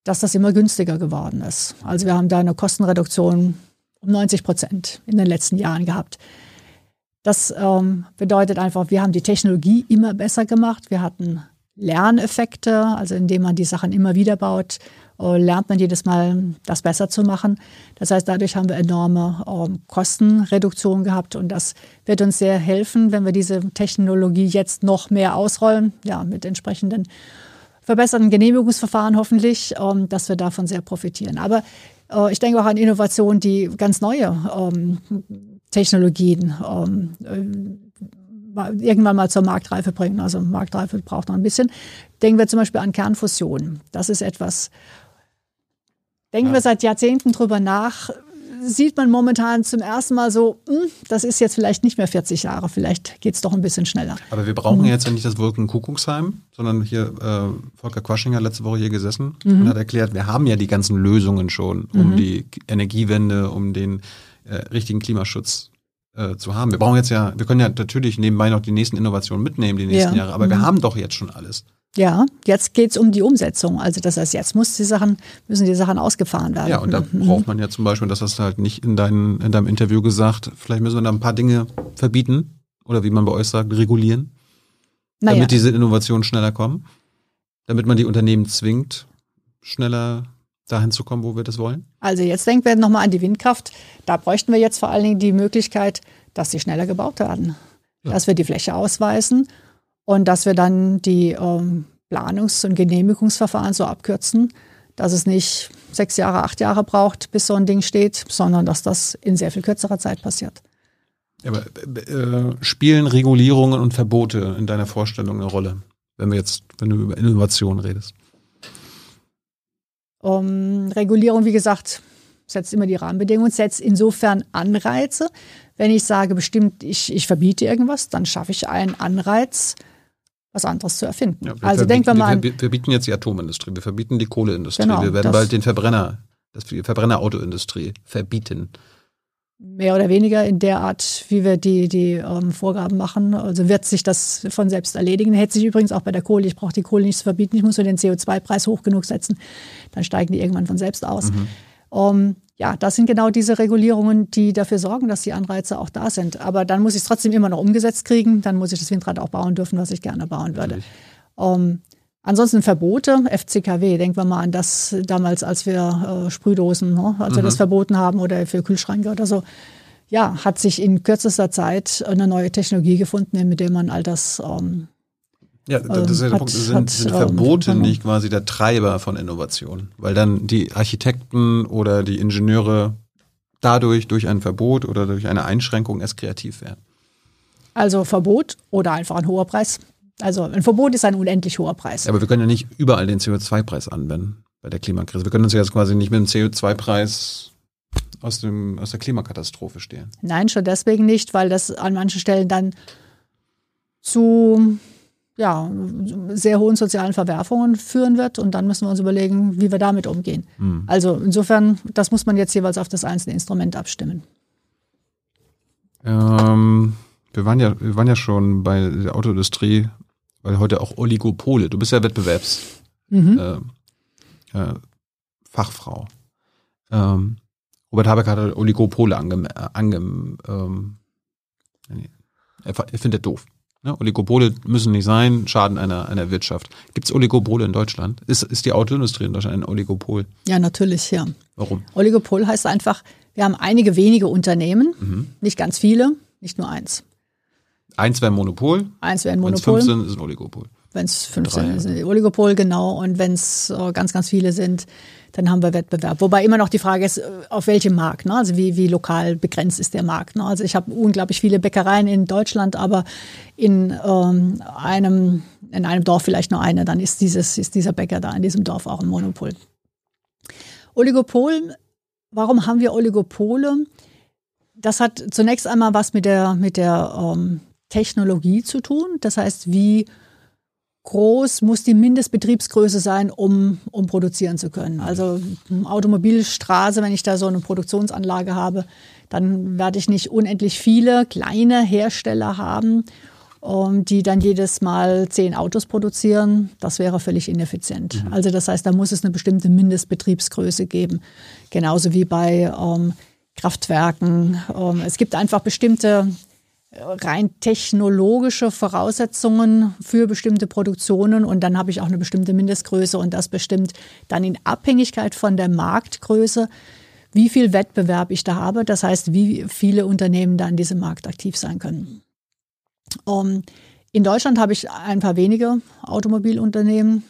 dass das immer günstiger geworden ist. Also wir haben da eine Kostenreduktion um 90 Prozent in den letzten Jahren gehabt. Das ähm, bedeutet einfach, wir haben die Technologie immer besser gemacht. Wir hatten Lerneffekte, also indem man die Sachen immer wieder baut lernt man jedes Mal, das besser zu machen. Das heißt, dadurch haben wir enorme ähm, Kostenreduktion gehabt und das wird uns sehr helfen, wenn wir diese Technologie jetzt noch mehr ausrollen, ja, mit entsprechenden verbesserten Genehmigungsverfahren hoffentlich, ähm, dass wir davon sehr profitieren. Aber äh, ich denke auch an Innovationen, die ganz neue ähm, Technologien äh, irgendwann mal zur Marktreife bringen. Also Marktreife braucht noch ein bisschen. Denken wir zum Beispiel an Kernfusion. Das ist etwas, Denken ja. wir seit Jahrzehnten drüber nach, sieht man momentan zum ersten Mal so, hm, das ist jetzt vielleicht nicht mehr 40 Jahre, vielleicht geht es doch ein bisschen schneller.
Aber wir brauchen mhm. jetzt ja nicht das Wolken Kuckucksheim, sondern hier äh, Volker Quasching hat letzte Woche hier gesessen mhm. und hat erklärt, wir haben ja die ganzen Lösungen schon, um mhm. die Energiewende, um den äh, richtigen Klimaschutz äh, zu haben. Wir brauchen jetzt ja, wir können ja natürlich nebenbei noch die nächsten Innovationen mitnehmen, die nächsten ja. Jahre, aber wir mhm. haben doch jetzt schon alles.
Ja, jetzt geht's um die Umsetzung. Also das heißt, jetzt muss die Sachen, müssen die Sachen ausgefahren werden.
Ja, und da mhm. braucht man ja zum Beispiel, das hast du halt nicht in, dein, in deinem Interview gesagt, vielleicht müssen wir da ein paar Dinge verbieten oder wie man bei euch sagt, regulieren, naja. damit diese Innovationen schneller kommen, damit man die Unternehmen zwingt, schneller dahin zu kommen, wo wir das wollen?
Also jetzt denken wir nochmal an die Windkraft. Da bräuchten wir jetzt vor allen Dingen die Möglichkeit, dass sie schneller gebaut werden. Ja. Dass wir die Fläche ausweisen und dass wir dann die ähm, Planungs- und Genehmigungsverfahren so abkürzen, dass es nicht sechs Jahre, acht Jahre braucht, bis so ein Ding steht, sondern dass das in sehr viel kürzerer Zeit passiert.
Aber äh, spielen Regulierungen und Verbote in deiner Vorstellung eine Rolle, wenn wir jetzt, wenn du über Innovation redest?
Um, Regulierung, wie gesagt, setzt immer die Rahmenbedingungen, setzt insofern Anreize. Wenn ich sage, bestimmt, ich, ich verbiete irgendwas, dann schaffe ich einen Anreiz, was anderes zu erfinden. Ja, also denken wir mal an.
Wir verbieten jetzt die Atomindustrie, wir verbieten die Kohleindustrie, genau, wir werden bald den Verbrenner, das Verbrennerautoindustrie verbieten.
Mehr oder weniger in der Art, wie wir die, die ähm, Vorgaben machen. Also wird sich das von selbst erledigen. Hätte sich übrigens auch bei der Kohle, ich brauche die Kohle nicht zu verbieten, ich muss nur den CO2-Preis hoch genug setzen, dann steigen die irgendwann von selbst aus. Mhm. Um, ja, das sind genau diese Regulierungen, die dafür sorgen, dass die Anreize auch da sind. Aber dann muss ich es trotzdem immer noch umgesetzt kriegen. Dann muss ich das Windrad auch bauen dürfen, was ich gerne bauen würde. Um, ansonsten Verbote, FCKW, denken wir mal an das damals, als wir äh, Sprühdosen, ne, als mhm. wir das verboten haben oder für Kühlschränke oder so. Ja, hat sich in kürzester Zeit eine neue Technologie gefunden, mit der man all das ähm,
ja, das ist ja der Punkt. Sind, hat, sind Verbote ähm, nicht quasi der Treiber von Innovation? Weil dann die Architekten oder die Ingenieure dadurch durch ein Verbot oder durch eine Einschränkung erst kreativ werden.
Also Verbot oder einfach ein hoher Preis. Also ein Verbot ist ein unendlich hoher Preis.
Ja, aber wir können ja nicht überall den CO2-Preis anwenden bei der Klimakrise. Wir können uns ja jetzt quasi nicht mit dem CO2-Preis aus, dem, aus der Klimakatastrophe stehlen.
Nein, schon deswegen nicht, weil das an manchen Stellen dann zu ja, sehr hohen sozialen Verwerfungen führen wird. Und dann müssen wir uns überlegen, wie wir damit umgehen. Mhm. Also insofern, das muss man jetzt jeweils auf das einzelne Instrument abstimmen.
Ähm, wir, waren ja, wir waren ja schon bei der Autoindustrie, weil heute auch Oligopole, du bist ja Wettbewerbsfachfrau. Mhm. Äh, äh, Fachfrau. ähm, Robert Habeck hat Oligopole ange, ange ähm, er findet doof. Ne? Oligopole müssen nicht sein, schaden einer, einer Wirtschaft. Gibt es Oligopole in Deutschland? Ist, ist die Autoindustrie in Deutschland ein Oligopol?
Ja, natürlich, ja.
Warum?
Oligopol heißt einfach, wir haben einige wenige Unternehmen, mhm. nicht ganz viele, nicht nur eins.
Eins wäre ein Monopol.
Eins wäre ein Monopol.
Wenn es fünf sind, ist ein Oligopol.
Wenn es fünf Drei, sind, ist ein Oligopol, genau. Und wenn es äh, ganz, ganz viele sind, dann haben wir Wettbewerb. Wobei immer noch die Frage ist, äh, auf welchem Markt, ne? also wie, wie lokal begrenzt ist der Markt. Ne? Also ich habe unglaublich viele Bäckereien in Deutschland, aber in ähm, einem in einem Dorf vielleicht nur eine, dann ist dieses ist dieser Bäcker da in diesem Dorf auch ein Monopol. Oligopol, warum haben wir Oligopole? Das hat zunächst einmal was mit der mit der ähm, Technologie zu tun. Das heißt, wie groß muss die Mindestbetriebsgröße sein, um, um produzieren zu können. Also Automobilstraße, wenn ich da so eine Produktionsanlage habe, dann werde ich nicht unendlich viele kleine Hersteller haben, um, ähm, die dann jedes Mal zehn Autos produzieren. Das wäre völlig ineffizient. Mhm. Also das heißt, da muss es eine bestimmte Mindestbetriebsgröße geben. Genauso wie bei ähm, Kraftwerken. Ähm, es gibt einfach bestimmte rein technologische Voraussetzungen für bestimmte Produktionen und dann habe ich auch eine bestimmte Mindestgröße und das bestimmt dann in Abhängigkeit von der Marktgröße, wie viel Wettbewerb ich da habe. Das heißt, wie viele Unternehmen da in diesem Markt aktiv sein können. Um, ähm, in Deutschland habe ich ein paar wenige Automobilunternehmen.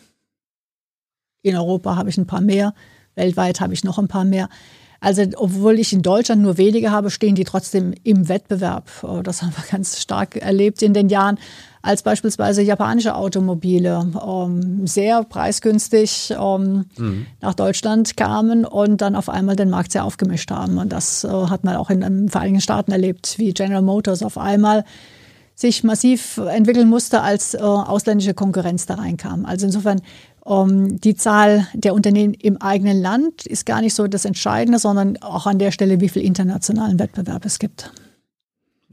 In Europa habe ich ein paar mehr. Weltweit habe ich noch ein paar mehr. Also obwohl ich in Deutschland nur wenige habe, stehen die trotzdem im Wettbewerb. Oh, das haben wir ganz stark erlebt in den Jahren, als beispielsweise japanische Automobile um, sehr preisgünstig um, mhm. nach Deutschland kamen und dann auf einmal den Markt sehr aufgemischt haben. Und das uh, hat man auch in den Vereinigten Staaten erlebt, wie General Motors auf einmal sich massiv entwickeln musste, als äh, ausländische Konkurrenz da reinkam. Also insofern um, die Zahl der Unternehmen im eigenen Land ist gar nicht so das Entscheidende, sondern auch an der Stelle, wie viel internationalen Wettbewerb es gibt.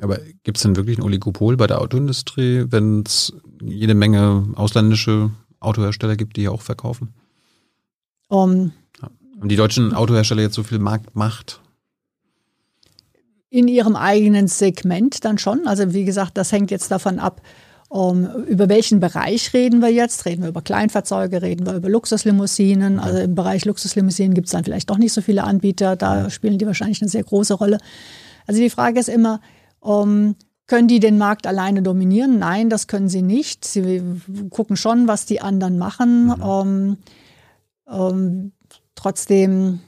Aber gibt es denn wirklich ein Oligopol bei der Autoindustrie, wenn es jede Menge ausländische Autohersteller gibt, die hier auch verkaufen? Um, Haben die deutschen Autohersteller jetzt so viel Marktmacht?
In ihrem eigenen Segment dann schon. Also wie gesagt, das hängt jetzt davon ab, um, über welchen Bereich reden wir jetzt? Reden wir über Kleinfahrzeuge, reden wir über Luxuslimousinen? Also im Bereich Luxuslimousinen gibt es dann vielleicht doch nicht so viele Anbieter, da spielen die wahrscheinlich eine sehr große Rolle. Also die Frage ist immer, um, können die den Markt alleine dominieren? Nein, das können sie nicht. Sie gucken schon, was die anderen machen. Mhm. Um, trotzdem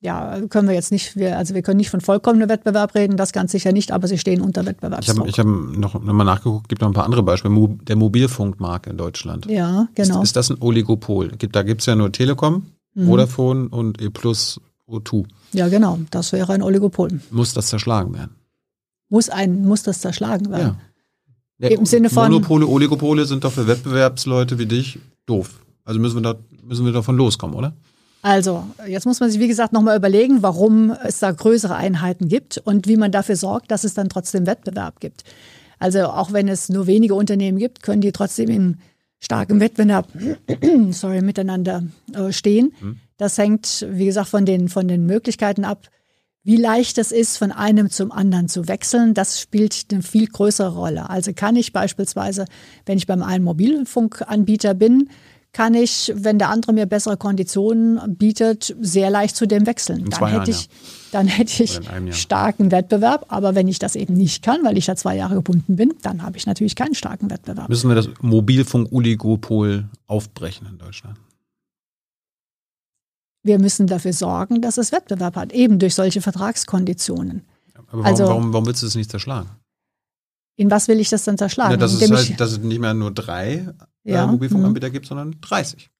ja, können wir jetzt nicht, wir, also wir können nicht von vollkommenem Wettbewerb reden, das ganz sicher nicht, aber sie stehen unter Wettbewerbsdruck.
Ich habe hab noch, noch mal nachgeguckt, gibt noch ein paar andere Beispiele. Der Mobilfunkmarkt in Deutschland.
Ja, genau.
Ist, ist das ein Oligopol? Da gibt es ja nur Telekom, mhm. Vodafone und E plus O2.
Ja, genau. Das wäre ein Oligopol.
Muss das zerschlagen werden?
Muss ein, muss das zerschlagen werden?
Ja. ja Im Sinne von. Monopole, Oligopole sind doch für Wettbewerbsleute wie dich doof. Also müssen wir da, müssen wir davon loskommen, oder?
Also, jetzt muss man sich, wie gesagt, nochmal überlegen, warum es da größere Einheiten gibt und wie man dafür sorgt, dass es dann trotzdem Wettbewerb gibt. Also, auch wenn es nur wenige Unternehmen gibt, können die trotzdem in starkem Wettbewerb [CLEARS THROAT] sorry, miteinander äh, stehen. Mhm. Das hängt, wie gesagt, von den, von den Möglichkeiten ab, wie leicht es ist, von einem zum anderen zu wechseln. Das spielt eine viel größere Rolle. Also kann ich beispielsweise, wenn ich beim einen Mobilfunkanbieter bin, kann ich, wenn der andere mir bessere Konditionen bietet, sehr leicht zu dem wechseln. dann hätte, Jahren, ich, dann hätte ich starken Wettbewerb. Aber wenn ich das eben nicht kann, weil ich da zwei Jahre gebunden bin, dann habe ich natürlich keinen starken Wettbewerb.
Müssen wir das Mobilfunk-Oligopol aufbrechen in Deutschland?
Wir müssen dafür sorgen, dass es Wettbewerb hat, eben durch solche Vertragskonditionen.
Aber warum, also, warum, warum willst du es nicht zerschlagen?
In was will ich das dann zerschlagen? Ja,
dass, es halt, dass es nicht mehr nur drei ja. äh, Mobilfunkanbieter mhm. gibt, sondern 30.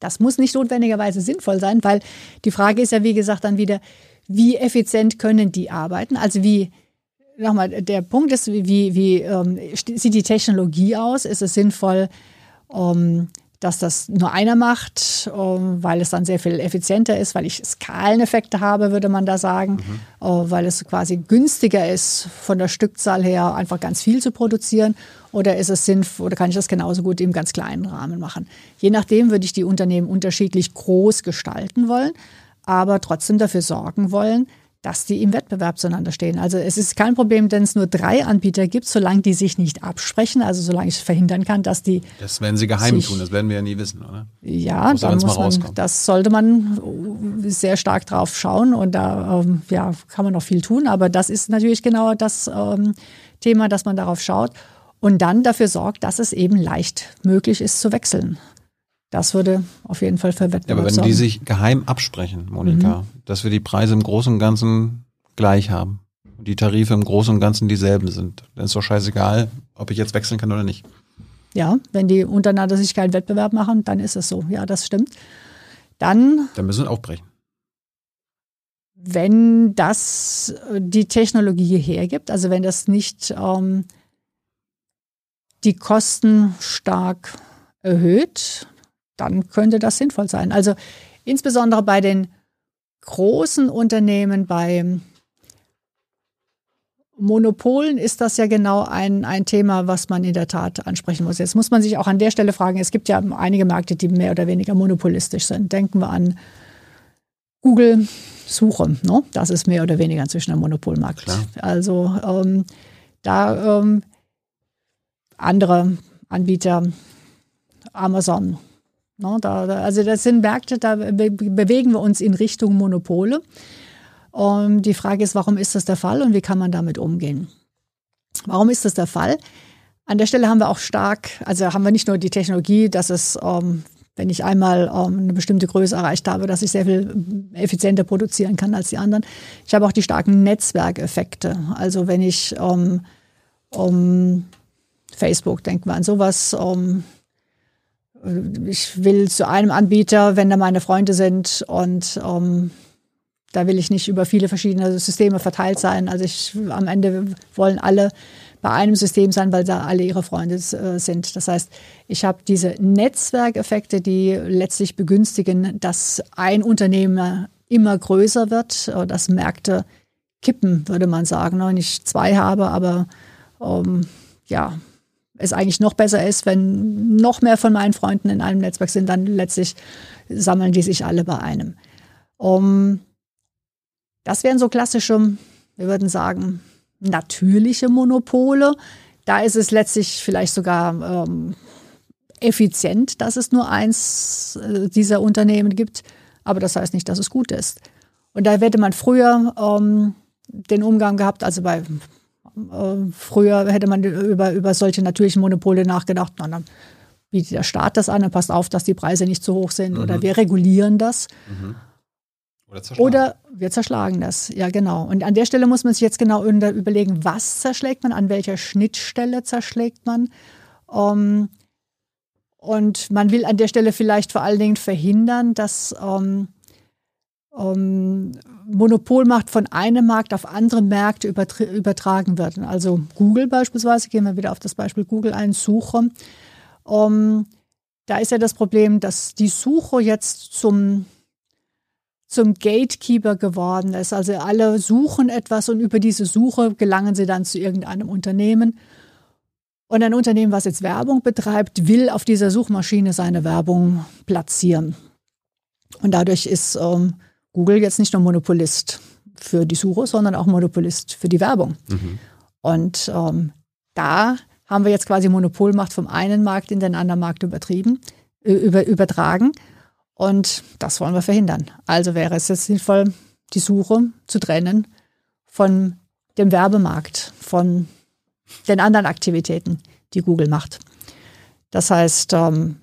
Das muss nicht notwendigerweise sinnvoll sein, weil die Frage ist ja, wie gesagt, dann wieder, wie effizient können die arbeiten? Also wie, nochmal, der Punkt ist, wie, wie ähm, sieht die Technologie aus? Ist es sinnvoll, ähm, dass das nur einer macht, ähm, weil es dann sehr viel effizienter ist, weil ich Skaleneffekte habe, würde man da sagen, mhm. Äh, weil es quasi günstiger ist, von der Stückzahl her einfach ganz viel zu produzieren. Oder ist es sinnvoll, oder kann ich das genauso gut im ganz kleinen Rahmen machen? Je nachdem würde ich die Unternehmen unterschiedlich groß gestalten wollen, aber trotzdem dafür sorgen wollen, dass die im Wettbewerb zueinander stehen. Also es ist kein Problem, wenn es nur drei Anbieter gibt, solange die sich nicht absprechen, also solange ich verhindern kann, dass die.
Das werden sie geheim tun, das werden wir ja nie wissen, oder?
Ja, muss dann muss man, das sollte man sehr stark drauf schauen und da ähm, ja, kann man noch viel tun, aber das ist natürlich genau das ähm, Thema, dass man darauf schaut und dann dafür sorgt, dass es eben leicht möglich ist zu wechseln. Das würde auf jeden Fall für Wettbewerb
ja, Aber wenn sorgen. die sich geheim absprechen, Monika, mhm. dass wir die Preise im Großen und Ganzen gleich haben und die Tarife im Großen und Ganzen dieselben sind, dann ist doch scheißegal, ob ich jetzt wechseln kann oder nicht.
Ja, wenn die untereinander sich keinen Wettbewerb machen, dann ist es so. Ja, das stimmt. Dann.
Dann müssen wir aufbrechen.
Wenn das die Technologie hergibt, also wenn das nicht ähm, die Kosten stark erhöht, dann könnte das sinnvoll sein. Also insbesondere bei den großen Unternehmen, bei Monopolen ist das ja genau ein, ein Thema, was man in der Tat ansprechen muss. Jetzt muss man sich auch an der Stelle fragen, es gibt ja einige Märkte, die mehr oder weniger monopolistisch sind. Denken wir an Google Suche. Ne? Das ist mehr oder weniger inzwischen ein Monopolmarkt. Klar. Also ähm, da ähm, andere Anbieter, Amazon, No, da, also das sind Märkte, da bewegen wir uns in Richtung Monopole. Und die Frage ist, warum ist das der Fall und wie kann man damit umgehen? Warum ist das der Fall? An der Stelle haben wir auch stark, also haben wir nicht nur die Technologie, dass es ähm, wenn ich einmal ähm, eine bestimmte Größe erreicht habe, dass ich sehr viel effizienter produzieren kann als die anderen. Ich habe auch die starken Netzwerkeffekte. Also wenn ich ähm, um Facebook, denken wir an sowas, ich will zu einem Anbieter, wenn da meine Freunde sind und um, da will ich nicht über viele verschiedene Systeme verteilt sein. Also ich am Ende wollen alle bei einem System sein, weil da alle ihre Freunde äh, sind. Das heißt, ich habe diese Netzwerkeffekte, die letztlich begünstigen, dass ein Unternehmen immer größer wird, äh, dass Märkte kippen, würde man sagen. Und ich zwei habe, aber ähm, ja, es eigentlich noch besser ist, wenn noch mehr von meinen Freunden in einem Netzwerk sind, dann letztlich sammeln die sich alle bei einem. Um, das wären so klassische, wir würden sagen, natürliche Monopole. Da ist es letztlich vielleicht sogar ähm, effizient, dass es nur eins äh, dieser Unternehmen gibt. Aber das heißt nicht, dass es gut ist. Und da hätte man früher ähm, den Umgang gehabt, also bei äh, früher hätte man über, über solche natürlichen Monopole nachgedacht, na, dann bietet der Staat das an und passt auf, dass die Preise nicht zu hoch sind mhm. oder wir regulieren das. Mhm. Oder, Oder wir zerschlagen das, ja genau. Und an der Stelle muss man sich jetzt genau überlegen, was zerschlägt man, an welcher Schnittstelle zerschlägt man. Ähm, und man will an der Stelle vielleicht vor allen Dingen verhindern, dass ähm, ähm, Monopolmacht von einem Markt auf andere Märkte übertragen wird. Also Google beispielsweise, gehen wir wieder auf das Beispiel Google ein, Suche. da ist ja das Problem, dass die Suche jetzt zum zum Gatekeeper geworden ist. Also alle suchen etwas und über diese Suche gelangen sie dann zu irgendeinem Unternehmen. Und ein Unternehmen, was jetzt Werbung betreibt, will auf dieser Suchmaschine seine Werbung platzieren. Und dadurch ist ähm, Google jetzt nicht nur Monopolist für die Suche, sondern auch Monopolist für die Werbung. Mhm. Und ähm, da haben wir jetzt quasi Monopolmacht vom einen Markt in den anderen Markt übertrieben, über, übertragen. Und das wollen wir verhindern. Also wäre es jetzt sinnvoll, die Suche zu trennen von dem Werbemarkt, von den anderen Aktivitäten, die Google macht. Das heißt, ähm,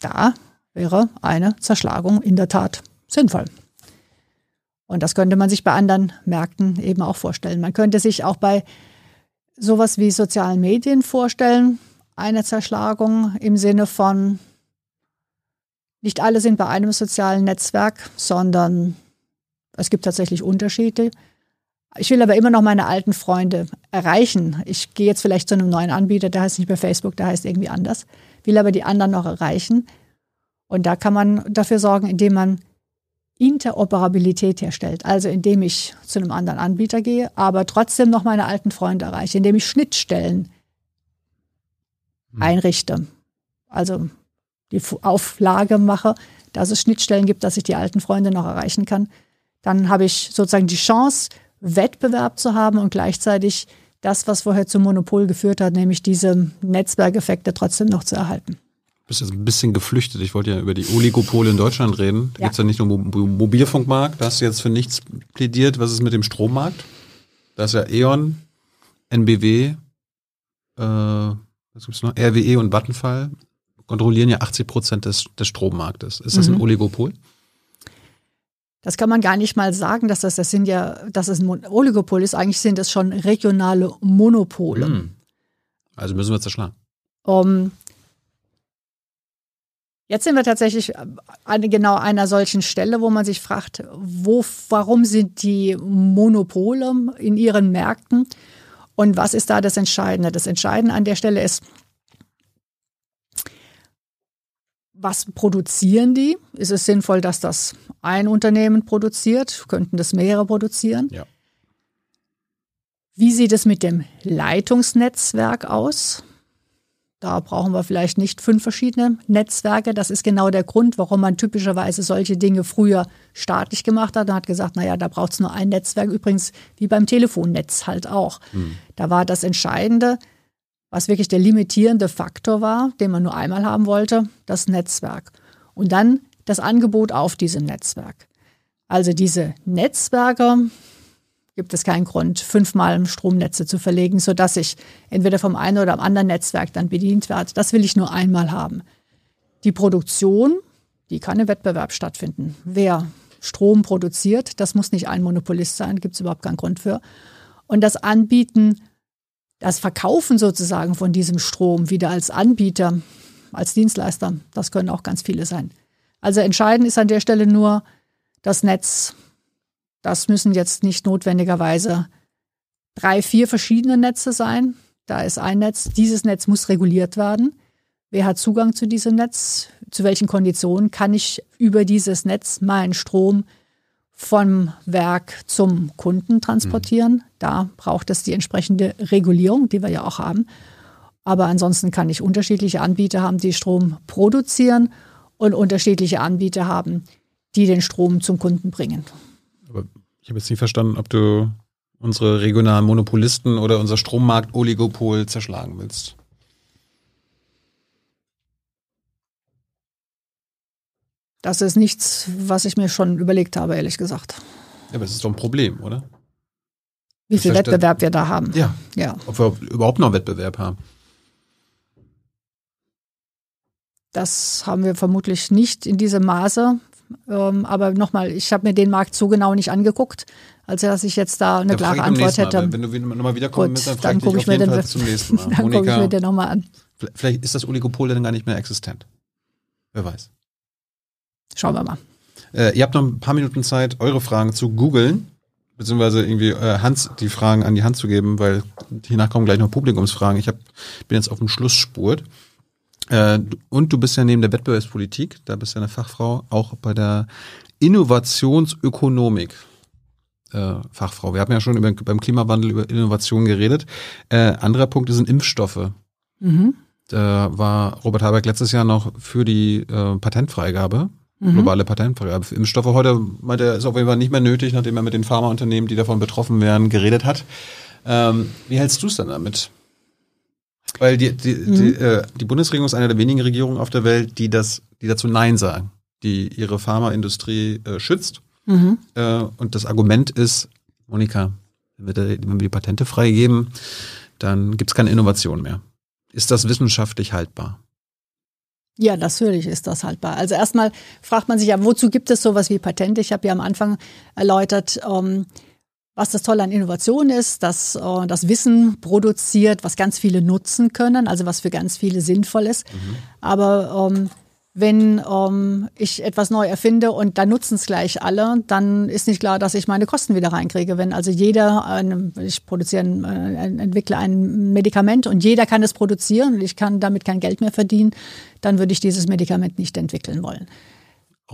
da wäre eine Zerschlagung in der Tat sinnvoll. Und das könnte man sich bei anderen Märkten eben auch vorstellen. Man könnte sich auch bei sowas wie sozialen Medien vorstellen, eine Zerschlagung im Sinne von, nicht alle sind bei einem sozialen Netzwerk, sondern es gibt tatsächlich Unterschiede. Ich will aber immer noch meine alten Freunde erreichen. Ich gehe jetzt vielleicht zu einem neuen Anbieter, der heißt nicht mehr Facebook, der heißt irgendwie anders, will aber die anderen noch erreichen. Und da kann man dafür sorgen, indem man Interoperabilität herstellt. Also indem ich zu einem anderen Anbieter gehe, aber trotzdem noch meine alten Freunde erreiche, indem ich Schnittstellen hm. einrichte. Also die Auflage mache, dass es Schnittstellen gibt, dass ich die alten Freunde noch erreichen kann, dann habe ich sozusagen die Chance, Wettbewerb zu haben und gleichzeitig das, was vorher zum Monopol geführt hat, nämlich diese Netzwerkeffekte trotzdem noch zu erhalten.
Du bist jetzt ein bisschen geflüchtet. Ich wollte ja über die Oligopole in Deutschland reden. Da ja. gibt es ja nicht nur Mobilfunkmarkt, da hast du jetzt für nichts plädiert. Was ist mit dem Strommarkt? Da ist ja E.ON, NBW, äh, was gibt's noch? RWE und Vattenfall kontrollieren ja 80 Prozent des, des Strommarktes. Ist das mhm. ein Oligopol?
Das kann man gar nicht mal sagen, dass das, das sind ja, dass es ein Oligopol ist. Eigentlich sind es schon regionale Monopole. Mhm.
Also müssen wir zerschlagen.
Um, jetzt sind wir tatsächlich an genau einer solchen Stelle, wo man sich fragt, wo, warum sind die Monopole in ihren Märkten und was ist da das Entscheidende? Das Entscheidende an der Stelle ist, was produzieren die? Ist es sinnvoll, dass das ein Unternehmen produziert? Könnten das mehrere produzieren? Ja. Wie sieht es mit dem Leitungsnetzwerk aus? Da brauchen wir vielleicht nicht fünf verschiedene Netzwerke. Das ist genau der Grund, warum man typischerweise solche Dinge früher staatlich gemacht hat und hat gesagt, naja, da braucht es nur ein Netzwerk. Übrigens wie beim Telefonnetz halt auch. Hm. Da war das Entscheidende, was wirklich der limitierende Faktor war, den man nur einmal haben wollte, das Netzwerk. Und dann das Angebot auf diesem Netzwerk. Also diese Netzwerke gibt es keinen Grund, fünfmal Stromnetze zu verlegen, sodass ich entweder vom einen oder am anderen Netzwerk dann bedient werde. Das will ich nur einmal haben. Die Produktion, die kann im Wettbewerb stattfinden. Wer Strom produziert, das muss nicht ein Monopolist sein, gibt es überhaupt keinen Grund für. Und das Anbieten, das Verkaufen sozusagen von diesem Strom wieder als Anbieter, als Dienstleister, das können auch ganz viele sein. Also entscheidend ist an der Stelle nur das Netz. Das müssen jetzt nicht notwendigerweise drei, vier verschiedene Netze sein. Da ist ein Netz. Dieses Netz muss reguliert werden. Wer hat Zugang zu diesem Netz? Zu welchen Konditionen kann ich über dieses Netz meinen Strom vom Werk zum Kunden transportieren? Mhm. Da braucht es die entsprechende Regulierung, die wir ja auch haben. Aber ansonsten kann ich unterschiedliche Anbieter haben, die Strom produzieren und unterschiedliche Anbieter haben, die den Strom zum Kunden bringen.
Ich habe jetzt nicht verstanden, ob du unsere regionalen Monopolisten oder unser Strommarkt-Oligopol zerschlagen willst.
Das ist nichts, was ich mir schon überlegt habe, ehrlich gesagt.
Ja, aber es ist doch ein Problem, oder?
Wie das viel Wettbewerb wir da haben.
Ja. ja. Ob wir überhaupt noch Wettbewerb haben.
Das haben wir vermutlich nicht in diesem Maße. Ähm, aber nochmal, ich habe mir den Markt so genau nicht angeguckt, als dass ich jetzt da eine da klare Antwort hätte.
Mal, wenn du nochmal wiederkommen Gut, dann, dann gucke ich, mir den, [LAUGHS] zum nächsten Mal.
dann gucke ich mir den nochmal an.
Vielleicht ist das Oligopol dann gar nicht mehr existent. Wer weiß.
Schauen wir mal.
Äh, ihr habt noch ein paar Minuten Zeit, eure Fragen zu googeln, beziehungsweise irgendwie äh, Hans die Fragen an die Hand zu geben, weil hiernach kommen gleich noch Publikumsfragen. Ich hab, bin jetzt auf dem Schlussspurt. Äh, und du bist ja neben der Wettbewerbspolitik, da bist du ja eine Fachfrau, auch bei der Innovationsökonomik. Äh, Fachfrau. Wir haben ja schon über, beim Klimawandel über Innovation geredet. Äh, anderer Punkt sind Impfstoffe. Mhm. Da war Robert Habeck letztes Jahr noch für die äh, Patentfreigabe Mhm. Globale Patentfreigabe für Impfstoffe. Heute meint er, ist auf jeden Fall nicht mehr nötig, nachdem er mit den Pharmaunternehmen, die davon betroffen wären, geredet hat. Ähm, wie hältst du es denn damit? Weil die, die, mhm. die, äh, die Bundesregierung ist eine der wenigen Regierungen auf der Welt, die das, die dazu Nein sagen, die ihre Pharmaindustrie äh, schützt. Mhm. Äh, und das Argument ist, Monika, wenn wir, wenn wir die Patente freigeben, dann gibt es keine Innovation mehr. Ist das wissenschaftlich haltbar?
Ja, natürlich ist das haltbar. Also erstmal fragt man sich ja, wozu gibt es sowas wie Patente? Ich habe ja am Anfang erläutert, ähm, was das Tolle an Innovation ist, dass äh, das Wissen produziert, was ganz viele nutzen können, also was für ganz viele sinnvoll ist. Mhm. Aber ähm, wenn ähm, ich etwas neu erfinde und dann nutzen es gleich alle, dann ist nicht klar, dass ich meine Kosten wieder reinkriege. Wenn also jeder, ein, ich produziere, ein, äh, entwickle ein Medikament und jeder kann es produzieren und ich kann damit kein Geld mehr verdienen, dann würde ich dieses Medikament nicht entwickeln wollen.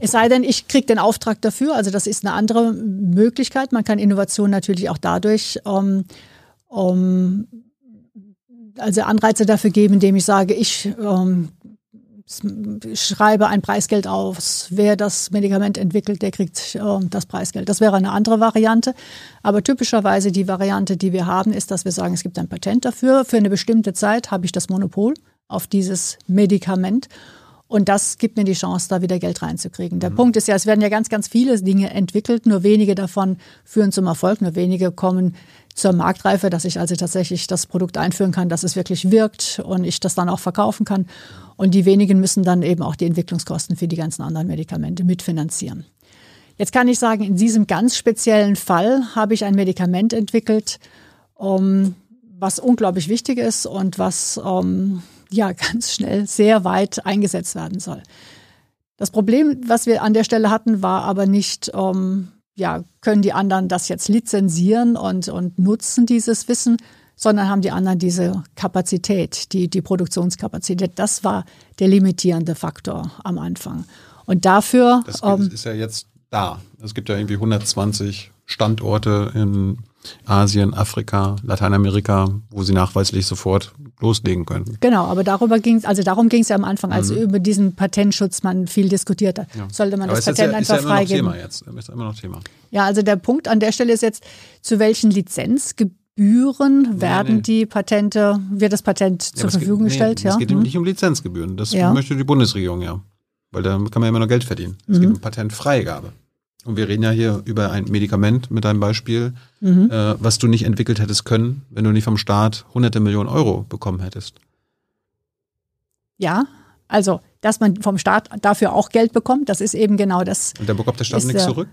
Es sei denn, ich kriege den Auftrag dafür. Also das ist eine andere Möglichkeit. Man kann Innovation natürlich auch dadurch ähm, um, also Anreize dafür geben, indem ich sage, ich ähm, schreibe ein Preisgeld aus. Wer das Medikament entwickelt, der kriegt äh, das Preisgeld. Das wäre eine andere Variante. Aber typischerweise die Variante, die wir haben, ist, dass wir sagen, es gibt ein Patent dafür. Für eine bestimmte Zeit habe ich das Monopol auf dieses Medikament. Und das gibt mir die Chance, da wieder Geld reinzukriegen. Der mhm. Punkt ist ja, es werden ja ganz, ganz viele Dinge entwickelt. Nur wenige davon führen zum Erfolg. Nur wenige kommen zur Marktreife, dass ich also tatsächlich das Produkt einführen kann, dass es wirklich wirkt und ich das dann auch verkaufen kann. Und die wenigen müssen dann eben auch die Entwicklungskosten für die ganzen anderen Medikamente mitfinanzieren. Jetzt kann ich sagen, in diesem ganz speziellen Fall habe ich ein Medikament entwickelt, um, was unglaublich wichtig ist und was um, ja [LAUGHS] ganz schnell sehr weit eingesetzt werden soll. Das Problem, was wir an der Stelle hatten, war aber nicht, um, ja, können die anderen das jetzt lizenzieren und, und nutzen dieses Wissen, sondern haben die anderen diese Kapazität, die, die Produktionskapazität. Das war der limitierende Faktor am Anfang. Und dafür.
Das ähm, ist ja jetzt da. Es gibt ja irgendwie 120 Standorte in Asien, Afrika, Lateinamerika, wo sie nachweislich sofort loslegen können.
Genau, aber darüber ging es, also darum ging es ja am Anfang, als mhm. über diesen Patentschutz man viel diskutiert hat. Ja. Sollte man aber das Patent ja, einfach ist ja freigeben?
Thema jetzt. Ist immer noch Thema.
Ja, also der Punkt an der Stelle ist jetzt, zu welchen Lizenzgebühren Gebühren werden nee, nee. die Patente, wird das Patent zur Verfügung geht, gestellt?
Nee, ja? Es geht hm. nicht um Lizenzgebühren. Das ja. möchte die Bundesregierung ja. Weil da kann man ja immer noch Geld verdienen. Es mhm. geht um Patentfreigabe. Und wir reden ja hier über ein Medikament mit einem Beispiel, mhm. äh, was du nicht entwickelt hättest können, wenn du nicht vom Staat hunderte Millionen Euro bekommen hättest.
Ja, Also, dass man vom Staat dafür auch Geld bekommt, das ist eben genau das.
Und dann bekommt der Staat
ist
nichts
der-
zurück?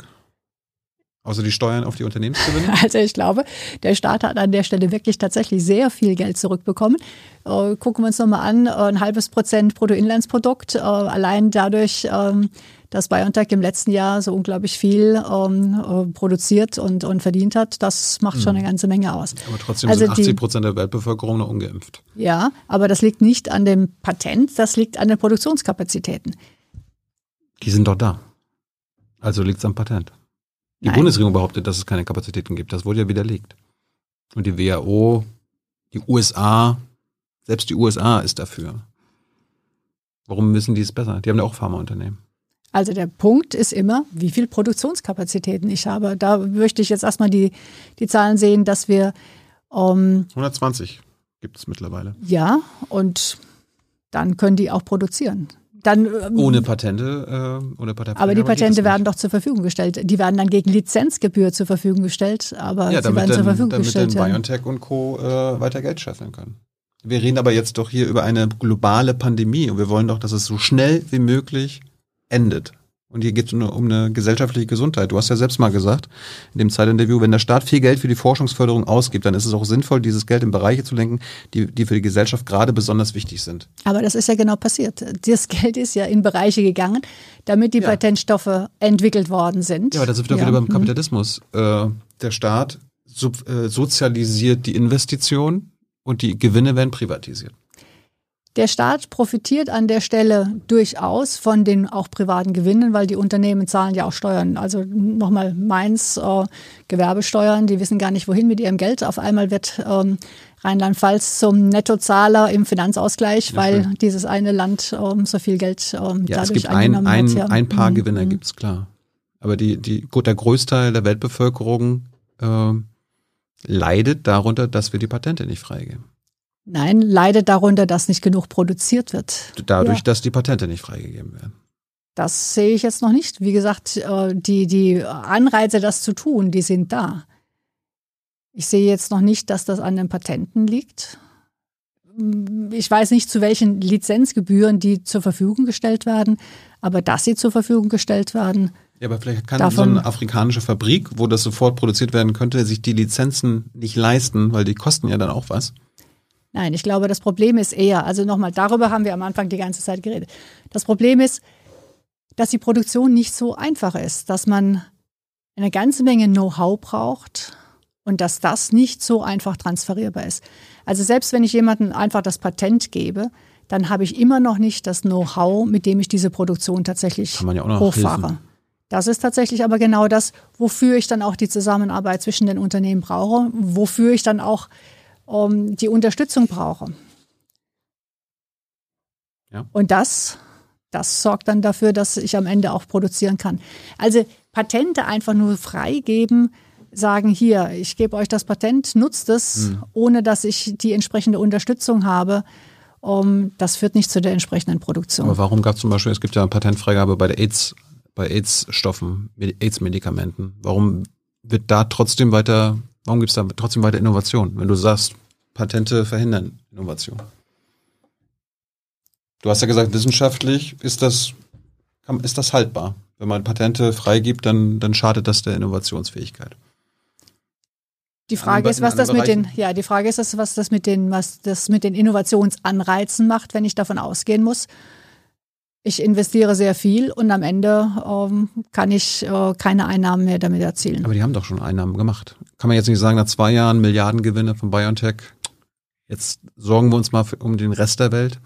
Außer die Steuern auf die Unternehmensgewinne? [LAUGHS]
Also ich glaube, der Staat hat an der Stelle wirklich tatsächlich sehr viel Geld zurückbekommen. Äh, gucken wir uns nochmal an, äh, ein halbes Prozent Bruttoinlandsprodukt, äh, allein dadurch, ähm, dass BioNTech im letzten Jahr so unglaublich viel ähm, äh, produziert und, und verdient hat, das macht schon eine ganze Menge aus.
Aber trotzdem
Also
sind
die-
80 Prozent der Weltbevölkerung noch ungeimpft.
Ja, aber das liegt nicht an dem Patent, das liegt an den Produktionskapazitäten.
Die sind doch da. Also liegt es am Patent. Die
Nein.
Bundesregierung behauptet, dass es keine Kapazitäten gibt. Das wurde ja widerlegt. Und die WHO, die USA, selbst die USA ist dafür. Warum wissen die es besser? Die haben ja auch Pharmaunternehmen.
Also der Punkt ist immer, wie viel Produktionskapazitäten ich habe. Da möchte ich jetzt erstmal die, die Zahlen sehen, dass wir ähm,
120 gibt es mittlerweile.
Ja, und dann können die auch produzieren. Dann, ähm,
Ohne Patente, äh, ohne Patente.
aber die Patente werden doch zur Verfügung gestellt. Die werden dann gegen Lizenzgebühr zur Verfügung gestellt, aber
ja,
sie
damit
werden zur
dann,
Verfügung
damit
gestellt.
dann
Ja.
BioNTech und Co. Äh, weiter Geld scheffeln können. Wir reden aber jetzt doch hier über eine globale Pandemie und wir wollen doch, dass es so schnell wie möglich endet. Und hier geht es nur um eine gesellschaftliche Gesundheit. Du hast ja selbst mal gesagt, in dem Zeitinterview, wenn der Staat viel Geld für die Forschungsförderung ausgibt, dann ist es auch sinnvoll, dieses Geld in Bereiche zu lenken, die, die für die Gesellschaft gerade besonders wichtig sind.
Aber das ist ja genau passiert. Das Geld ist ja in Bereiche gegangen, damit die
Ja.
Patentstoffe entwickelt worden sind.
Ja, aber da sind wir
Ja,
wieder beim
hm.
Kapitalismus. Äh, der Staat sub, äh, sozialisiert die Investition und die Gewinne werden privatisiert.
Der Staat profitiert an der Stelle durchaus von den auch privaten Gewinnen, weil die Unternehmen zahlen ja auch Steuern. Also nochmal Mainz, äh, Gewerbesteuern, die wissen gar nicht, wohin mit ihrem Geld. Auf einmal wird ähm, Rheinland-Pfalz zum Nettozahler im Finanzausgleich,
Ja,
weil
schön.
dieses eine Land ähm, so viel Geld ähm,
Ja,
dadurch
es gibt ein,
eingenommen
ein,
hat. Ja.
ein paar
Mhm,
Gewinner,
mhm.
gibt's klar. Aber die, die, gut, der Großteil der Weltbevölkerung äh, leidet darunter, dass wir die Patente nicht freigeben.
Nein, leidet darunter, dass nicht genug produziert wird.
Dadurch,
Ja.
dass die Patente nicht freigegeben werden.
Das sehe ich jetzt noch nicht. Wie gesagt, äh, die, die Anreize, das zu tun, die sind da. Ich sehe jetzt noch nicht, dass das an den Patenten liegt. Ich weiß nicht, zu welchen Lizenzgebühren die zur Verfügung gestellt werden, aber dass sie zur Verfügung gestellt werden,
Ja, aber vielleicht kann
Davon-
so eine afrikanische Fabrik, wo das sofort produziert werden könnte, sich die Lizenzen nicht leisten, weil die kosten ja dann auch was.
Nein, ich glaube, das Problem ist eher, also nochmal, darüber haben wir am Anfang die ganze Zeit geredet. Das Problem ist, dass die Produktion nicht so einfach ist, dass man eine ganze Menge Know-how braucht und dass das nicht so einfach transferierbar ist. Also selbst wenn ich jemandem einfach das Patent gebe, dann habe ich immer noch nicht das Know-how, mit dem ich diese Produktion tatsächlich
ja
hochfahre.
Hilfen.
Das ist tatsächlich aber genau das, wofür ich dann auch die Zusammenarbeit zwischen den Unternehmen brauche, wofür ich dann auch ähm, die Unterstützung brauche.
Ja.
Und das, das sorgt dann dafür, dass ich am Ende auch produzieren kann. Also Patente einfach nur freigeben, sagen hier, ich gebe euch das Patent, nutzt es,
Hm.
ohne dass ich die entsprechende Unterstützung habe. Um, das führt nicht zu der entsprechenden Produktion.
Aber warum gab es zum Beispiel, es gibt ja eine Patentfreigabe bei der AIDS, bei AIDS-Stoffen, Medi- AIDS-Medikamenten. Warum wird da trotzdem weiter, warum gibt es da trotzdem weiter Innovation, wenn du sagst, Patente verhindern Innovation? Du hast ja gesagt, wissenschaftlich ist das, ist das haltbar. Wenn man Patente freigibt, dann, dann schadet das der Innovationsfähigkeit.
Die Frage ist, was das mit den, ja, die Frage ist, was das mit den, was das mit den Innovationsanreizen macht, wenn ich davon ausgehen muss. Ich investiere sehr viel und am Ende ähm, kann ich äh, keine Einnahmen mehr damit erzielen.
Aber die haben doch schon Einnahmen gemacht. Kann man jetzt nicht sagen, nach zwei Jahren Milliardengewinne von BioNTech, jetzt sorgen wir uns mal für, um den Rest der Welt?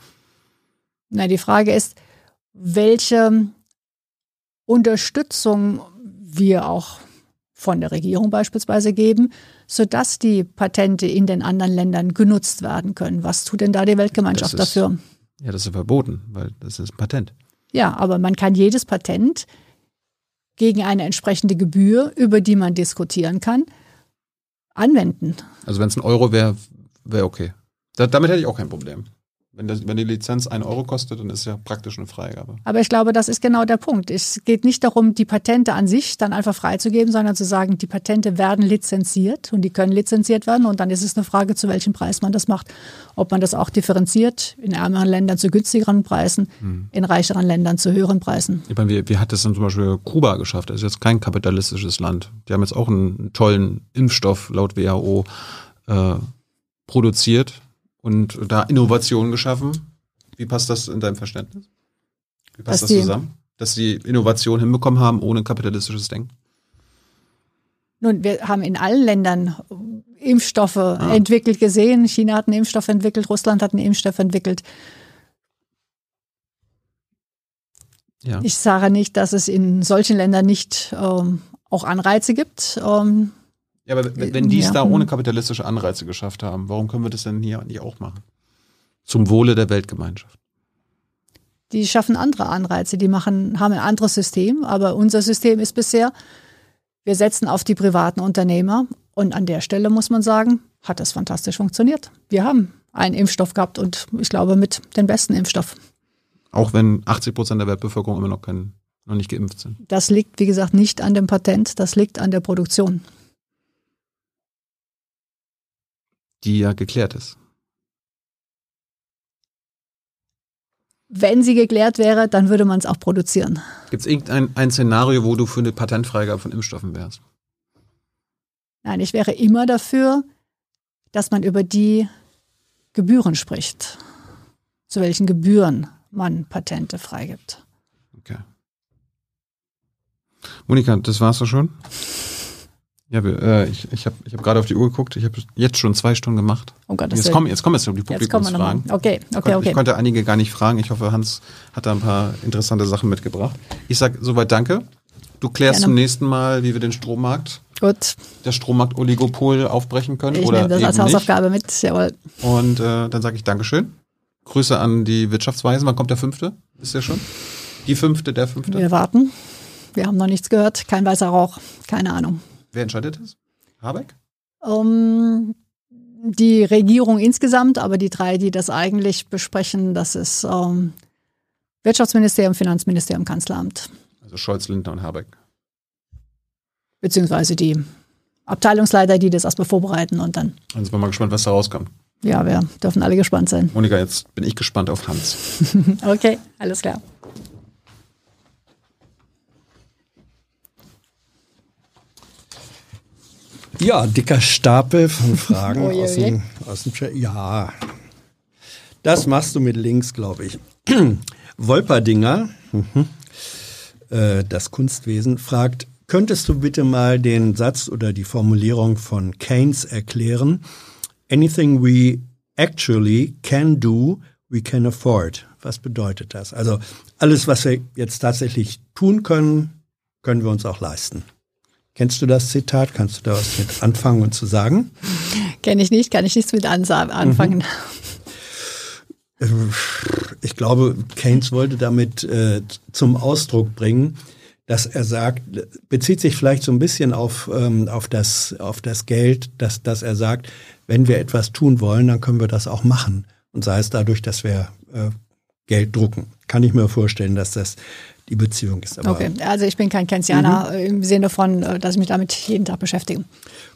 Na, die Frage ist, welche Unterstützung wir auch von der Regierung beispielsweise geben, sodass die Patente in den anderen Ländern genutzt werden können. Was tut denn da die Weltgemeinschaft
ist-
dafür?
Ja, das ist verboten, weil das ist ein Patent.
Ja, aber man kann jedes Patent gegen eine entsprechende Gebühr, über die man diskutieren kann, anwenden.
Also wenn es ein Euro wäre, wäre okay. Da, damit hätte ich auch kein Problem. Wenn, das, wenn die Lizenz ein Euro kostet, dann ist ja praktisch eine Freigabe.
Aber ich glaube, das ist genau der Punkt. Es geht nicht darum, die Patente an sich dann einfach freizugeben, sondern zu sagen, die Patente werden lizenziert und die können lizenziert werden. Und dann ist es eine Frage, zu welchem Preis man das macht. Ob man das auch differenziert, in ärmeren Ländern zu günstigeren Preisen, hm. in reicheren Ländern zu höheren Preisen.
Ich meine, wie, wie hat das dann zum Beispiel Kuba geschafft? Das ist jetzt kein kapitalistisches Land. Die haben jetzt auch einen tollen Impfstoff laut WHO äh, produziert und da Innovationen geschaffen. Wie passt das in deinem Verständnis? Wie passt Dass das zusammen? Dass sie Innovation hinbekommen haben ohne kapitalistisches Denken?
Nun, wir haben in allen Ländern Impfstoffe ah. entwickelt gesehen. China hat einen Impfstoff entwickelt, Russland hat einen Impfstoff entwickelt. Ja. Ich sage nicht, dass es in solchen Ländern nicht ähm, auch Anreize gibt. Ähm,
ja, aber wenn die es ja. da ohne kapitalistische Anreize geschafft haben, warum können wir das denn hier nicht auch machen? Zum Wohle der Weltgemeinschaft.
Die schaffen andere Anreize, die machen, haben ein anderes System, aber unser System ist bisher, wir setzen auf die privaten Unternehmer und an der Stelle muss man sagen, hat das fantastisch funktioniert. Wir haben einen Impfstoff gehabt und ich glaube mit den besten Impfstoff.
Auch wenn 80 Prozent der Weltbevölkerung immer noch, kein, noch nicht geimpft sind.
Das liegt, wie gesagt, nicht an dem Patent, das liegt an der Produktion.
Die ja geklärt ist.
Wenn sie geklärt wäre, dann würde man es auch produzieren.
Gibt es irgendein ein Szenario, wo du für eine Patentfreigabe von Impfstoffen wärst?
Nein, ich wäre immer dafür, dass man über die Gebühren spricht. Zu welchen Gebühren man Patente freigibt.
Okay. Monika, das war's doch schon? Ja, äh, ich, ich habe ich hab gerade auf die Uhr geguckt. Ich habe jetzt schon zwei Stunden gemacht.
Oh Gott,
das jetzt kommen jetzt kommen jetzt die Publikumsfragen.
Okay, okay,
okay.
Ich
konnte einige gar nicht fragen. Ich hoffe, Hans hat da ein paar interessante Sachen mitgebracht. Ich sage soweit Danke. Du klärst Gerne. zum nächsten Mal, wie wir den Strommarkt,
Gut.
das Strommarkt-Oligopol aufbrechen können.
Ich
oder
nehme das als Hausaufgabe mit, jawohl.
Und äh, dann sage ich Dankeschön. Grüße an die Wirtschaftsweisen. Wann kommt der fünfte? Ist der schon? Die fünfte, der fünfte?
Wir warten. Wir haben noch nichts gehört. Kein weißer Rauch. Keine Ahnung.
Wer entscheidet das? Habeck?
Um, die Regierung insgesamt, aber die drei, die das eigentlich besprechen, das ist um, Wirtschaftsministerium, Finanzministerium, Kanzleramt.
Also Scholz, Lindner und Habeck.
Beziehungsweise die Abteilungsleiter, die das erstmal vorbereiten und dann.
Dann sind wir mal gespannt, was da rauskommt.
Ja, wir dürfen alle gespannt sein.
Monika, jetzt bin ich gespannt auf Hans. [LAUGHS]
okay, alles klar.
Ja, dicker Stapel von [LAUGHS] Fragen oh, aus, dem, aus dem Chat. Ja, das machst du mit links, glaube ich. [CLEARS THROAT] Wolperdinger, mhm. äh, das Kunstwesen, fragt, könntest du bitte mal den Satz oder die Formulierung von Keynes erklären? Anything we actually can do, we can afford. Was bedeutet das? Also alles, was wir jetzt tatsächlich tun können, können wir uns auch leisten. Kennst du das Zitat? Kannst du da was mit anfangen und zu sagen?
Kenne ich nicht, kann ich nichts mit anfangen.
Mhm. Ich glaube, Keynes wollte damit äh, zum Ausdruck bringen, dass er sagt, bezieht sich vielleicht so ein bisschen auf, ähm, auf, das, auf das Geld, dass, dass er sagt, wenn wir etwas tun wollen, dann können wir das auch machen. Und sei es dadurch, dass wir äh, Geld drucken. Kann ich mir vorstellen, dass das die Beziehung ist.
Aber okay, also ich bin kein Keynesianer mhm. im Sinne von, äh, dass ich mich damit jeden Tag beschäftige.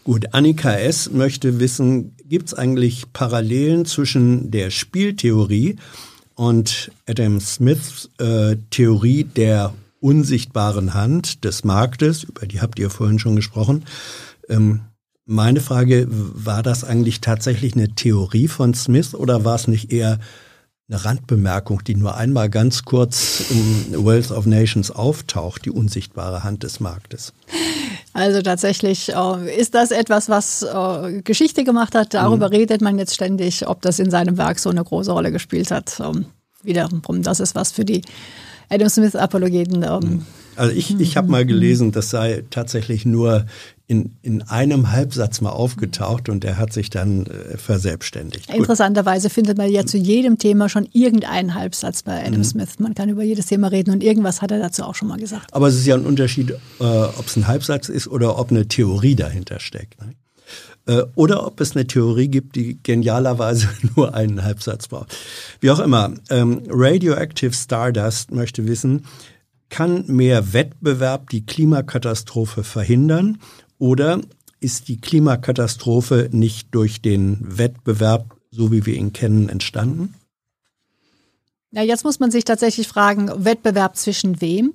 Gut, Annika S. möchte wissen, gibt es eigentlich Parallelen zwischen der Spieltheorie und Adam Smiths äh, Theorie der unsichtbaren Hand des Marktes, über die habt ihr vorhin schon gesprochen. Ähm, meine Frage, war das eigentlich tatsächlich eine Theorie von Smith oder war es nicht eher eine Randbemerkung, die nur einmal ganz kurz im Wealth of Nations auftaucht, die unsichtbare Hand des Marktes.
Also tatsächlich äh, ist das etwas, was äh, Geschichte gemacht hat. Darüber mhm. redet man jetzt ständig, ob das in seinem Werk so eine große Rolle gespielt hat. Ähm, wiederum, das ist was für die Adam Smith-Apologeten. Ähm,
mhm. Also ich, ich habe mal gelesen, das sei tatsächlich nur in, in einem Halbsatz mal aufgetaucht und der hat sich dann äh, verselbstständigt.
Interessanterweise findet man ja zu jedem Thema schon irgendeinen Halbsatz bei Adam mhm. Smith. Man kann über jedes Thema reden und irgendwas hat er dazu auch schon mal gesagt.
Aber es ist ja ein Unterschied, äh, ob es ein Halbsatz ist oder ob eine Theorie dahinter steckt. Ne? Äh, oder ob es eine Theorie gibt, die genialerweise [LAUGHS] nur einen Halbsatz braucht. Wie auch immer, ähm, Radioactive Stardust möchte wissen, kann mehr Wettbewerb die Klimakatastrophe verhindern oder ist die Klimakatastrophe nicht durch den Wettbewerb, so wie wir ihn kennen, entstanden?
Ja, jetzt muss man sich tatsächlich fragen, Wettbewerb zwischen wem?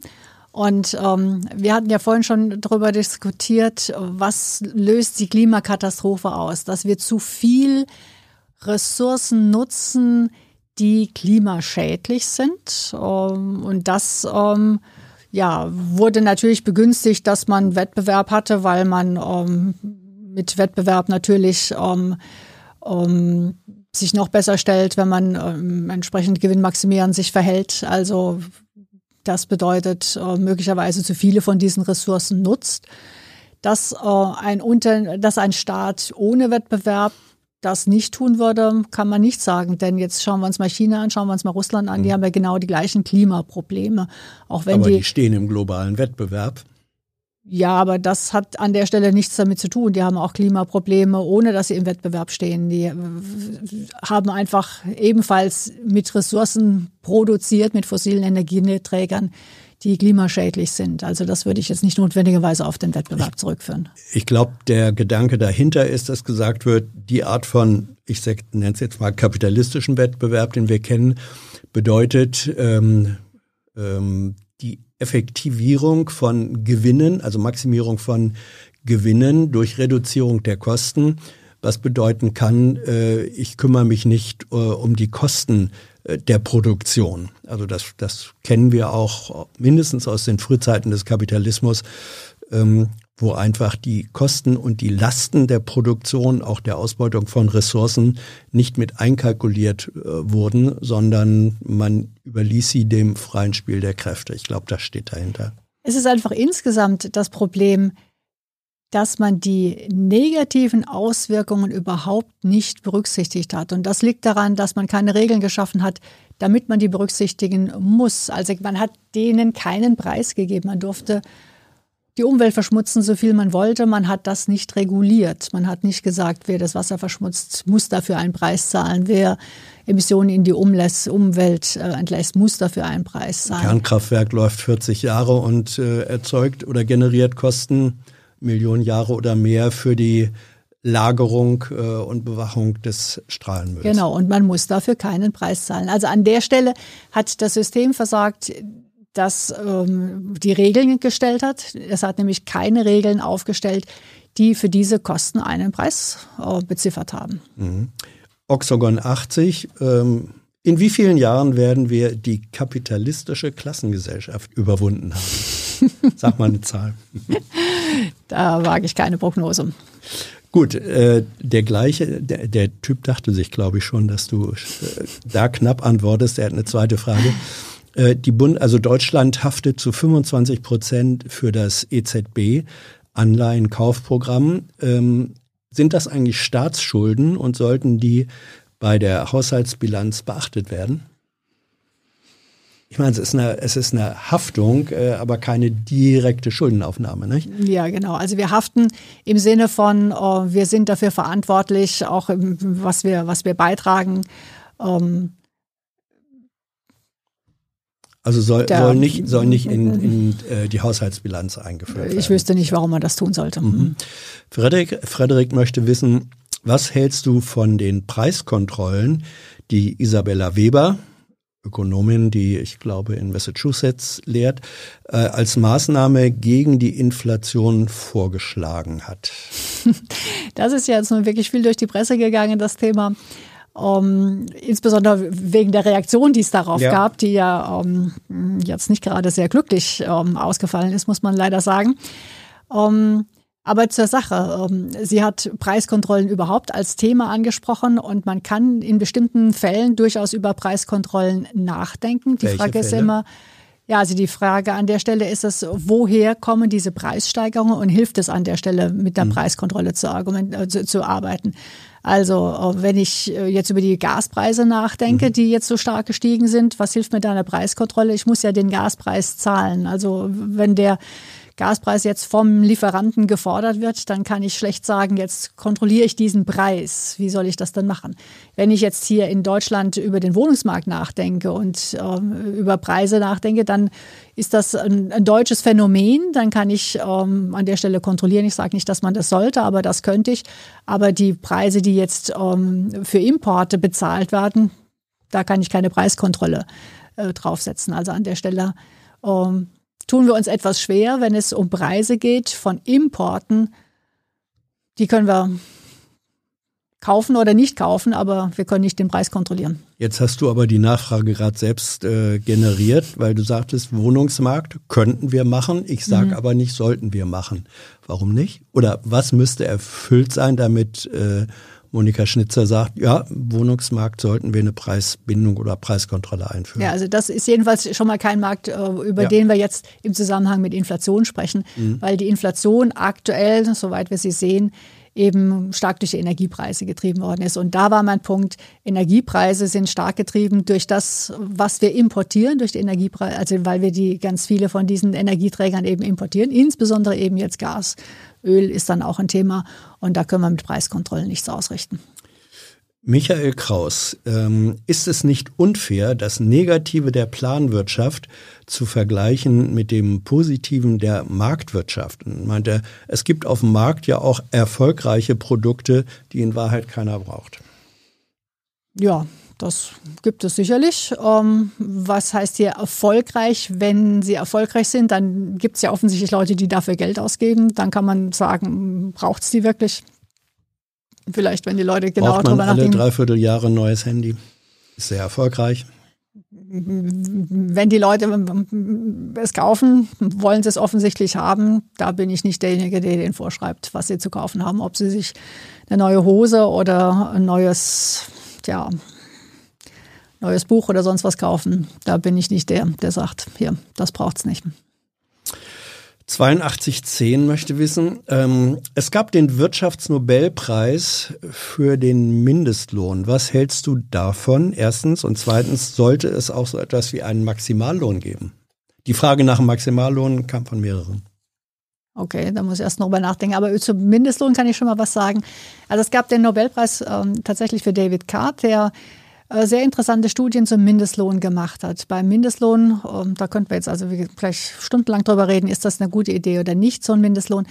Und ähm, wir hatten ja vorhin schon darüber diskutiert, was löst die Klimakatastrophe aus? Dass wir zu viel Ressourcen nutzen, die klimaschädlich sind. Ähm, und das ähm, ja, wurde natürlich begünstigt, dass man Wettbewerb hatte, weil man ähm, mit Wettbewerb natürlich ähm, ähm, sich noch besser stellt, wenn man ähm, entsprechend gewinnmaximierend sich verhält. Also das bedeutet äh, möglicherweise zu viele von diesen Ressourcen nutzt. Dass äh, ein Unter dass ein Staat ohne Wettbewerb das nicht tun würde, kann man nicht sagen. Denn jetzt schauen wir uns mal China an, schauen wir uns mal Russland an. Die mhm. haben ja genau die gleichen Klimaprobleme. Auch wenn
Aber
die,
die stehen im globalen Wettbewerb.
Ja, aber das hat an der Stelle nichts damit zu tun. Die haben auch Klimaprobleme, ohne dass sie im Wettbewerb stehen. Die äh, haben einfach ebenfalls mit Ressourcen produziert, mit fossilen Energieträgern, die klimaschädlich sind. Also das würde ich jetzt nicht notwendigerweise auf den Wettbewerb zurückführen.
Ich glaube, der Gedanke dahinter ist, dass gesagt wird, die Art von, ich nenne es jetzt mal kapitalistischen Wettbewerb, den wir kennen, bedeutet ähm, ähm, die Effektivierung von Gewinnen, also Maximierung von Gewinnen durch Reduzierung der Kosten, was bedeuten kann, äh, ich kümmere mich nicht äh, um die Kosten der Produktion. Also das, das kennen wir auch mindestens aus den Frühzeiten des Kapitalismus, ähm, wo einfach die Kosten und die Lasten der Produktion, auch der Ausbeutung von Ressourcen nicht mit einkalkuliert äh, wurden, sondern man überließ sie dem freien Spiel der Kräfte. Ich glaube, das steht dahinter.
Es ist einfach insgesamt das Problem, dass man die negativen Auswirkungen überhaupt nicht berücksichtigt hat. Und das liegt daran, dass man keine Regeln geschaffen hat, damit man die berücksichtigen muss. Also man hat denen keinen Preis gegeben. Man durfte die Umwelt verschmutzen, so viel man wollte. Man hat das nicht reguliert. Man hat nicht gesagt, wer das Wasser verschmutzt, muss dafür einen Preis zahlen. Wer Emissionen in die Umlässt, Umwelt äh, entlässt, muss dafür einen Preis zahlen.
Kernkraftwerk läuft 40 Jahre und äh, erzeugt oder generiert Kosten Millionen Jahre oder mehr für die Lagerung äh, und Bewachung des Strahlenmülls.
Genau, und man muss dafür keinen Preis zahlen. Also an der Stelle hat das System versagt, das ähm, die Regeln gestellt hat. Es hat nämlich keine Regeln aufgestellt, die für diese Kosten einen Preis äh, beziffert haben.
Mhm. Oxogon 80. Ähm, in wie vielen Jahren werden wir die kapitalistische Klassengesellschaft überwunden haben? [LAUGHS] Sag mal eine Zahl.
Da wage ich keine Prognose.
Gut, äh, der gleiche, der, der, Typ dachte sich, glaube ich, schon, dass du äh, da knapp antwortest. Er hat eine zweite Frage. Äh, die Bund, also Deutschland haftet zu 25 Prozent für das EZB Anleihenkaufprogramm. Ähm, sind das eigentlich Staatsschulden und sollten die bei der Haushaltsbilanz beachtet werden? Ich meine, es ist eine, es ist eine Haftung, äh, aber keine direkte Schuldenaufnahme, nicht?
Ja, genau. Also wir haften im Sinne von, oh, wir sind dafür verantwortlich, auch im, was wir, was wir beitragen. Ähm,
also soll, der, soll nicht, soll nicht in, in äh, die Haushaltsbilanz eingeführt werden.
Ich wüsste nicht, warum man das tun sollte. Mhm.
mhm. Frederik, Frederik möchte wissen, was hältst du von den Preiskontrollen, die Isabella Weber, Ökonomin, die ich glaube in Massachusetts lehrt, äh, als Maßnahme gegen die Inflation vorgeschlagen hat. [LAUGHS]
Das ist ja jetzt nun wirklich viel durch die Presse gegangen, das Thema. Um, insbesondere wegen der Reaktion, die es darauf ja. gab, die ja um, jetzt nicht gerade sehr glücklich um, ausgefallen ist, muss man leider sagen. Aber zur Sache. Ähm, sie hat Preiskontrollen überhaupt als Thema angesprochen und man kann in bestimmten Fällen durchaus über Preiskontrollen nachdenken. Die
Welche
Frage
Fälle?
ist immer, ja, also die Frage an der Stelle ist es, woher kommen diese Preissteigerungen und hilft es an der Stelle mit der mhm. Preiskontrolle zu, argument, äh, zu, zu, arbeiten? Also äh, wenn ich äh, jetzt über die Gaspreise nachdenke, mhm. die jetzt so stark gestiegen sind, was hilft mir da eine Preiskontrolle? Ich muss ja den Gaspreis zahlen. Also wenn der Gaspreis jetzt vom Lieferanten gefordert wird, dann kann ich schlecht sagen, jetzt kontrolliere ich diesen Preis. Wie soll ich das dann machen? Wenn ich jetzt hier in Deutschland über den Wohnungsmarkt nachdenke und ähm, über Preise nachdenke, dann ist das ein, ein deutsches Phänomen. Dann kann ich ähm, an der Stelle kontrollieren. Ich sage nicht, dass man das sollte, aber das könnte ich. Aber die Preise, die jetzt ähm, für Importe bezahlt werden, da kann ich keine Preiskontrolle äh, draufsetzen. Also an der Stelle ähm, tun wir uns etwas schwer, wenn es um Preise geht von Importen. Die können wir kaufen oder nicht kaufen, aber wir können nicht den Preis kontrollieren.
Jetzt hast du aber die Nachfrage gerade selbst äh, generiert, weil du sagtest, Wohnungsmarkt könnten wir machen. Ich sage mhm. aber nicht, sollten wir machen. Warum nicht? Oder was müsste erfüllt sein, damit äh, Monika Schnitzer sagt, ja, Wohnungsmarkt sollten wir eine Preisbindung oder Preiskontrolle einführen.
Ja, also das ist jedenfalls schon mal kein Markt, äh, über ja. den wir jetzt im Zusammenhang mit Inflation sprechen, mhm. weil die Inflation aktuell, soweit wir sie sehen, eben stark durch die Energiepreise getrieben worden ist. Und da war mein Punkt, Energiepreise sind stark getrieben durch das, was wir importieren, durch die Energiepreise, also weil wir die ganz viele von diesen Energieträgern eben importieren, insbesondere eben jetzt Gas. Öl ist dann auch ein Thema und da können wir mit Preiskontrollen nichts ausrichten.
Michael Kraus, ähm, ist es nicht unfair, das Negative der Planwirtschaft zu vergleichen mit dem Positiven der Marktwirtschaft? Und meinte, es gibt auf dem Markt ja auch erfolgreiche Produkte, die in Wahrheit keiner braucht.
Ja, das gibt es sicherlich. Ähm, was heißt hier erfolgreich? Wenn sie erfolgreich sind, dann gibt es ja offensichtlich Leute, die dafür Geld ausgeben. Dann kann man sagen, braucht es die wirklich? Vielleicht, wenn die Leute genau
drüber alle nachdenken. dreiviertel Jahre ein neues Handy. Ist sehr erfolgreich.
Wenn die Leute es kaufen, wollen sie es offensichtlich haben. Da bin ich nicht derjenige, der denen vorschreibt, was sie zu kaufen haben. Ob sie sich eine neue Hose oder ein neues, ja, neues Buch oder sonst was kaufen. Da bin ich nicht der, der sagt, hier, das braucht es nicht.
8210 möchte wissen, ähm, es gab den Wirtschaftsnobelpreis für den Mindestlohn. Was hältst du davon? Erstens. Und zweitens, sollte es auch so etwas wie einen Maximallohn geben? Die Frage nach dem Maximallohn kam von mehreren.
Okay, da muss ich erst noch mal nachdenken. Aber zum Mindestlohn kann ich schon mal was sagen. Also es gab den Nobelpreis ähm, tatsächlich für David Card, der sehr interessante Studien zum Mindestlohn gemacht hat. Beim Mindestlohn, ähm, da könnten wir jetzt also gleich stundenlang drüber reden, ist das eine gute Idee oder nicht, so ein Mindestlohn.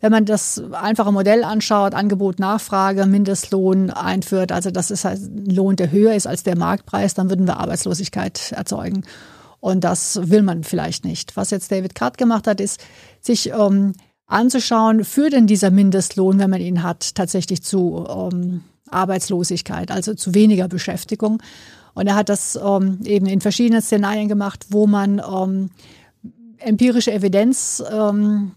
Wenn man das einfache Modell anschaut, Angebot, Nachfrage, Mindestlohn einführt, also das ist halt ein Lohn, der höher ist als der Marktpreis, dann würden wir Arbeitslosigkeit erzeugen. Und das will man vielleicht nicht. Was jetzt David Card gemacht hat, ist, sich ähm, anzuschauen, führt denn dieser Mindestlohn, wenn man ihn hat, tatsächlich zu ähm, Arbeitslosigkeit, also zu weniger Beschäftigung. Und er hat das ähm, eben in verschiedenen Szenarien gemacht, wo man ähm, empirische Evidenz ähm,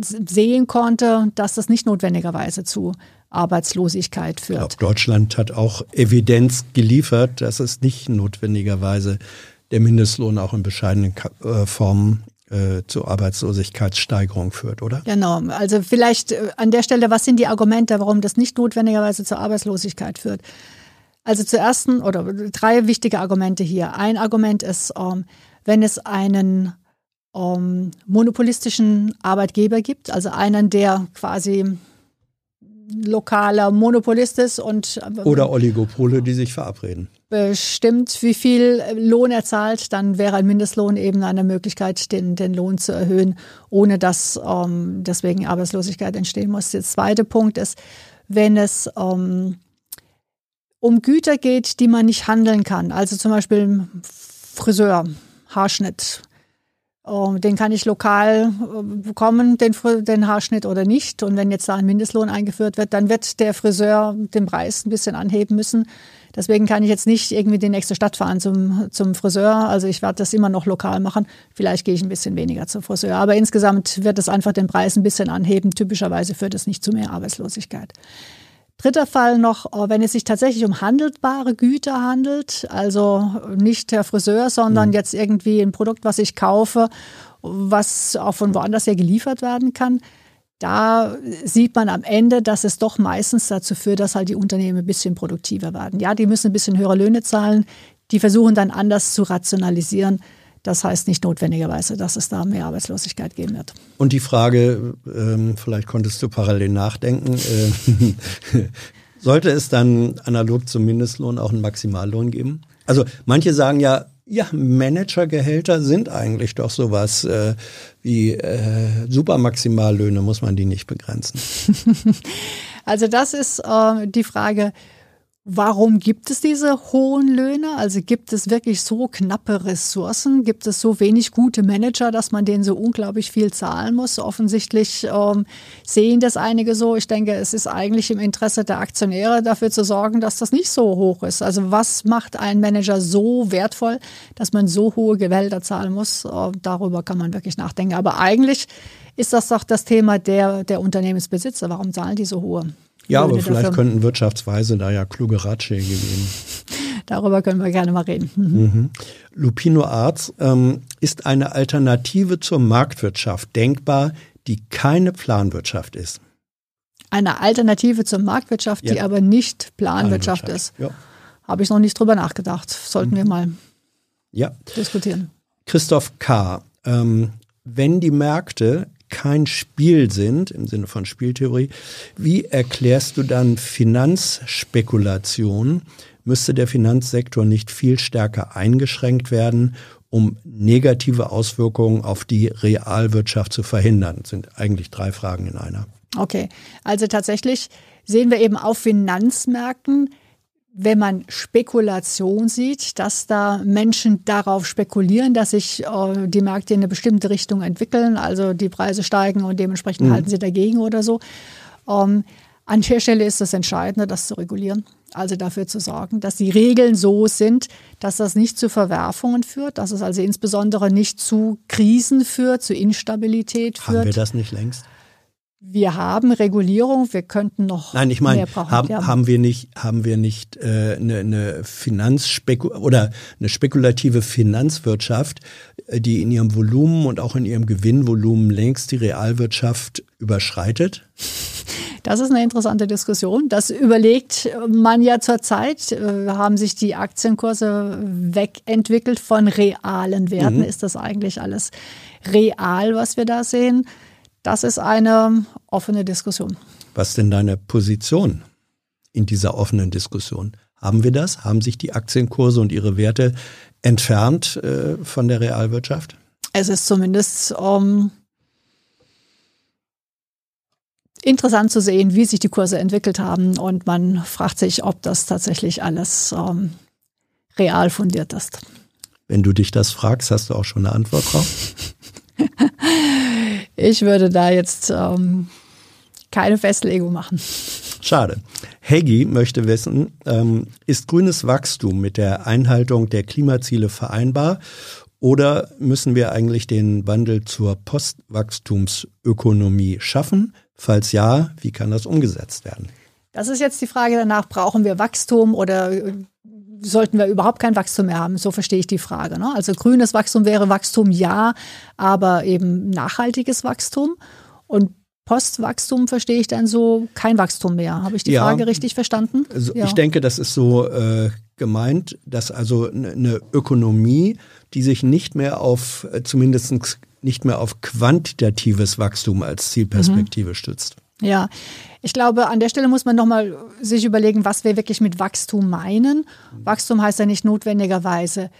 sehen konnte, dass das nicht notwendigerweise zu Arbeitslosigkeit führt. Ich
glaube, Deutschland hat auch Evidenz geliefert, dass es nicht notwendigerweise der Mindestlohn auch in bescheidenen äh, Formen zu Arbeitslosigkeitssteigerung führt, oder?
Genau. Also vielleicht äh, an der Stelle, was sind die Argumente, warum das nicht notwendigerweise zur Arbeitslosigkeit führt? Also zuerst oder drei wichtige Argumente hier. Ein Argument ist, ähm, wenn es einen ähm, monopolistischen Arbeitgeber gibt, also einen, der quasi lokaler Monopolist ist und
äh, oder Oligopole, die sich verabreden.
Bestimmt, wie viel Lohn er zahlt, dann wäre ein Mindestlohn eben eine Möglichkeit, den, den Lohn zu erhöhen, ohne dass ähm, deswegen Arbeitslosigkeit entstehen muss. Der zweite Punkt ist, wenn es ähm, um Güter geht, die man nicht handeln kann, also zum Beispiel Friseur, Haarschnitt, ähm, den kann ich lokal äh, bekommen, den, den Haarschnitt oder nicht. Und wenn jetzt da ein Mindestlohn eingeführt wird, dann wird der Friseur den Preis ein bisschen anheben müssen. Deswegen kann ich jetzt nicht irgendwie die nächste Stadt fahren zum, zum Friseur. Also ich werde das immer noch lokal machen. Vielleicht gehe ich ein bisschen weniger zum Friseur. Aber insgesamt wird es einfach den Preis ein bisschen anheben. Typischerweise führt es nicht zu mehr Arbeitslosigkeit. Dritter Fall noch, äh, wenn es sich tatsächlich um handelbare Güter handelt, also nicht der Friseur, sondern mhm. jetzt irgendwie ein Produkt, was ich kaufe, was auch von woanders her geliefert werden kann. Da sieht man am Ende, dass es doch meistens dazu führt, dass halt die Unternehmen ein bisschen produktiver werden. Ja, die müssen ein bisschen höhere Löhne zahlen. Die versuchen dann anders zu rationalisieren. Das heißt nicht notwendigerweise, dass es da mehr Arbeitslosigkeit geben wird.
Und die Frage, ähm, vielleicht konntest du parallel nachdenken, äh, [LAUGHS] sollte es dann analog zum Mindestlohn auch einen Maximallohn geben? Also manche sagen ja, ja, Managergehälter sind eigentlich doch sowas äh, wie äh, Supermaximallöhne, muss man die nicht begrenzen. [LAUGHS]
also das ist äh, die Frage, Warum gibt es diese hohen Löhne? Also gibt es wirklich so knappe Ressourcen? Gibt es so wenig gute Manager, dass man denen so unglaublich viel zahlen muss? Offensichtlich ähm, sehen das einige so. Ich denke, es ist eigentlich im Interesse der Aktionäre dafür zu sorgen, dass das nicht so hoch ist. Also was macht einen Manager so wertvoll, dass man so hohe Gehälter zahlen muss? Äh, darüber kann man wirklich nachdenken. Aber eigentlich ist das doch das Thema der, der Unternehmensbesitzer. Warum zahlen die so hohe?
Ja, aber vielleicht dafür. könnten Wirtschaftsweise da ja kluge Ratschläge geben. [LAUGHS]
Darüber können wir gerne mal reden. [LAUGHS]
Mhm. Lupino Arts ähm, ist eine Alternative zur Marktwirtschaft denkbar, die keine Planwirtschaft ist.
Eine Alternative zur Marktwirtschaft, ja. die aber nicht Planwirtschaft, Planwirtschaft. ist. Ja. Habe ich noch nicht drüber nachgedacht. Sollten mhm. wir mal ja. diskutieren.
Christoph K., ähm, wenn die Märkte kein Spiel sind, im Sinne von Spieltheorie, wie erklärst du dann Finanzspekulation? Müsste der Finanzsektor nicht viel stärker eingeschränkt werden, um negative Auswirkungen auf die Realwirtschaft zu verhindern? Das sind eigentlich drei Fragen in einer.
Okay, also tatsächlich sehen wir eben auf Finanzmärkten wenn man Spekulation sieht, dass da Menschen darauf spekulieren, dass sich äh, die Märkte in eine bestimmte Richtung entwickeln, also die Preise steigen und dementsprechend mhm. halten sie dagegen oder so. Ähm, an der Stelle ist das Entscheidende, das zu regulieren. Also dafür zu sorgen, dass die Regeln so sind, dass das nicht zu Verwerfungen führt, dass es also insbesondere nicht zu Krisen führt, zu Instabilität führt.
Haben wir das nicht längst?
Wir haben Regulierung, wir könnten noch
Nein, ich meine. Haben, ja. haben wir nicht, haben wir nicht äh, eine, eine Finanzspekul oder eine spekulative Finanzwirtschaft, äh, die in ihrem Volumen und auch in ihrem Gewinnvolumen längst die Realwirtschaft überschreitet?
Das ist eine interessante Diskussion. Das überlegt man ja zurzeit. Äh, haben sich die Aktienkurse wegentwickelt von realen Werten? Mhm. Ist das eigentlich alles real, was wir da sehen? Das ist eine offene Diskussion.
Was ist denn deine Position in dieser offenen Diskussion? Haben wir das? Haben sich die Aktienkurse und ihre Werte entfernt äh, von der Realwirtschaft?
Es ist zumindest um, ähm, interessant zu sehen, wie sich die Kurse entwickelt haben. Und man fragt sich, ob das tatsächlich alles ähm, real fundiert ist.
Wenn du dich das fragst, hast du auch schon eine Antwort drauf? [LAUGHS]
ich würde da jetzt ähm, keine Festlegung machen.
Schade. Heggy möchte wissen, ähm, ist grünes Wachstum mit der Einhaltung der Klimaziele vereinbar oder müssen wir eigentlich den Wandel zur Postwachstumsökonomie schaffen? Falls ja, wie kann das umgesetzt werden?
Das ist jetzt die Frage danach, brauchen wir Wachstum oder sollten wir überhaupt kein Wachstum mehr haben? So verstehe ich die Frage. Ne? Also grünes Wachstum wäre Wachstum ja, aber eben nachhaltiges Wachstum. Und Postwachstum verstehe ich dann so kein Wachstum mehr. Habe ich die ja, Frage richtig verstanden?
Also ja. Ich denke, das ist so äh, gemeint, dass also eine Ökonomie, die sich nicht mehr auf, äh, zumindest nicht mehr auf quantitatives Wachstum als Zielperspektive mhm. stützt.
Ja, ich glaube, an der Stelle muss man nochmal sich überlegen, was wir wirklich mit Wachstum meinen. Wachstum heißt ja nicht notwendigerweise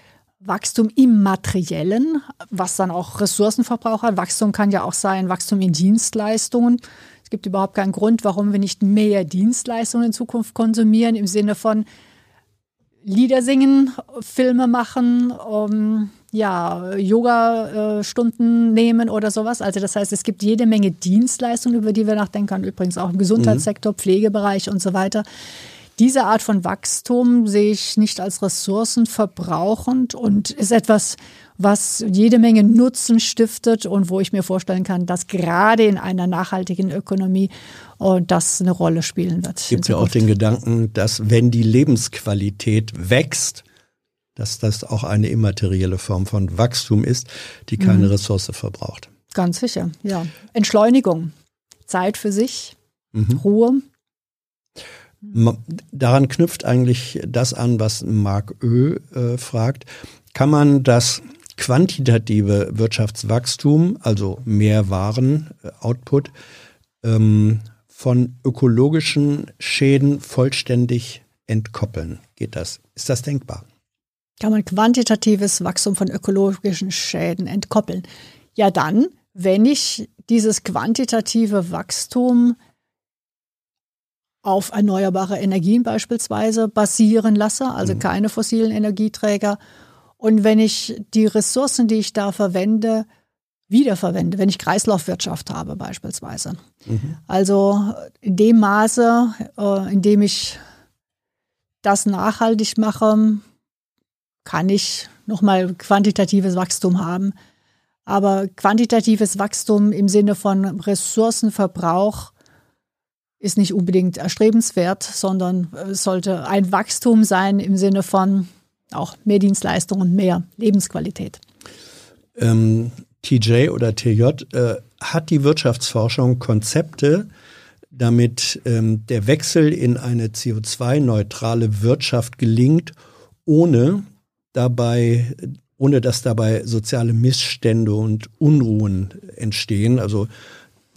Wachstum im Materiellen, was dann auch Ressourcenverbrauch hat. Wachstum kann ja auch sein Wachstum in Dienstleistungen. Es gibt überhaupt keinen Grund, warum wir nicht mehr Dienstleistungen in Zukunft konsumieren, im Sinne von Lieder singen, Filme machen, um, ja, Yoga-Stunden nehmen oder sowas. Also das heißt, es gibt jede Menge Dienstleistungen, über die wir nachdenken können, übrigens auch im Gesundheitssektor, mhm. Pflegebereich und so weiter. Diese Art von Wachstum sehe ich nicht als ressourcenverbrauchend und ist etwas, was jede Menge Nutzen stiftet und wo ich mir vorstellen kann, dass gerade in einer nachhaltigen Ökonomie oh, das eine Rolle spielen wird.
Es gibt ja auch den Gedanken, dass wenn die Lebensqualität wächst, dass das auch eine immaterielle Form von Wachstum ist, die keine mhm. Ressource verbraucht.
Ganz sicher, ja. Entschleunigung, Zeit für sich, mhm. Ruhe.
Daran knüpft eigentlich das an, was Marc Ö äh, fragt. Kann man das quantitative Wirtschaftswachstum, also mehr Waren, äh, Output, ähm, von ökologischen Schäden vollständig entkoppeln. Geht das? Ist das denkbar?
Kann man quantitatives Wachstum von ökologischen Schäden entkoppeln? Ja, dann, wenn ich dieses quantitative Wachstum auf erneuerbare Energien beispielsweise basieren lasse, also mhm. keine fossilen Energieträger. Und wenn ich die Ressourcen, die ich da verwende, wiederverwende, wenn ich Kreislaufwirtschaft habe beispielsweise. Mhm. Also in dem Maße, äh, in dem ich das nachhaltig mache, kann ich nochmal quantitatives Wachstum haben. Aber quantitatives Wachstum im Sinne von Ressourcenverbrauch ist nicht unbedingt erstrebenswert, sondern es sollte ein Wachstum sein im Sinne von auch mehr Dienstleistungen und mehr Lebensqualität.
Ähm, TJ oder TJ äh, hat die Wirtschaftsforschung Konzepte, damit ähm, der Wechsel in eine CO2-neutrale Wirtschaft gelingt, ohne dabei, ohne dass dabei soziale Missstände und Unruhen entstehen. Also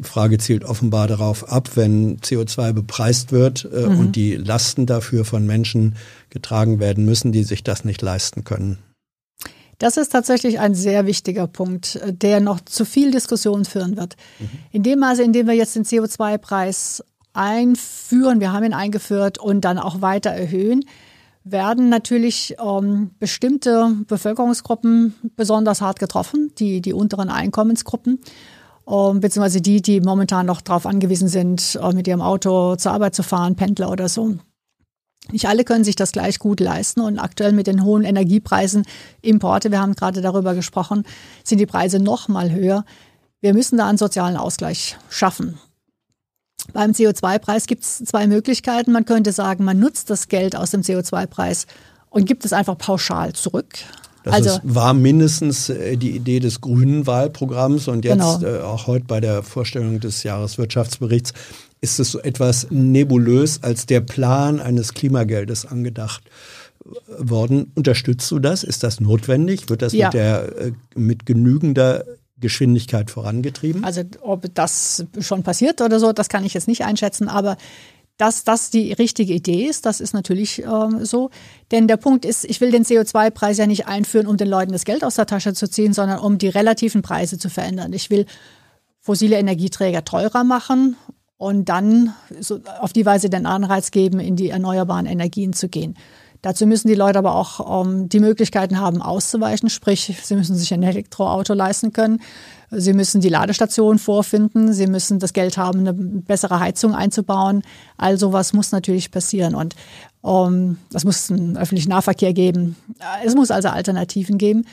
Frage zielt offenbar darauf ab, wenn CO2 bepreist wird äh, mhm. und die Lasten dafür von Menschen getragen werden müssen, die sich das nicht leisten können.
Das ist tatsächlich ein sehr wichtiger Punkt, der noch zu viel Diskussion führen wird. Mhm. In dem Maße, in dem wir jetzt den CO2-Preis einführen, wir haben ihn eingeführt und dann auch weiter erhöhen, werden natürlich ähm, bestimmte Bevölkerungsgruppen besonders hart getroffen, die, die unteren Einkommensgruppen ähm, beziehungsweise die, die momentan noch darauf angewiesen sind, äh, mit ihrem Auto zur Arbeit zu fahren, Pendler oder so. Nicht alle können sich das gleich gut leisten und aktuell mit den hohen Energiepreisen, Importe, wir haben gerade darüber gesprochen, sind die Preise noch mal höher. Wir müssen da einen sozialen Ausgleich schaffen. Beim CO2-Preis gibt es zwei Möglichkeiten. Man könnte sagen, man nutzt das Geld aus dem CO2-Preis und gibt es einfach pauschal zurück.
Das also, ist, war mindestens äh, die Idee des grünen Wahlprogramms und jetzt genau. äh, auch heute bei der Vorstellung des Jahreswirtschaftsberichts ist es so etwas nebulös als der Plan eines Klimageldes angedacht worden. Unterstützt du das? Ist das notwendig? Wird das ja. mit, der, äh, mit genügender Geschwindigkeit vorangetrieben?
Also ob das schon passiert oder so, das kann ich jetzt nicht einschätzen, aber dass das die richtige Idee ist, das ist natürlich ähm, so. Denn der Punkt ist, ich will den CO2-Preis ja nicht einführen, um den Leuten das Geld aus der Tasche zu ziehen, sondern um die relativen Preise zu verändern. Ich will fossile Energieträger teurer machen und dann so auf die Weise den Anreiz geben, in die erneuerbaren Energien zu gehen. Dazu müssen die Leute aber auch ähm, die Möglichkeiten haben, auszuweichen, sprich, sie müssen sich ein Elektroauto leisten können. Sie müssen die Ladestation vorfinden. Sie müssen das Geld haben, eine bessere Heizung einzubauen. All sowas muss natürlich passieren. Und ähm, das muss einen öffentlichen Nahverkehr geben. Es muss also Alternativen geben.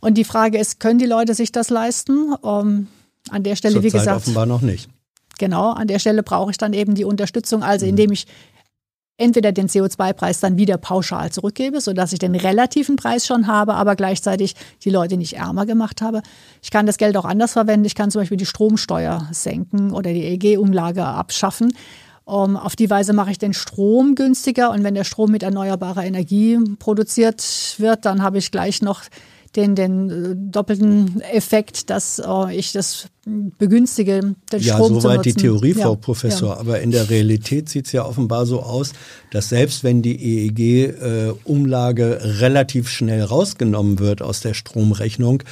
Und die Frage ist, können die Leute sich das leisten? Ähm, an der Stelle,
Zur
wie gesagt.
offenbar noch nicht.
Genau, an der Stelle brauche ich dann eben die Unterstützung, also indem ich entweder den CO2-Preis dann wieder pauschal zurückgebe, sodass ich den relativen Preis schon habe, aber gleichzeitig die Leute nicht ärmer gemacht habe. Ich kann das Geld auch anders verwenden. Ich kann zum Beispiel die Stromsteuer senken oder die EEG-Umlage abschaffen. Um, auf die Weise mache ich den Strom günstiger und wenn der Strom mit erneuerbarer Energie produziert wird, dann habe ich gleich noch den, den äh, doppelten Effekt, dass äh, ich das begünstige, den
ja,
Strom
soweit die Theorie, ja, Frau Professor. Ja. Aber in der Realität sieht es ja offenbar so aus, dass selbst wenn die EEG-Umlage äh, relativ schnell rausgenommen wird aus der Stromrechnung,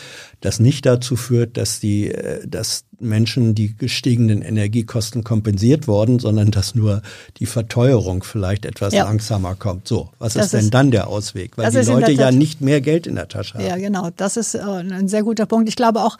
das nicht dazu führt, dass die, äh, dass Menschen die gestiegenen Energiekosten kompensiert worden, sondern dass nur die Verteuerung vielleicht etwas ja. langsamer kommt. So, was das ist denn dann der Ausweg? Weil die Leute ja nicht mehr Geld in der Tasche haben.
Ja, genau. Das ist äh, ein sehr guter Punkt. Ich glaube auch,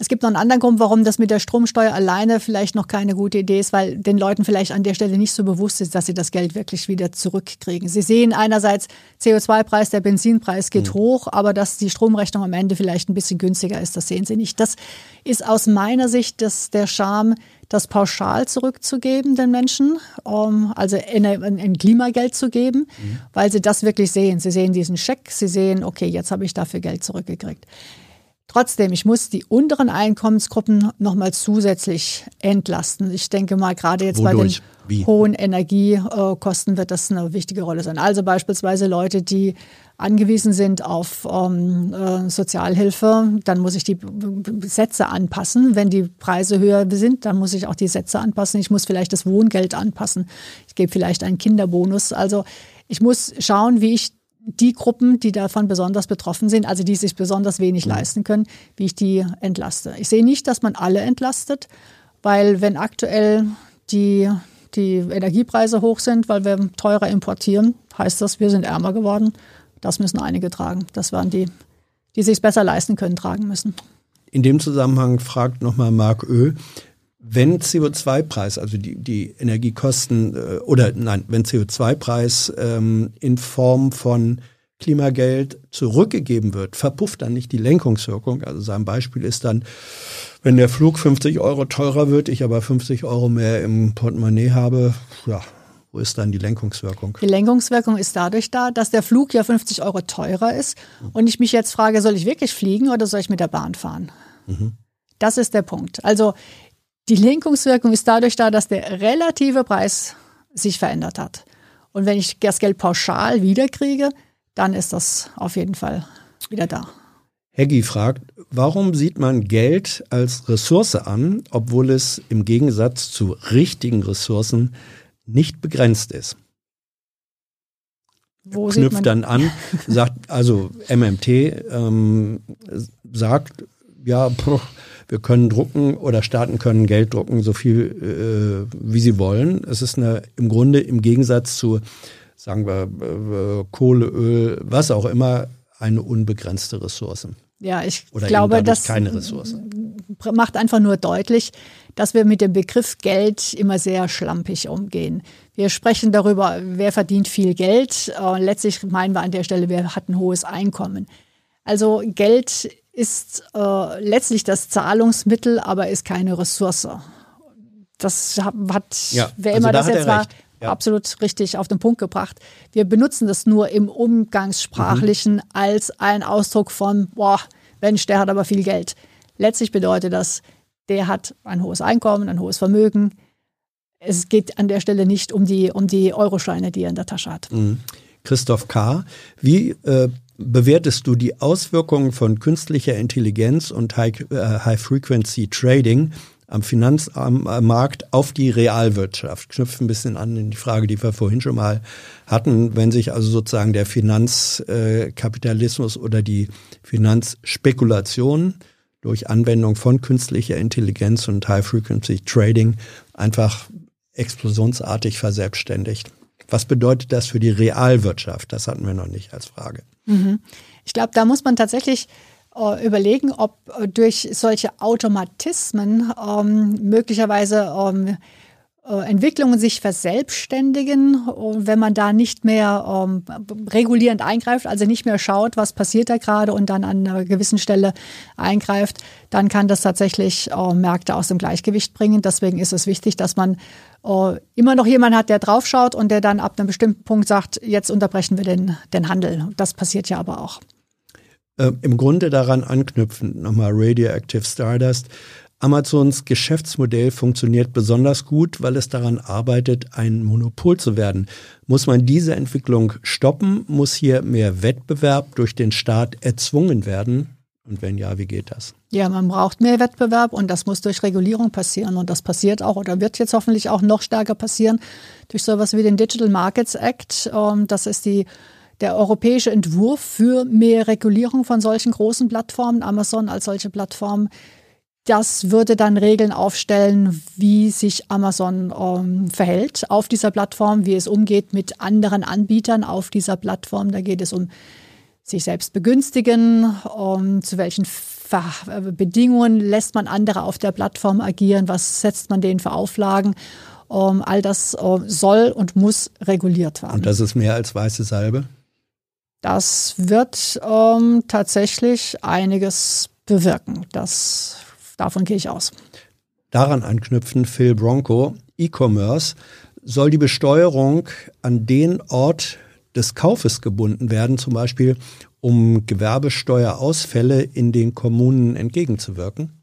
es gibt noch einen anderen Grund, warum das mit der Stromsteuer alleine vielleicht noch keine gute Idee ist, weil den Leuten vielleicht an der Stelle nicht so bewusst ist, dass sie das Geld wirklich wieder zurückkriegen. Sie sehen einerseits CO2-Preis, der Benzinpreis geht mhm. hoch, aber dass die Stromrechnung am Ende vielleicht ein bisschen günstiger ist, das sehen sie nicht. Das ist aus meiner Sicht das, der Charme, das pauschal zurückzugeben den Menschen, um also ein Klimageld zu geben, mhm. weil sie das wirklich sehen. Sie sehen diesen Scheck, sie sehen, okay, jetzt habe ich dafür Geld zurückgekriegt. Trotzdem, ich muss die unteren Einkommensgruppen nochmal zusätzlich entlasten. Ich denke mal, gerade jetzt Wodurch? bei den Wie? hohen Energiekosten wird das eine wichtige Rolle sein. Also beispielsweise Leute, die angewiesen sind auf ähm, äh, Sozialhilfe, dann muss ich die Sätze anpassen. Wenn die Preise höher sind, dann muss ich auch die Sätze anpassen. Ich muss vielleicht das Wohngeld anpassen. Ich gebe vielleicht einen Kinderbonus. Also ich muss schauen, wie ich die Gruppen, die davon besonders betroffen sind, also die sich besonders wenig mhm. leisten können, wie ich die entlaste. Ich sehe nicht, dass man alle entlastet, weil wenn aktuell die, die Energiepreise hoch sind, weil wir teurer importieren, heißt das, wir sind ärmer geworden. Das müssen einige tragen. Das waren die, die sich besser leisten können, tragen müssen.
In dem Zusammenhang fragt nochmal Marc Ö, wenn CO2-Preis, also die, die Energiekosten äh, oder nein, wenn CO2-Preis ähm, in Form von Klimageld zurückgegeben wird, verpufft dann nicht die Lenkungswirkung. Also sein Beispiel ist dann, wenn der Flug 50 Euro teurer wird, ich aber 50 Euro mehr im Portemonnaie habe, ja, wo ist dann die Lenkungswirkung?
Die Lenkungswirkung ist dadurch da, dass der Flug ja 50 Euro teurer ist und ich mich jetzt frage, soll ich wirklich fliegen oder soll ich mit der Bahn fahren? Mhm. Das ist der Punkt. Also die Lenkungswirkung ist dadurch da, dass der relative Preis sich verändert hat. Und wenn ich das Geld pauschal wiederkriege, dann ist das auf jeden Fall wieder da.
Heggy fragt, warum sieht man Geld als Ressource an, obwohl es im Gegensatz zu richtigen Ressourcen nicht begrenzt ist? Wo Knüpft dann an, sagt, also MMT ähm, sagt, ja, wir können drucken oder Staaten können Geld drucken, so viel äh, wie sie wollen. Es ist eine, im Grunde im Gegensatz zu, sagen wir, äh, Kohle, Öl, was auch immer, eine unbegrenzte Ressource.
Ja, ich oder glaube, das macht einfach nur deutlich, dass wir mit dem Begriff Geld immer sehr schlampig umgehen. Wir sprechen darüber, wer verdient viel Geld. Äh, letztlich meinen wir an der Stelle, wer hat ein hohes Einkommen. Also Geld ist äh, letztlich das Zahlungsmittel, aber ist keine Ressource. Das hat,
ja,
wer also immer da das jetzt war, ja. absolut richtig auf den Punkt gebracht. Wir benutzen das nur im Umgangssprachlichen mhm. als ein Ausdruck von, boah, Mensch, der hat aber viel Geld. Letztlich bedeutet das, der hat ein hohes Einkommen, ein hohes Vermögen. Es geht an der Stelle nicht um die, um die Euroscheine, die er in der Tasche hat. Mhm.
Christoph K., wie äh, bewertest du die Auswirkungen von künstlicher Intelligenz und High-Frequency-Trading am Finanzmarkt auf die Realwirtschaft? Knüpft ein bisschen an in die Frage, die wir vorhin schon mal hatten. Wenn sich also sozusagen der Finanzkapitalismus oder die Finanzspekulation durch Anwendung von künstlicher Intelligenz und High-Frequency-Trading einfach explosionsartig verselbstständigt. Was bedeutet das für die Realwirtschaft? Das hatten wir noch nicht als Frage.
Mhm. Ich glaube, da muss man tatsächlich äh, überlegen, ob äh, durch solche Automatismen ähm, möglicherweise ähm, äh, Entwicklungen sich verselbstständigen, wenn man da nicht mehr ähm, regulierend eingreift, also nicht mehr schaut, was passiert da gerade und dann an einer gewissen Stelle eingreift, dann kann das tatsächlich äh, Märkte aus dem Gleichgewicht bringen. Deswegen ist es wichtig, dass man äh, immer noch jemand hat, der draufschaut und der dann ab einem bestimmten Punkt sagt, jetzt unterbrechen wir den, den Handel. Das passiert ja aber auch.
Äh, Im Grunde daran anknüpfend nochmal Radioactive Stardust. Amazons Geschäftsmodell funktioniert besonders gut, weil es daran arbeitet, ein Monopol zu werden. Muss man diese Entwicklung stoppen? Muss hier mehr Wettbewerb durch den Staat erzwungen werden? Und wenn ja, wie geht das?
Ja, man braucht mehr Wettbewerb und das muss durch Regulierung passieren. Und das passiert auch oder wird jetzt hoffentlich auch noch stärker passieren durch sowas wie den Digital Markets Act. Ähm, das ist die der europäische Entwurf für mehr Regulierung von solchen großen Plattformen, Amazon als solche Plattform, das würde dann Regeln aufstellen, wie sich Amazon ähm, verhält auf dieser Plattform, wie es umgeht mit anderen Anbietern auf dieser Plattform. Da geht es um sich selbst begünstigen, um zu welchen Ver Bedingungen lässt man andere auf der Plattform agieren, was setzt man denen für Auflagen. Um, all das uh, soll und muss reguliert werden.
Und das ist mehr als weiße Salbe?
Das wird um, tatsächlich einiges bewirken. Das Davon gehe ich aus.
Daran anknüpfen, Phil Bronco, E-Commerce soll die Besteuerung an den Ort des Kaufes gebunden werden, zum Beispiel um Gewerbesteuerausfälle in den Kommunen entgegenzuwirken?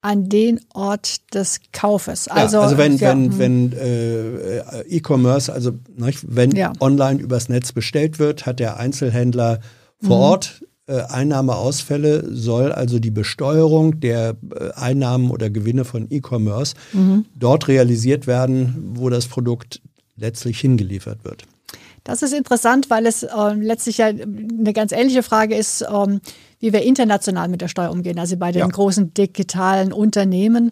An den Ort des Kaufes.
Also, ja, also wenn, ja, wenn, hm. wenn äh, E-Commerce, also nicht, wenn ja. online übers Netz bestellt wird, hat der Einzelhändler vor mhm. Ort äh, Einnahmeausfälle, soll also die Besteuerung der äh, Einnahmen oder Gewinne von E-Commerce mhm. dort realisiert werden, wo das Produkt letztlich hingeliefert wird.
Das ist interessant, weil es äh, letztlich ja eine ganz ähnliche Frage ist, ähm, wie wir international mit der Steuer umgehen, also bei den ja. großen digitalen Unternehmen.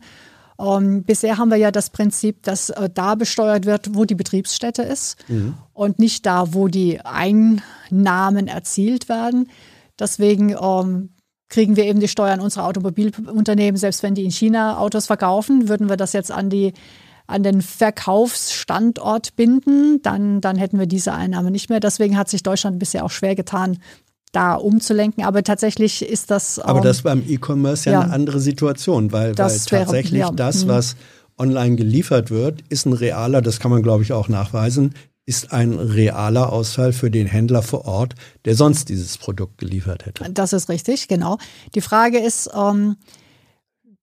Ähm, bisher haben wir ja das Prinzip, dass äh, da besteuert wird, wo die Betriebsstätte ist mhm. und nicht da, wo die Einnahmen erzielt werden. Deswegen ähm, kriegen wir eben die Steuern unserer Automobilunternehmen, selbst wenn die in China Autos verkaufen, würden wir das jetzt an die an den Verkaufsstandort binden, dann, dann hätten wir diese Einnahme nicht mehr. Deswegen hat sich Deutschland bisher auch schwer getan, da umzulenken. Aber tatsächlich ist das.
Aber ähm, das beim E-Commerce ja, ja, eine andere Situation, weil, weil tatsächlich wäre, ja, das, mhm. was online geliefert wird, ist ein realer, das kann man glaube ich auch nachweisen, ist ein realer Ausfall für den Händler vor Ort, der sonst dieses Produkt geliefert hätte.
Das ist richtig, genau. Die Frage ist, ähm,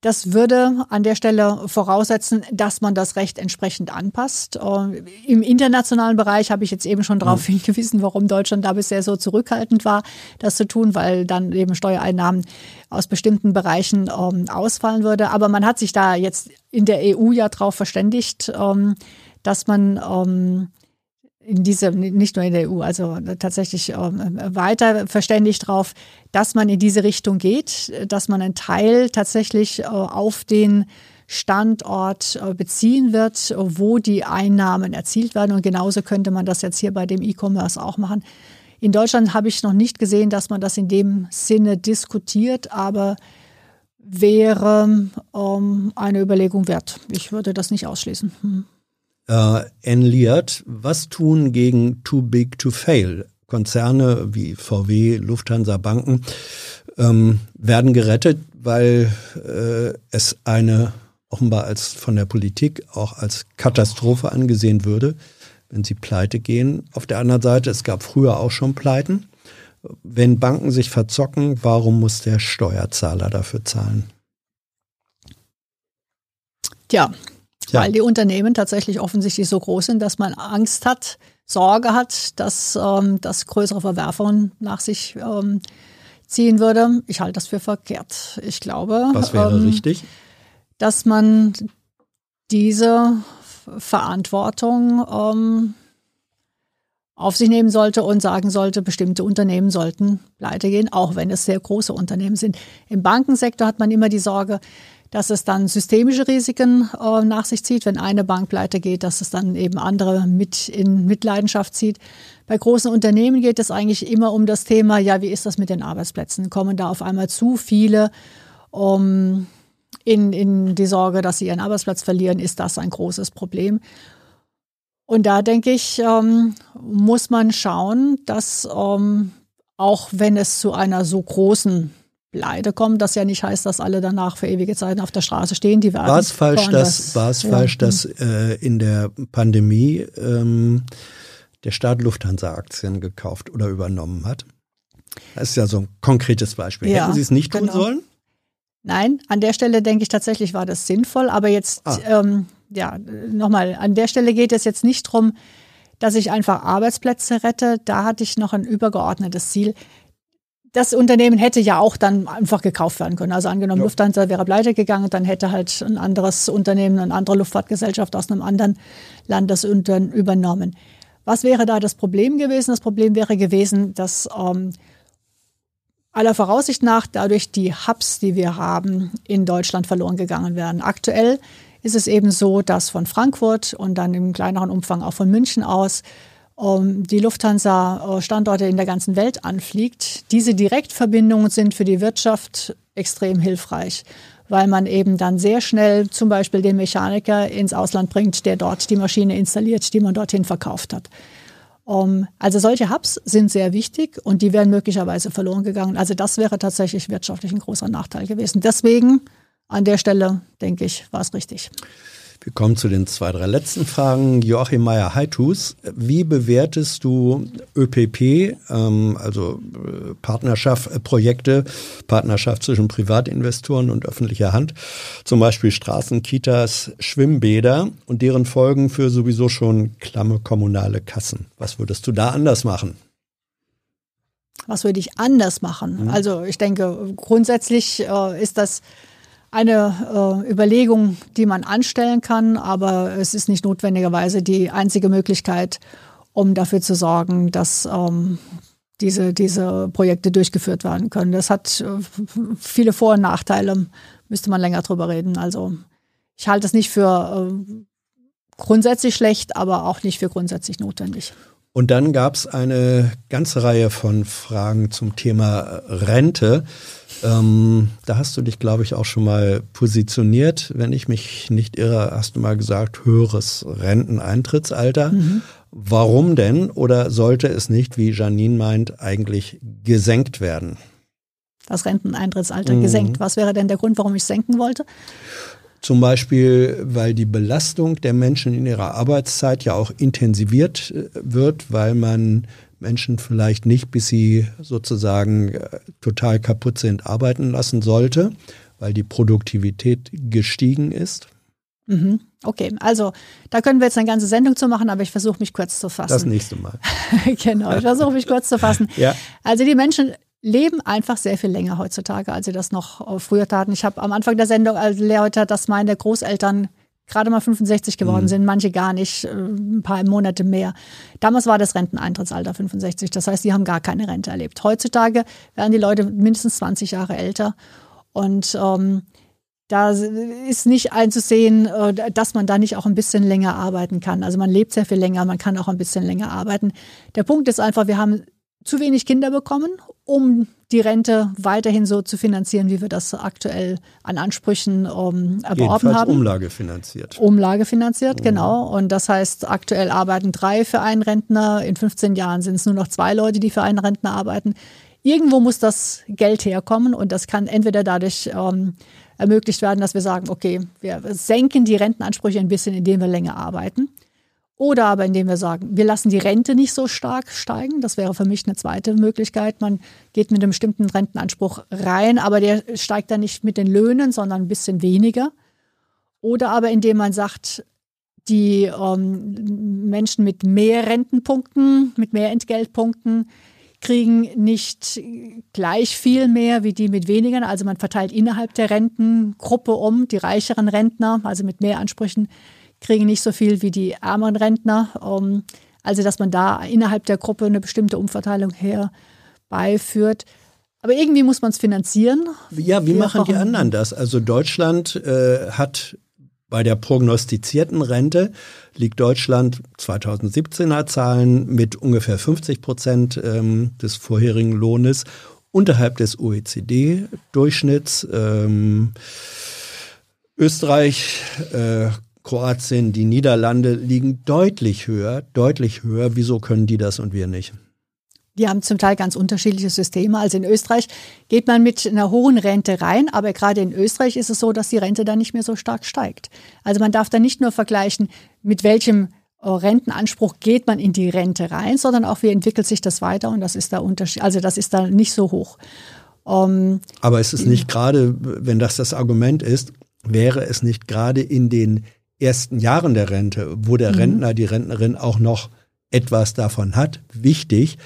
das würde an der Stelle voraussetzen, dass man das Recht entsprechend anpasst. Äh, Im internationalen Bereich habe ich jetzt eben schon darauf mhm. hingewiesen, warum Deutschland da bisher so zurückhaltend war, das zu tun, weil dann eben Steuereinnahmen aus bestimmten Bereichen ähm, ausfallen würde. Aber man hat sich da jetzt in der EU ja darauf verständigt, ähm, dass man ähm, in diese, nicht nur in der EU, also tatsächlich ähm, weiter verständigt darauf, dass man in diese Richtung geht, dass man einen Teil tatsächlich äh, auf den Standort äh, beziehen wird, wo die Einnahmen erzielt werden. Und genauso könnte man das jetzt hier bei dem E-Commerce auch machen. In Deutschland habe ich noch nicht gesehen, dass man das in dem Sinne diskutiert, aber wäre ähm, eine Überlegung wert. Ich würde das nicht ausschließen. Hm
äh, Enliert, was tun gegen Too Big to Fail? Konzerne wie VW, Lufthansa, Banken ähm, werden gerettet, weil äh, es eine offenbar als von der Politik auch als Katastrophe angesehen würde, wenn sie pleite gehen. Auf der anderen Seite, es gab früher auch schon Pleiten. Wenn Banken sich verzocken, warum muss der Steuerzahler dafür zahlen?
Tja, ja. weil die Unternehmen tatsächlich offensichtlich so groß sind, dass man Angst hat, Sorge hat, dass ähm, das größere Verwerfungen nach sich ähm, ziehen würde. Ich halte das für verkehrt. Ich glaube,
was wäre ähm, richtig,
dass man diese Verantwortung ähm, auf sich nehmen sollte und sagen sollte, bestimmte Unternehmen sollten pleite gehen, auch wenn es sehr große Unternehmen sind. Im Bankensektor hat man immer die Sorge, dass es dann systemische Risiken äh, nach sich zieht, wenn eine Bank pleite geht, dass es dann eben andere mit in Mitleidenschaft zieht. Bei großen Unternehmen geht es eigentlich immer um das Thema, ja, wie ist das mit den Arbeitsplätzen? Kommen da auf einmal zu viele um, in, in die Sorge, dass sie ihren Arbeitsplatz verlieren? Ist das ein großes Problem? Und da denke ich, ähm, muss man schauen, dass ähm, auch wenn es zu einer so großen Pleite kommt, das ja nicht heißt, dass alle danach für ewige Zeiten auf der Straße stehen. Die werden
war es falsch, dass, war es ja. falsch, dass äh, in der Pandemie ähm, der Staat Lufthansa-Aktien gekauft oder übernommen hat? Das ist ja so ein konkretes Beispiel. Ja, Hätten Sie es nicht tun genau. sollen?
Nein, an der Stelle denke ich tatsächlich war das sinnvoll. Aber jetzt, ah. ähm, ja, nochmal, an der Stelle geht es jetzt nicht darum, dass ich einfach Arbeitsplätze rette. Da hatte ich noch ein übergeordnetes Ziel das Unternehmen hätte ja auch dann einfach gekauft werden können. Also angenommen, ja. Lufthansa wäre pleite gegangen, dann hätte halt ein anderes Unternehmen, eine andere Luftfahrtgesellschaft aus einem anderen Land das übernommen. Was wäre da das Problem gewesen? Das Problem wäre gewesen, dass ähm, aller Voraussicht nach dadurch die Hubs, die wir haben, in Deutschland verloren gegangen wären. Aktuell ist es eben so, dass von Frankfurt und dann im kleineren Umfang auch von München aus die Lufthansa äh, Standorte in der ganzen Welt anfliegt. Diese Direktverbindungen sind für die Wirtschaft extrem hilfreich, weil man eben dann sehr schnell zum Beispiel den Mechaniker ins Ausland bringt, der dort die Maschine installiert, die man dorthin verkauft hat. Um, also solche Hubs sind sehr wichtig und die wären möglicherweise verloren gegangen. Also das wäre tatsächlich wirtschaftlich ein großer Nachteil gewesen. Deswegen an der Stelle, denke ich, war es richtig.
Wir kommen zu den zwei, drei letzten Fragen. Joachim Meyer-Heitus, wie bewertest du ÖPP, ähm, also äh, Partnerschaft, äh, Projekte, Partnerschaft zwischen Privatinvestoren und öffentlicher Hand, zum Beispiel Straßen, Kitas, Schwimmbäder und deren Folgen für sowieso schon klamme kommunale Kassen? Was würdest du da anders machen?
Was würde ich anders machen? Mhm. Also ich denke, grundsätzlich äh, ist das eine äh, Überlegung, die man anstellen kann, aber es ist nicht notwendigerweise die einzige Möglichkeit, um dafür zu sorgen, dass ähm, diese, diese Projekte durchgeführt werden können. Das hat äh, viele Vor- und Nachteile, müsste man länger drüber reden. Also ich halte es nicht für äh, grundsätzlich schlecht, aber auch nicht für grundsätzlich notwendig.
Und dann gab es eine ganze Reihe von Fragen zum Thema Rente. Ähm, da hast du dich, glaube ich, auch schon mal positioniert. Wenn ich mich nicht irre, hast du mal gesagt, höheres Renteneintrittsalter. Mhm. Warum denn oder sollte es nicht, wie Janine meint, eigentlich gesenkt werden?
Das Renteneintrittsalter mhm. gesenkt. Was wäre denn der Grund, warum ich senken wollte?
Zum Beispiel, weil die Belastung der Menschen in ihrer Arbeitszeit ja auch intensiviert äh, wird, weil man Menschen vielleicht nicht, bis sie sozusagen äh, total kaputt sind, arbeiten lassen sollte, weil die Produktivität gestiegen ist.
Mhm. Okay, also da können wir jetzt eine ganze Sendung zu machen, aber ich versuche mich kurz zu fassen.
Das nächste Mal. [LAUGHS]
genau, ich versuche mich kurz zu fassen. Ja. Also die Menschen leben einfach sehr viel länger heutzutage, als sie das noch früher taten. Ich habe am Anfang der Sendung erläutert, dass meine Großeltern gerade mal 65 geworden mhm. sind, manche gar nicht, äh, ein paar Monate mehr. Damals war das Renteneintrittsalter 65, das heißt, die haben gar keine Rente erlebt. Heutzutage werden die Leute mindestens 20 Jahre älter und ähm, da ist nicht einzusehen, äh, dass man da nicht auch ein bisschen länger arbeiten kann. Also man lebt sehr viel länger, man kann auch ein bisschen länger arbeiten. Der Punkt ist einfach, wir haben zu wenig Kinder bekommen, um die Rente weiterhin so zu finanzieren, wie wir das aktuell an Ansprüchen ähm, erworben Jedenfalls haben.
Umlage finanziert.
Umlage finanziert, mhm. genau. Und das heißt, aktuell arbeiten drei für einen Rentner. In 15 Jahren sind es nur noch zwei Leute, die für einen Rentner arbeiten. Irgendwo muss das Geld herkommen und das kann entweder dadurch ähm, ermöglicht werden, dass wir sagen, okay, wir senken die Rentenansprüche ein bisschen, indem wir länger arbeiten. Oder aber indem wir sagen, wir lassen die Rente nicht so stark steigen. Das wäre für mich eine zweite Möglichkeit. Man geht mit einem bestimmten Rentenanspruch rein, aber der steigt dann nicht mit den Löhnen, sondern ein bisschen weniger. Oder aber indem man sagt, die ähm, Menschen mit mehr Rentenpunkten, mit mehr Entgeltpunkten kriegen nicht gleich viel mehr wie die mit weniger. Also man verteilt innerhalb der Rentengruppe um. Die reicheren Rentner, also mit mehr Ansprüchen, kriegen nicht so viel wie die ärmeren Rentner. Ähm, also dass man da innerhalb der Gruppe eine bestimmte Umverteilung herbeiführt. Aber irgendwie muss man es finanzieren.
Ja, wie Wir machen die anderen das? Also Deutschland äh, hat bei der prognostizierten Rente liegt Deutschland 2017er Zahlen mit ungefähr 50 Prozent ähm, des vorherigen Lohnes unterhalb des OECD-Durchschnitts. Ähm, Österreich äh, Kroatien, die Niederlande liegen deutlich höher, deutlich höher. Wieso können die das und wir nicht?
Die haben zum Teil ganz unterschiedliche Systeme. Also in Österreich geht man mit einer hohen Rente rein, aber gerade in Österreich ist es so, dass die Rente dann nicht mehr so stark steigt. Also man darf da nicht nur vergleichen, mit welchem äh, Rentenanspruch geht man in die Rente rein, sondern auch wie entwickelt sich das weiter und das ist da Unterschied, also das ist da nicht so hoch.
Ähm, aber ist es nicht gerade, wenn das das Argument ist, wäre es nicht gerade in den ersten Jahren der Rente, wo der mhm. Rentner, die Rentnerin auch noch etwas davon hat, wichtig,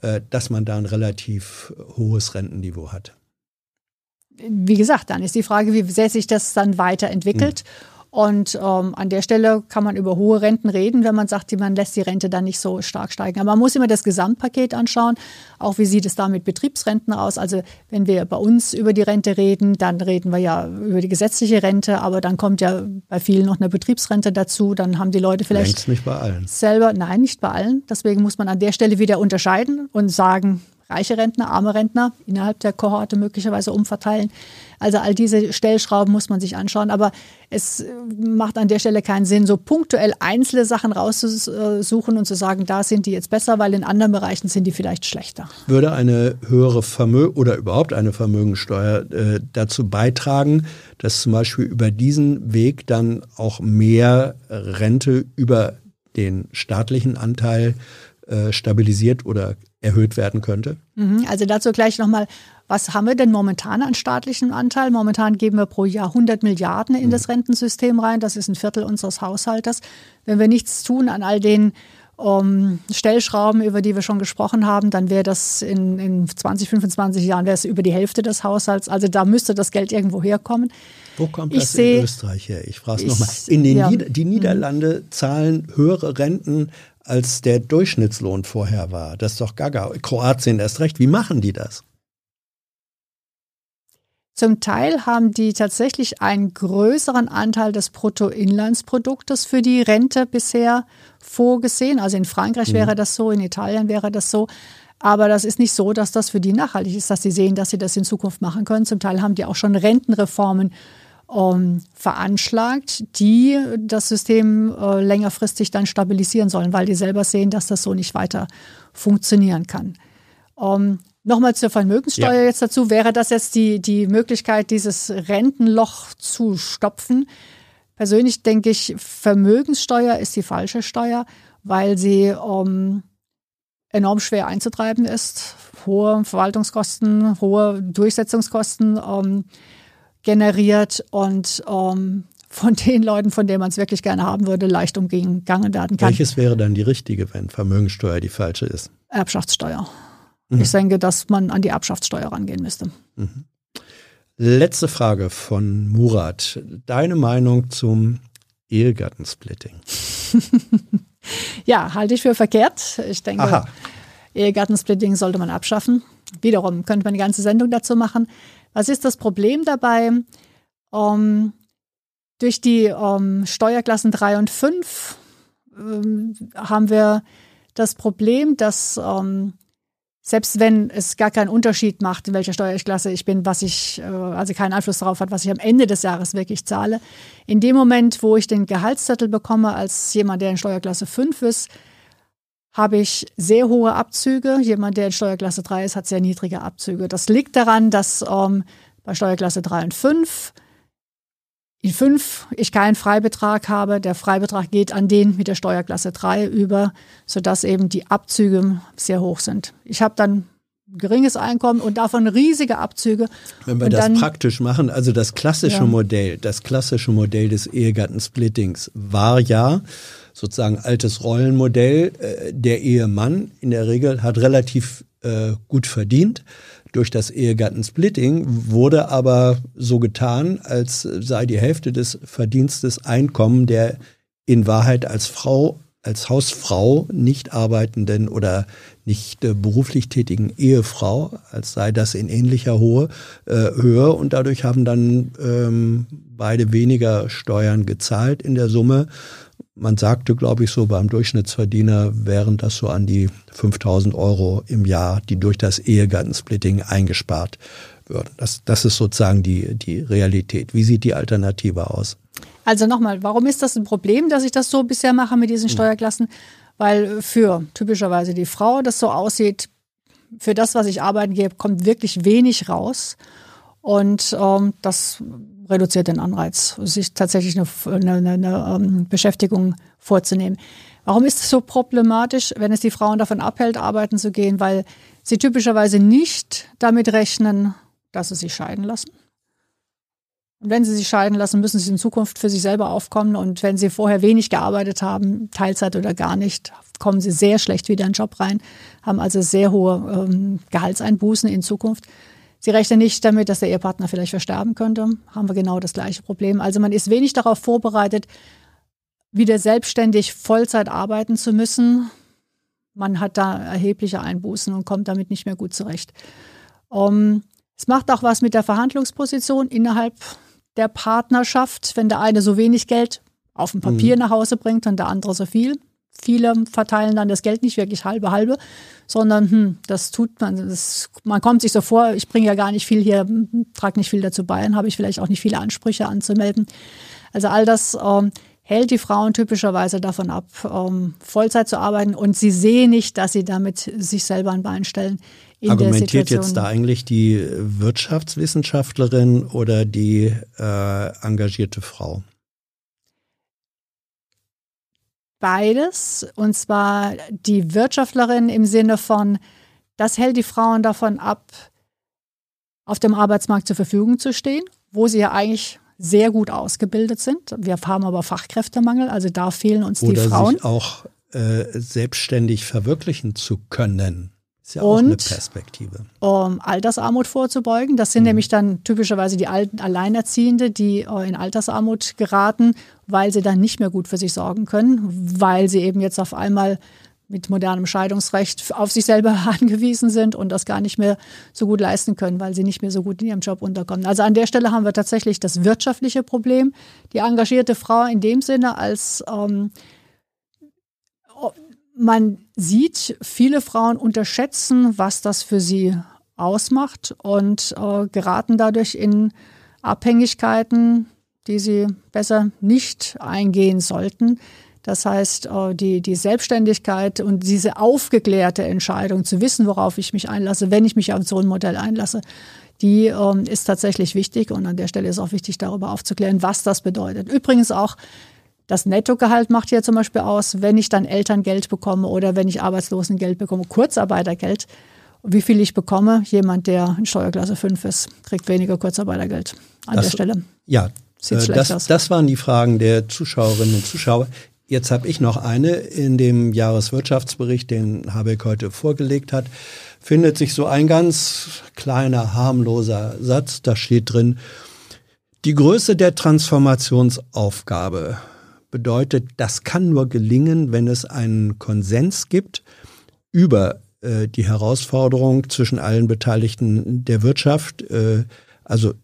äh, dass man da ein relativ hohes Rentenniveau hat.
Wie gesagt, dann ist die Frage, wie sehr sich das dann weiterentwickelt. Mhm. Und ähm, an der Stelle kann man über hohe Renten reden, wenn man sagt, man lässt die Rente dann nicht so stark steigen. Aber man muss immer das Gesamtpaket anschauen. Auch wie sieht es da mit Betriebsrenten aus? Also wenn wir bei uns über die Rente reden, dann reden wir ja über die gesetzliche Rente, aber dann kommt ja bei vielen noch eine Betriebsrente dazu. Dann haben die Leute vielleicht
Längst nicht bei allen.
selber, nein, nicht bei allen. Deswegen muss man an der Stelle wieder unterscheiden und sagen, reiche Rentner, arme Rentner innerhalb der Kohorte möglicherweise umverteilen. Also all diese Stellschrauben muss man sich anschauen. Aber es macht an der Stelle keinen Sinn, so punktuell einzelne Sachen rauszusuchen und zu sagen, da sind die jetzt besser, weil in anderen Bereichen sind die vielleicht schlechter.
Würde eine höhere Vermögen oder überhaupt eine Vermögensteuer äh, dazu beitragen, dass zum Beispiel über diesen Weg dann auch mehr Rente über den staatlichen Anteil äh, stabilisiert oder erhöht werden könnte?
Mhm, also dazu gleich nochmal, was haben wir denn momentan an staatlichem Anteil? Momentan geben wir pro Jahr 100 Milliarden in mhm. das Rentensystem rein. Das ist ein Viertel unseres Haushaltes. Wenn wir nichts tun an all den um, Stellschrauben, über die wir schon gesprochen haben, dann wäre das in, in 20, 25 Jahren wäre es über die Hälfte des Haushalts. Also da müsste das Geld irgendwo herkommen.
Wo kommt ich das seh, in Österreich her? Ich frage es nochmal. In den ja. Nieder die Niederlande zahlen höhere Renten als der Durchschnittslohn vorher war. Das ist doch gaga. Kroatien erst recht. Wie machen die das?
Zum Teil haben die tatsächlich einen größeren Anteil des Bruttoinlandsproduktes für die Rente bisher vorgesehen. Also in Frankreich mhm. wäre das so, in Italien wäre das so. Aber das ist nicht so, dass das für die nachhaltig ist, dass sie sehen, dass sie das in Zukunft machen können. Zum Teil haben die auch schon Rentenreformen ähm, veranschlagt, die das System äh, längerfristig dann stabilisieren sollen, weil die selber sehen, dass das so nicht weiter funktionieren kann. Ähm, Nochmal zur Vermögenssteuer ja. jetzt dazu. Wäre das jetzt die, die Möglichkeit, dieses Rentenloch zu stopfen? Persönlich denke ich, Vermögenssteuer ist die falsche Steuer, weil sie ähm, enorm schwer einzutreiben ist. Hohe Verwaltungskosten, hohe Durchsetzungskosten. Ähm, generiert und ähm, von [LAUGHS] den Leuten, von denen man es wirklich gerne haben würde, leicht umgegangen werden kann.
Welches wäre dann die richtige, wenn Vermögensteuer die falsche ist?
Erbschaftssteuer. Mhm. Ich denke, dass man an die Erbschaftssteuer rangehen müsste. Mhm.
Letzte Frage von Murat. Deine Meinung zum Ehegattensplitting? [LAUGHS]
ja, halte ich für verkehrt. Ich denke, Aha. Ehegattensplitting sollte man abschaffen. Wiederum könnte man eine ganze Sendung dazu machen. Was ist das Problem dabei? Um, durch die um, Steuerklassen 3 und 5 um, haben wir das Problem, dass selbst wenn es gar keinen Unterschied macht, in welcher Steuerklasse ich bin, was ich, äh, also keinen Einfluss darauf hat, was ich am Ende des Jahres wirklich zahle, in dem Moment, wo ich den Gehaltszettel bekomme als jemand, der in Steuerklasse 5 ist, habe ich sehr hohe Abzüge. Jemand, der in Steuerklasse 3 ist, hat sehr niedrige Abzüge. Das liegt daran, dass ähm, bei Steuerklasse 3 und 5 in 5 ich keinen Freibetrag habe. Der Freibetrag geht an den mit der Steuerklasse 3 über, sodass eben die Abzüge sehr hoch sind. Ich habe dann geringes Einkommen und davon riesige Abzüge.
Wenn wir
und
das dann, praktisch machen, also das klassische ja. Modell, das klassische Modell des Ehegattensplittings war ja, sozusagen altes Rollenmodell. Äh, der Ehemann in der Regel hat relativ äh, gut verdient. Durch das Ehegattensplitting wurde aber so getan, als sei die Hälfte des Verdienstes Einkommen der in Wahrheit als Frau, als Hausfrau nicht arbeitenden oder nicht äh, beruflich tätigen Ehefrau, als sei das in ähnlicher Hohe, äh, Höhe. Und dadurch haben dann ähm, beide weniger Steuern gezahlt in der Summe man sagte, glaube ich, so beim Durchschnittsverdiener wären das so an die 5000 Euro im Jahr, die durch das Ehegattensplitting eingespart würden. Das, das ist sozusagen die, die Realität. Wie sieht die Alternative aus?
Also nochmal, warum ist das ein Problem, dass ich das so bisher mache mit diesen hm. Steuerklassen? Weil für typischerweise die Frau das so aussieht, für das, was ich arbeiten gehe, kommt wirklich wenig raus. Und ähm, das reduziert den Anreiz, sich tatsächlich eine, eine, eine, ähm, Beschäftigung vorzunehmen. Warum ist es so problematisch, wenn es die Frauen davon abhält, arbeiten zu gehen? Weil sie typischerweise nicht damit rechnen, dass sie sich scheiden lassen. Und wenn sie sich scheiden lassen, müssen sie in Zukunft für sich selber aufkommen. Und wenn sie vorher wenig gearbeitet haben, Teilzeit oder gar nicht, kommen sie sehr schlecht wieder in den Job rein, haben also sehr hohe ähm, Gehaltseinbußen in Zukunft. Sie rechnen nicht damit, dass der Ehepartner vielleicht versterben könnte. Haben wir genau das gleiche Problem. Also man ist wenig darauf vorbereitet, wieder selbstständig Vollzeit arbeiten zu müssen. Man hat da erhebliche Einbußen und kommt damit nicht mehr gut zurecht. Um, ähm, es macht auch was mit der Verhandlungsposition innerhalb der Partnerschaft, wenn der eine so wenig Geld auf dem Papier mhm. nach Hause bringt und der andere so viel. Viele verteilen dann das Geld nicht wirklich halbe halbe, sondern hm, das tut man, das, man kommt sich so vor, ich bringe ja gar nicht viel hier, trage nicht viel dazu bei, dann habe ich vielleicht auch nicht viele Ansprüche anzumelden. Also all das ähm, hält die Frauen typischerweise davon ab, ähm, Vollzeit zu arbeiten und sie sehen nicht, dass sie damit sich selber ein Bein stellen.
Argumentiert jetzt da eigentlich die Wirtschaftswissenschaftlerin oder die äh, engagierte Frau?
Beides. Und zwar die Wirtschaftlerin im Sinne von, das hält die Frauen davon ab, auf dem Arbeitsmarkt zur Verfügung zu stehen, wo sie ja eigentlich sehr gut ausgebildet sind. Wir haben aber Fachkräftemangel, also da fehlen uns
Oder
die Frauen.
Sich auch äh, selbstständig verwirklichen zu können. Ist ja auch und, eine Perspektive.
Um Altersarmut vorzubeugen. Das sind mhm. nämlich dann typischerweise die alten Alleinerziehende, die äh, in Altersarmut geraten, weil sie dann nicht mehr gut für sich sorgen können, weil sie eben jetzt auf einmal mit modernem Scheidungsrecht auf sich selber [LAUGHS] angewiesen sind und das gar nicht mehr so gut leisten können, weil sie nicht mehr so gut in ihrem Job unterkommen. Also an der Stelle haben wir tatsächlich das wirtschaftliche Problem. Die engagierte Frau in dem Sinne als ähm, man sieht, viele Frauen unterschätzen, was das für sie ausmacht und äh, geraten dadurch in Abhängigkeiten, die sie besser nicht eingehen sollten. Das heißt, äh, die, die Selbstständigkeit und diese aufgeklärte Entscheidung zu wissen, worauf ich mich einlasse, wenn ich mich auf so ein Modell einlasse, die ähm, ist tatsächlich wichtig. Und an der Stelle ist auch wichtig, darüber aufzuklären, was das bedeutet. Übrigens auch das Nettogehalt macht ja zum Beispiel aus, wenn ich dann Elterngeld bekomme oder wenn ich Arbeitslosengeld bekomme, Kurzarbeitergeld. Wie viel ich bekomme, jemand, der in Steuerklasse 5 ist, kriegt weniger Kurzarbeitergeld an das, der Stelle.
Ja, äh, das, das waren die Fragen der Zuschauerinnen und Zuschauer. Jetzt habe ich noch eine. In dem Jahreswirtschaftsbericht, den Habeck heute vorgelegt hat, findet sich so ein ganz kleiner, harmloser Satz. Da steht drin, die Größe der Transformationsaufgabe bedeutet, das kann nur gelingen, wenn es einen Konsens gibt über äh, die Herausforderung zwischen allen Beteiligten der Wirtschaft, äh, also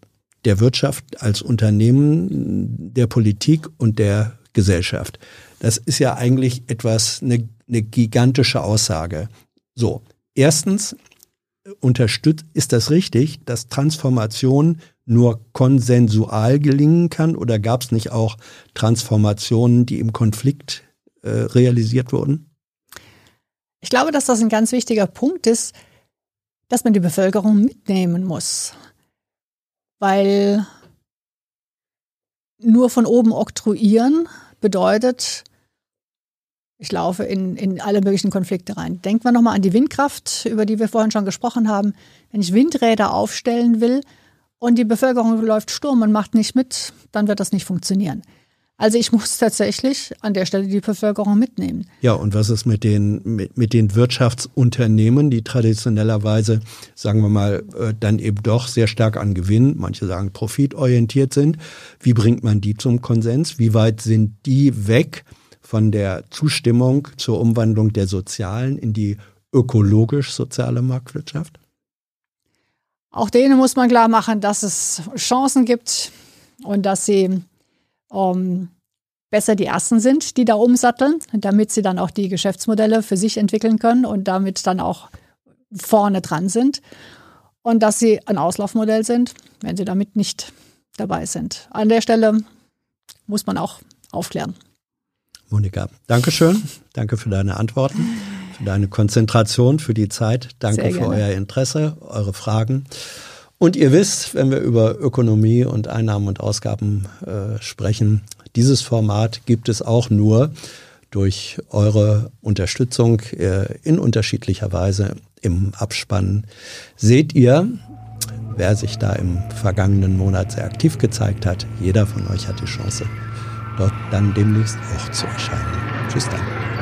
der Wirtschaft als Unternehmen, der Politik und der Gesellschaft. Das ist ja eigentlich etwas, eine, eine gigantische Aussage. So, erstens unterstützt, ist das richtig, dass Transformation nur konsensual gelingen kann? Oder gab es nicht auch Transformationen, die im Konflikt äh, realisiert wurden?
Ich glaube, dass das ein ganz wichtiger Punkt ist, dass man die Bevölkerung mitnehmen muss. Weil nur von oben oktroyieren bedeutet, ich laufe in, in alle möglichen Konflikte rein. Denken wir nochmal an die Windkraft, über die wir vorhin schon gesprochen haben. Wenn ich Windräder aufstellen will, und die Bevölkerung läuft Sturm und macht nicht mit, dann wird das nicht funktionieren. Also ich muss tatsächlich an der Stelle die Bevölkerung mitnehmen.
Ja, und was ist mit den, mit, mit den Wirtschaftsunternehmen, die traditionellerweise, sagen wir mal, äh, dann eben doch sehr stark an Gewinn, manche sagen profitorientiert sind. Wie bringt man die zum Konsens? Wie weit sind die weg von der Zustimmung zur Umwandlung der sozialen in die ökologisch-soziale Marktwirtschaft?
Auch denen muss man klar machen, dass es Chancen gibt und dass sie ähm, besser die Ersten sind, die da umsatteln, damit sie dann auch die Geschäftsmodelle für sich entwickeln können und damit dann auch vorne dran sind. Und dass sie ein Auslaufmodell sind, wenn sie damit nicht dabei sind. An der Stelle muss man auch aufklären.
Monika, Dankeschön. Danke für deine Antworten für deine Konzentration, für die Zeit. Danke für euer Interesse, eure Fragen. Und ihr wisst, wenn wir über Ökonomie und Einnahmen und Ausgaben äh, sprechen, dieses Format gibt es auch nur durch eure Unterstützung äh, in unterschiedlicher Weise im Abspann. Seht ihr, wer sich da im vergangenen Monat sehr aktiv gezeigt hat, jeder von euch hat die Chance, dort dann demnächst auch zu erscheinen. Tschüss dann.